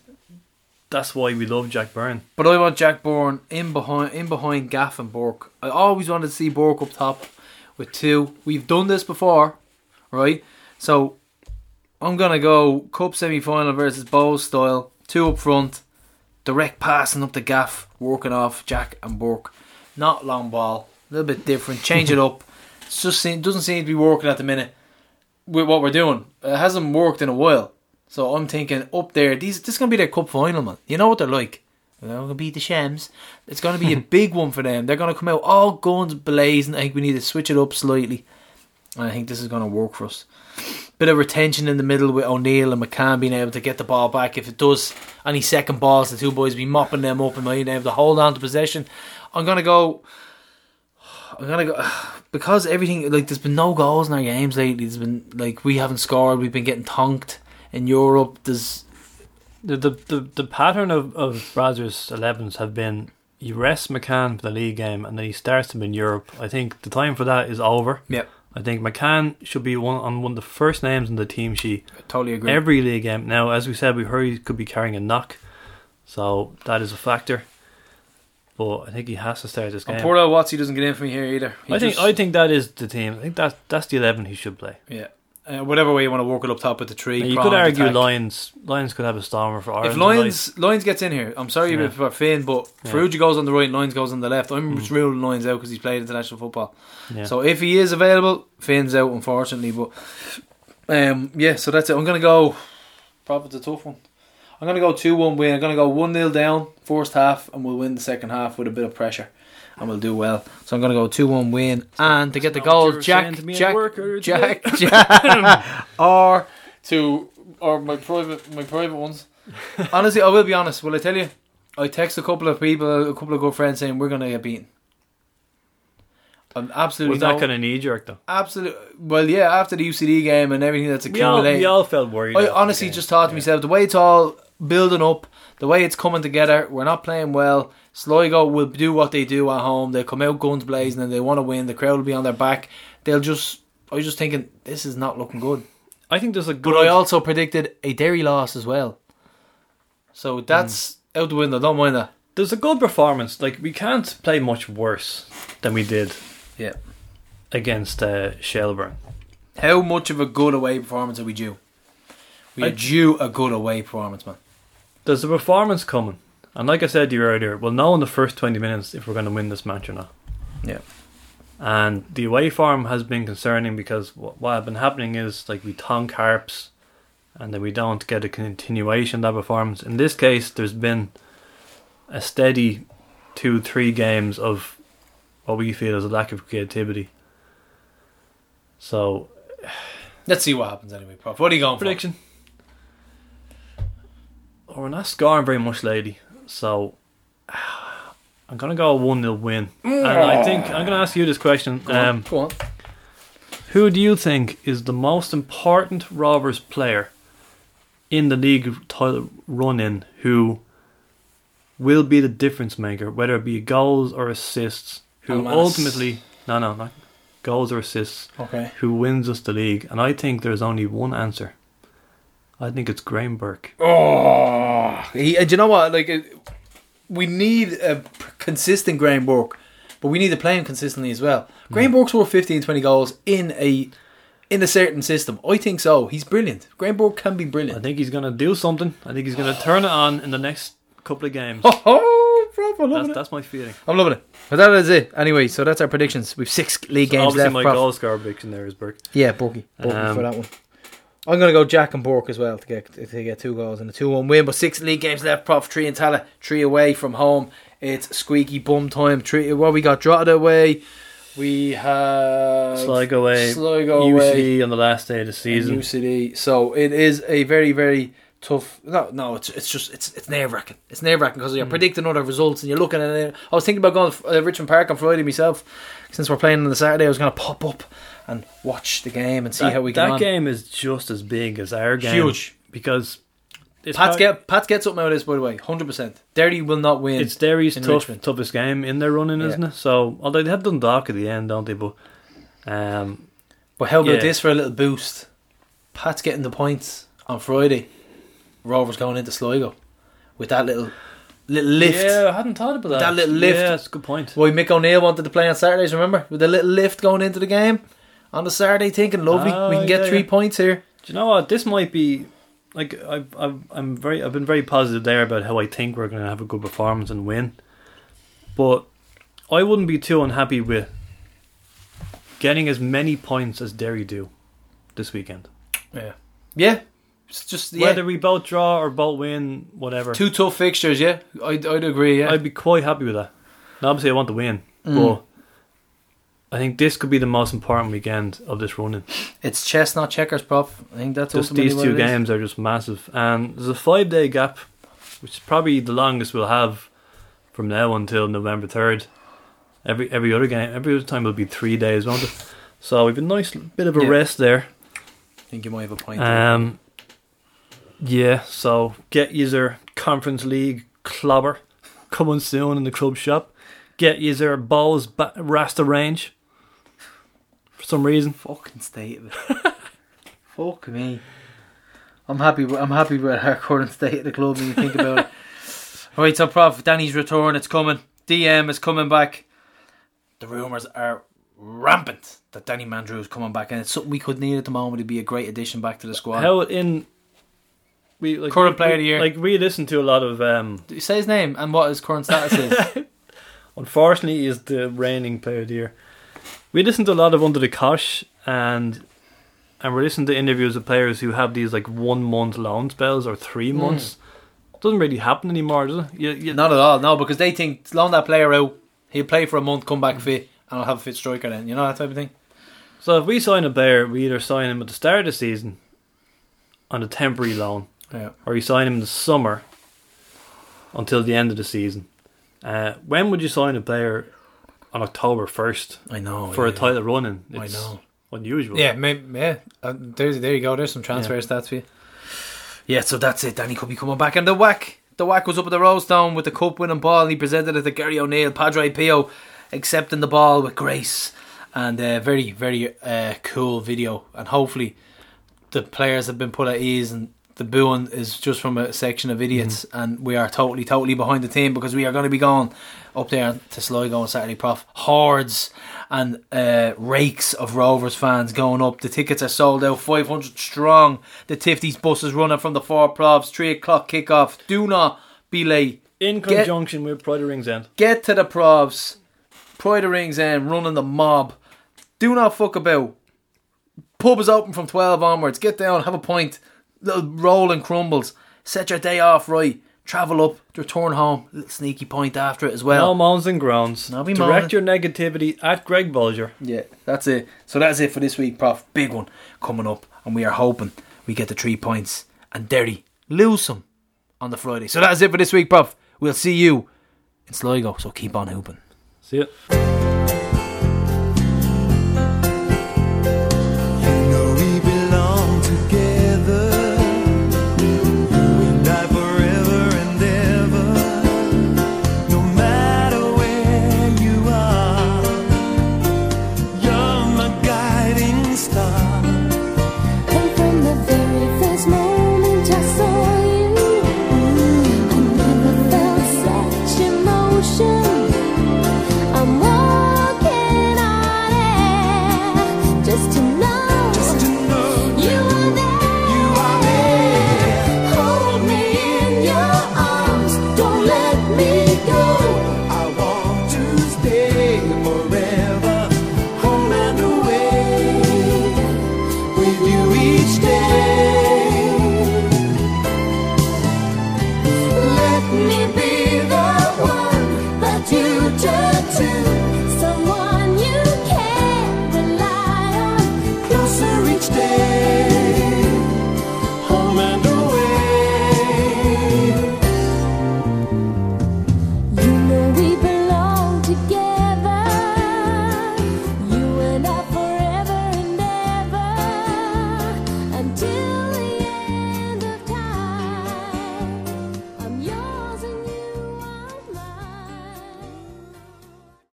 that's why we love Jack Byrne. But I want Jack Byrne in behind in behind Gaff and Bork. I always wanted to see Bork up top with two. We've done this before, right? So I'm gonna go cup semi final versus Bohs style, two up front, direct passing up the gaff, working off Jack and Bork. Not long ball, a little bit different. Change it up. It's just seem, doesn't seem to be working at the minute with what we're doing. It hasn't worked in a while. So I'm thinking up there, these this is gonna be their cup final, man. You know what they're like. They're gonna beat the Shams. It's gonna be a big one for them. They're gonna come out all guns blazing. I think we need to switch it up slightly. And I think this is gonna work for us. Bit of retention in the middle with O'Neill and McCann being able to get the ball back. If it does any second balls, the two boys be mopping them up and being able to hold on to possession. I'm gonna go. I'm gonna go because everything like there's been no goals in our games lately. There's been like we haven't scored. We've been getting tonked in Europe. There's The the, the, the pattern of, of Brazzers 11s have been he rests McCann for the league game and then he starts him in Europe. I think the time for that is over. Yep. I think McCann should be one on one of the first names in the team sheet Totally agree. every league game. Now, as we said, we heard he could be carrying a knock, so that is a factor. But I think he has to start this game. and poor old Watsy doesn't get in for me here either. He I think just- I think that is the team. I think that that's the eleven he should play. yeah. Uh, whatever way you want to work it up top with the tree. Now, you could argue attack. Lyons. Lyons could have a stormer for Ireland. If Lyons Lyons gets in here, I'm sorry Yeah. for Finn, but Yeah. Farrugia goes on the right, and Lyons goes on the left. I'm Mm. just ruling Lyons out because he's played international football. Yeah. So if he is available, Finn's out unfortunately. But um, yeah, so that's it. I'm gonna go. Profit's a tough one. I'm gonna go two one win. I'm gonna go one 0 down first half, and we'll win the second half with a bit of pressure, and we'll do well. So I'm gonna go two one win, and to get the not what you goal, Jack, saying to me at Jack, Jack, Jack, or to or my private my private ones. Honestly, I will be honest. Will I tell you? I text a couple of people, a couple of good friends, saying we're gonna get beaten. I'm absolutely was that kind of knee jerk though? Absolutely. Well, yeah. After the UCD game and everything that's We all, accumulated, we all felt worried. I honestly just thought to Yeah. myself, the way it's all building up, the way it's coming together, we're not playing well. Sligo will do what they do at home. They come out guns blazing and they want to win. The crowd will be on their back. They'll just. I was just thinking this is not looking good. I think there's a good. But I also predicted a Derry loss as well. So that's out the window. Don't mind that. there's a good performance. Like we can't play much worse than we did Yeah. against uh, Shelbourne. How much of a good away performance are we due? We I- are due a good away performance, man. There's a performance coming, and like I said to you earlier, we'll know in the first 20 minutes if we're going to win this match or not. Yeah. And the away form has been concerning because what, what had been happening is like we tongue harps, and then we don't get a continuation of that performance. In this case, there's been a steady two, three games of what we feel is a lack of creativity. So Let's see what happens anyway, Prof. What are you going for? prediction. Oh, we're not scoring very much lately, so I'm gonna go a one 0 win. And I think I'm gonna ask you this question: Go on. um, Go on. Who do you think is the most important Rovers player in the league title run in who will be the difference maker, whether it be goals or assists? Who ultimately, no, no, not goals or assists, Okay. who wins us the league? And I think there's only one answer. I think it's Graham Burke. Oh, he, uh, do you know what? Like, uh, we need a consistent Graham Burke, but we need to play him consistently as well. Graham Burke's worth 15, 20 goals in a in a certain system. I think so. He's brilliant. Graham Burke can be brilliant. I think he's going to do something. I think he's going to turn it on in the next couple of games. Oh, oh bro, I'm loving That's, that's my feeling. I'm loving it. But that is it. Anyway, so that's our predictions. We've six league So games obviously, left. my Prof. goal scorer prediction there is Burke. Yeah, Borky. Borky Um, for that one. I'm gonna go Jack and Bork as well to get to get two goals and a two one win. But six league games left. Prof three in Tallaght, three away from home. It's squeaky bum time. Three. What we got? Drogheda away. We have Sligo away, Sligo away, UCD on the last day of the season. UCD. So it is a very very tough. No, no, it's it's just it's it's nerve wracking. It's nerve wracking because you're predicting other results and you're looking at it. I was thinking about going to uh, Richmond Park on Friday myself. Since we're playing on the Saturday, I was going to pop up and watch the game and see that, how we get that on. game is just as big as our game. Huge. because it's Pat's get Pat's get something out of this, by the way, hundred percent. Derry will not win. it's Derry's tough, Richmond. toughest game in their running, Yeah. isn't it? So although they have done dark at the end, don't they? But um, but how about yeah. this for a little boost? Pat's getting the points on Friday. Rovers going into Sligo with that little little lift. yeah, I hadn't thought about that. That little lift. Yeah, that's a good point. Why Mick O'Neill wanted to play on Saturdays? Remember with the little lift going into the game on the Saturday, thinking lovely, Oh, we can get yeah, three yeah. points here. Do you know what? This might be like I've, I've I'm very I've been very positive there about how I think we're going to have a good performance and win, but I wouldn't be too unhappy with getting as many points as Derry do this weekend. Yeah, yeah. It's just yeah. Whether we both draw or both win, whatever. two tough fixtures. Yeah, I'd, I'd agree. Yeah, I'd be quite happy with that. Now, obviously, I want to win, Mm. but I think this could be the most important weekend of this running. it's chess, not checkers, prof. I think that's Just these two games are just massive, and there's a five day gap, which is probably the longest we'll have from now until November third. Every every other game, every other time will be three days, won't it? So we've a nice bit of a Yeah. rest there. I think you might have a point. Um, yeah. So get user Conference League clobber coming soon in the club shop. Get user balls ba- Rasta range. for some reason. Fucking state of it. Fuck me. I'm happy. With, I'm happy with our current state of the club. When you think about it. All right, so Prof, Danny's return. It's coming. DM is coming back. The rumours are rampant that Danny Mandroiu is coming back, and it's something we could need at the moment. It'd be a great addition back to the squad. How in we like Current we- player of the year. Like we listen to a lot of um you say his name and what his current status is? unfortunately he is the reigning player of the year. We listen to a lot of under the cosh and and we're listening to interviews of players who have these like one month loan spells or three Hmm. months. Doesn't really happen anymore, does it? You, you, Not at all. No, because they think loan that player out. He'll play for a month, come back fit, and I'll have a fit striker then. You know that type of thing. So if we sign a player, we either sign him at the start of the season on a temporary loan, Yeah. or you sign him in the summer until the end of the season. Uh, when would you sign a player on October first I know for yeah, a title running? I know. unusual. Yeah, maybe, yeah. Uh, there's there you go. There's some transfer stats for you. Yeah, so that's it. Danny could be coming back, and the whack, the whack was up at the Rosedown with the cup winning ball, he presented it to Gary O'Neill, Padre Pio, accepting the ball with grace, and uh, very very uh, cool video, and hopefully the players have been put at ease and. The booing is just from a section of idiots, and we are totally, totally behind the team because we are going to be going up there to Sligo on Saturday. Prof hordes and uh, rakes of Rovers fans going up. The tickets are sold out, 500 strong. The Tifties bus is running from the four profs, 3 o'clock kickoff. Do not be late. In Get- conjunction with Pride of Ringsend. Get to the profs. Pride of Ringsend, running the mob. Do not fuck about. Pub is open from 12 onwards. Get down, have a pint. Little roll and crumbles. Set your day off right. Travel up, return home. Little sneaky point after it as well. No moans and groans. No be Direct moaning. your negativity at Greg Bolger. Yeah, that's it. So that's it for this week, Prof. Big one coming up, and we are hoping we get the three points and Derry lose them on the Friday. So that's it for this week, Prof. We'll see you in Sligo. So keep on hooping. See ya.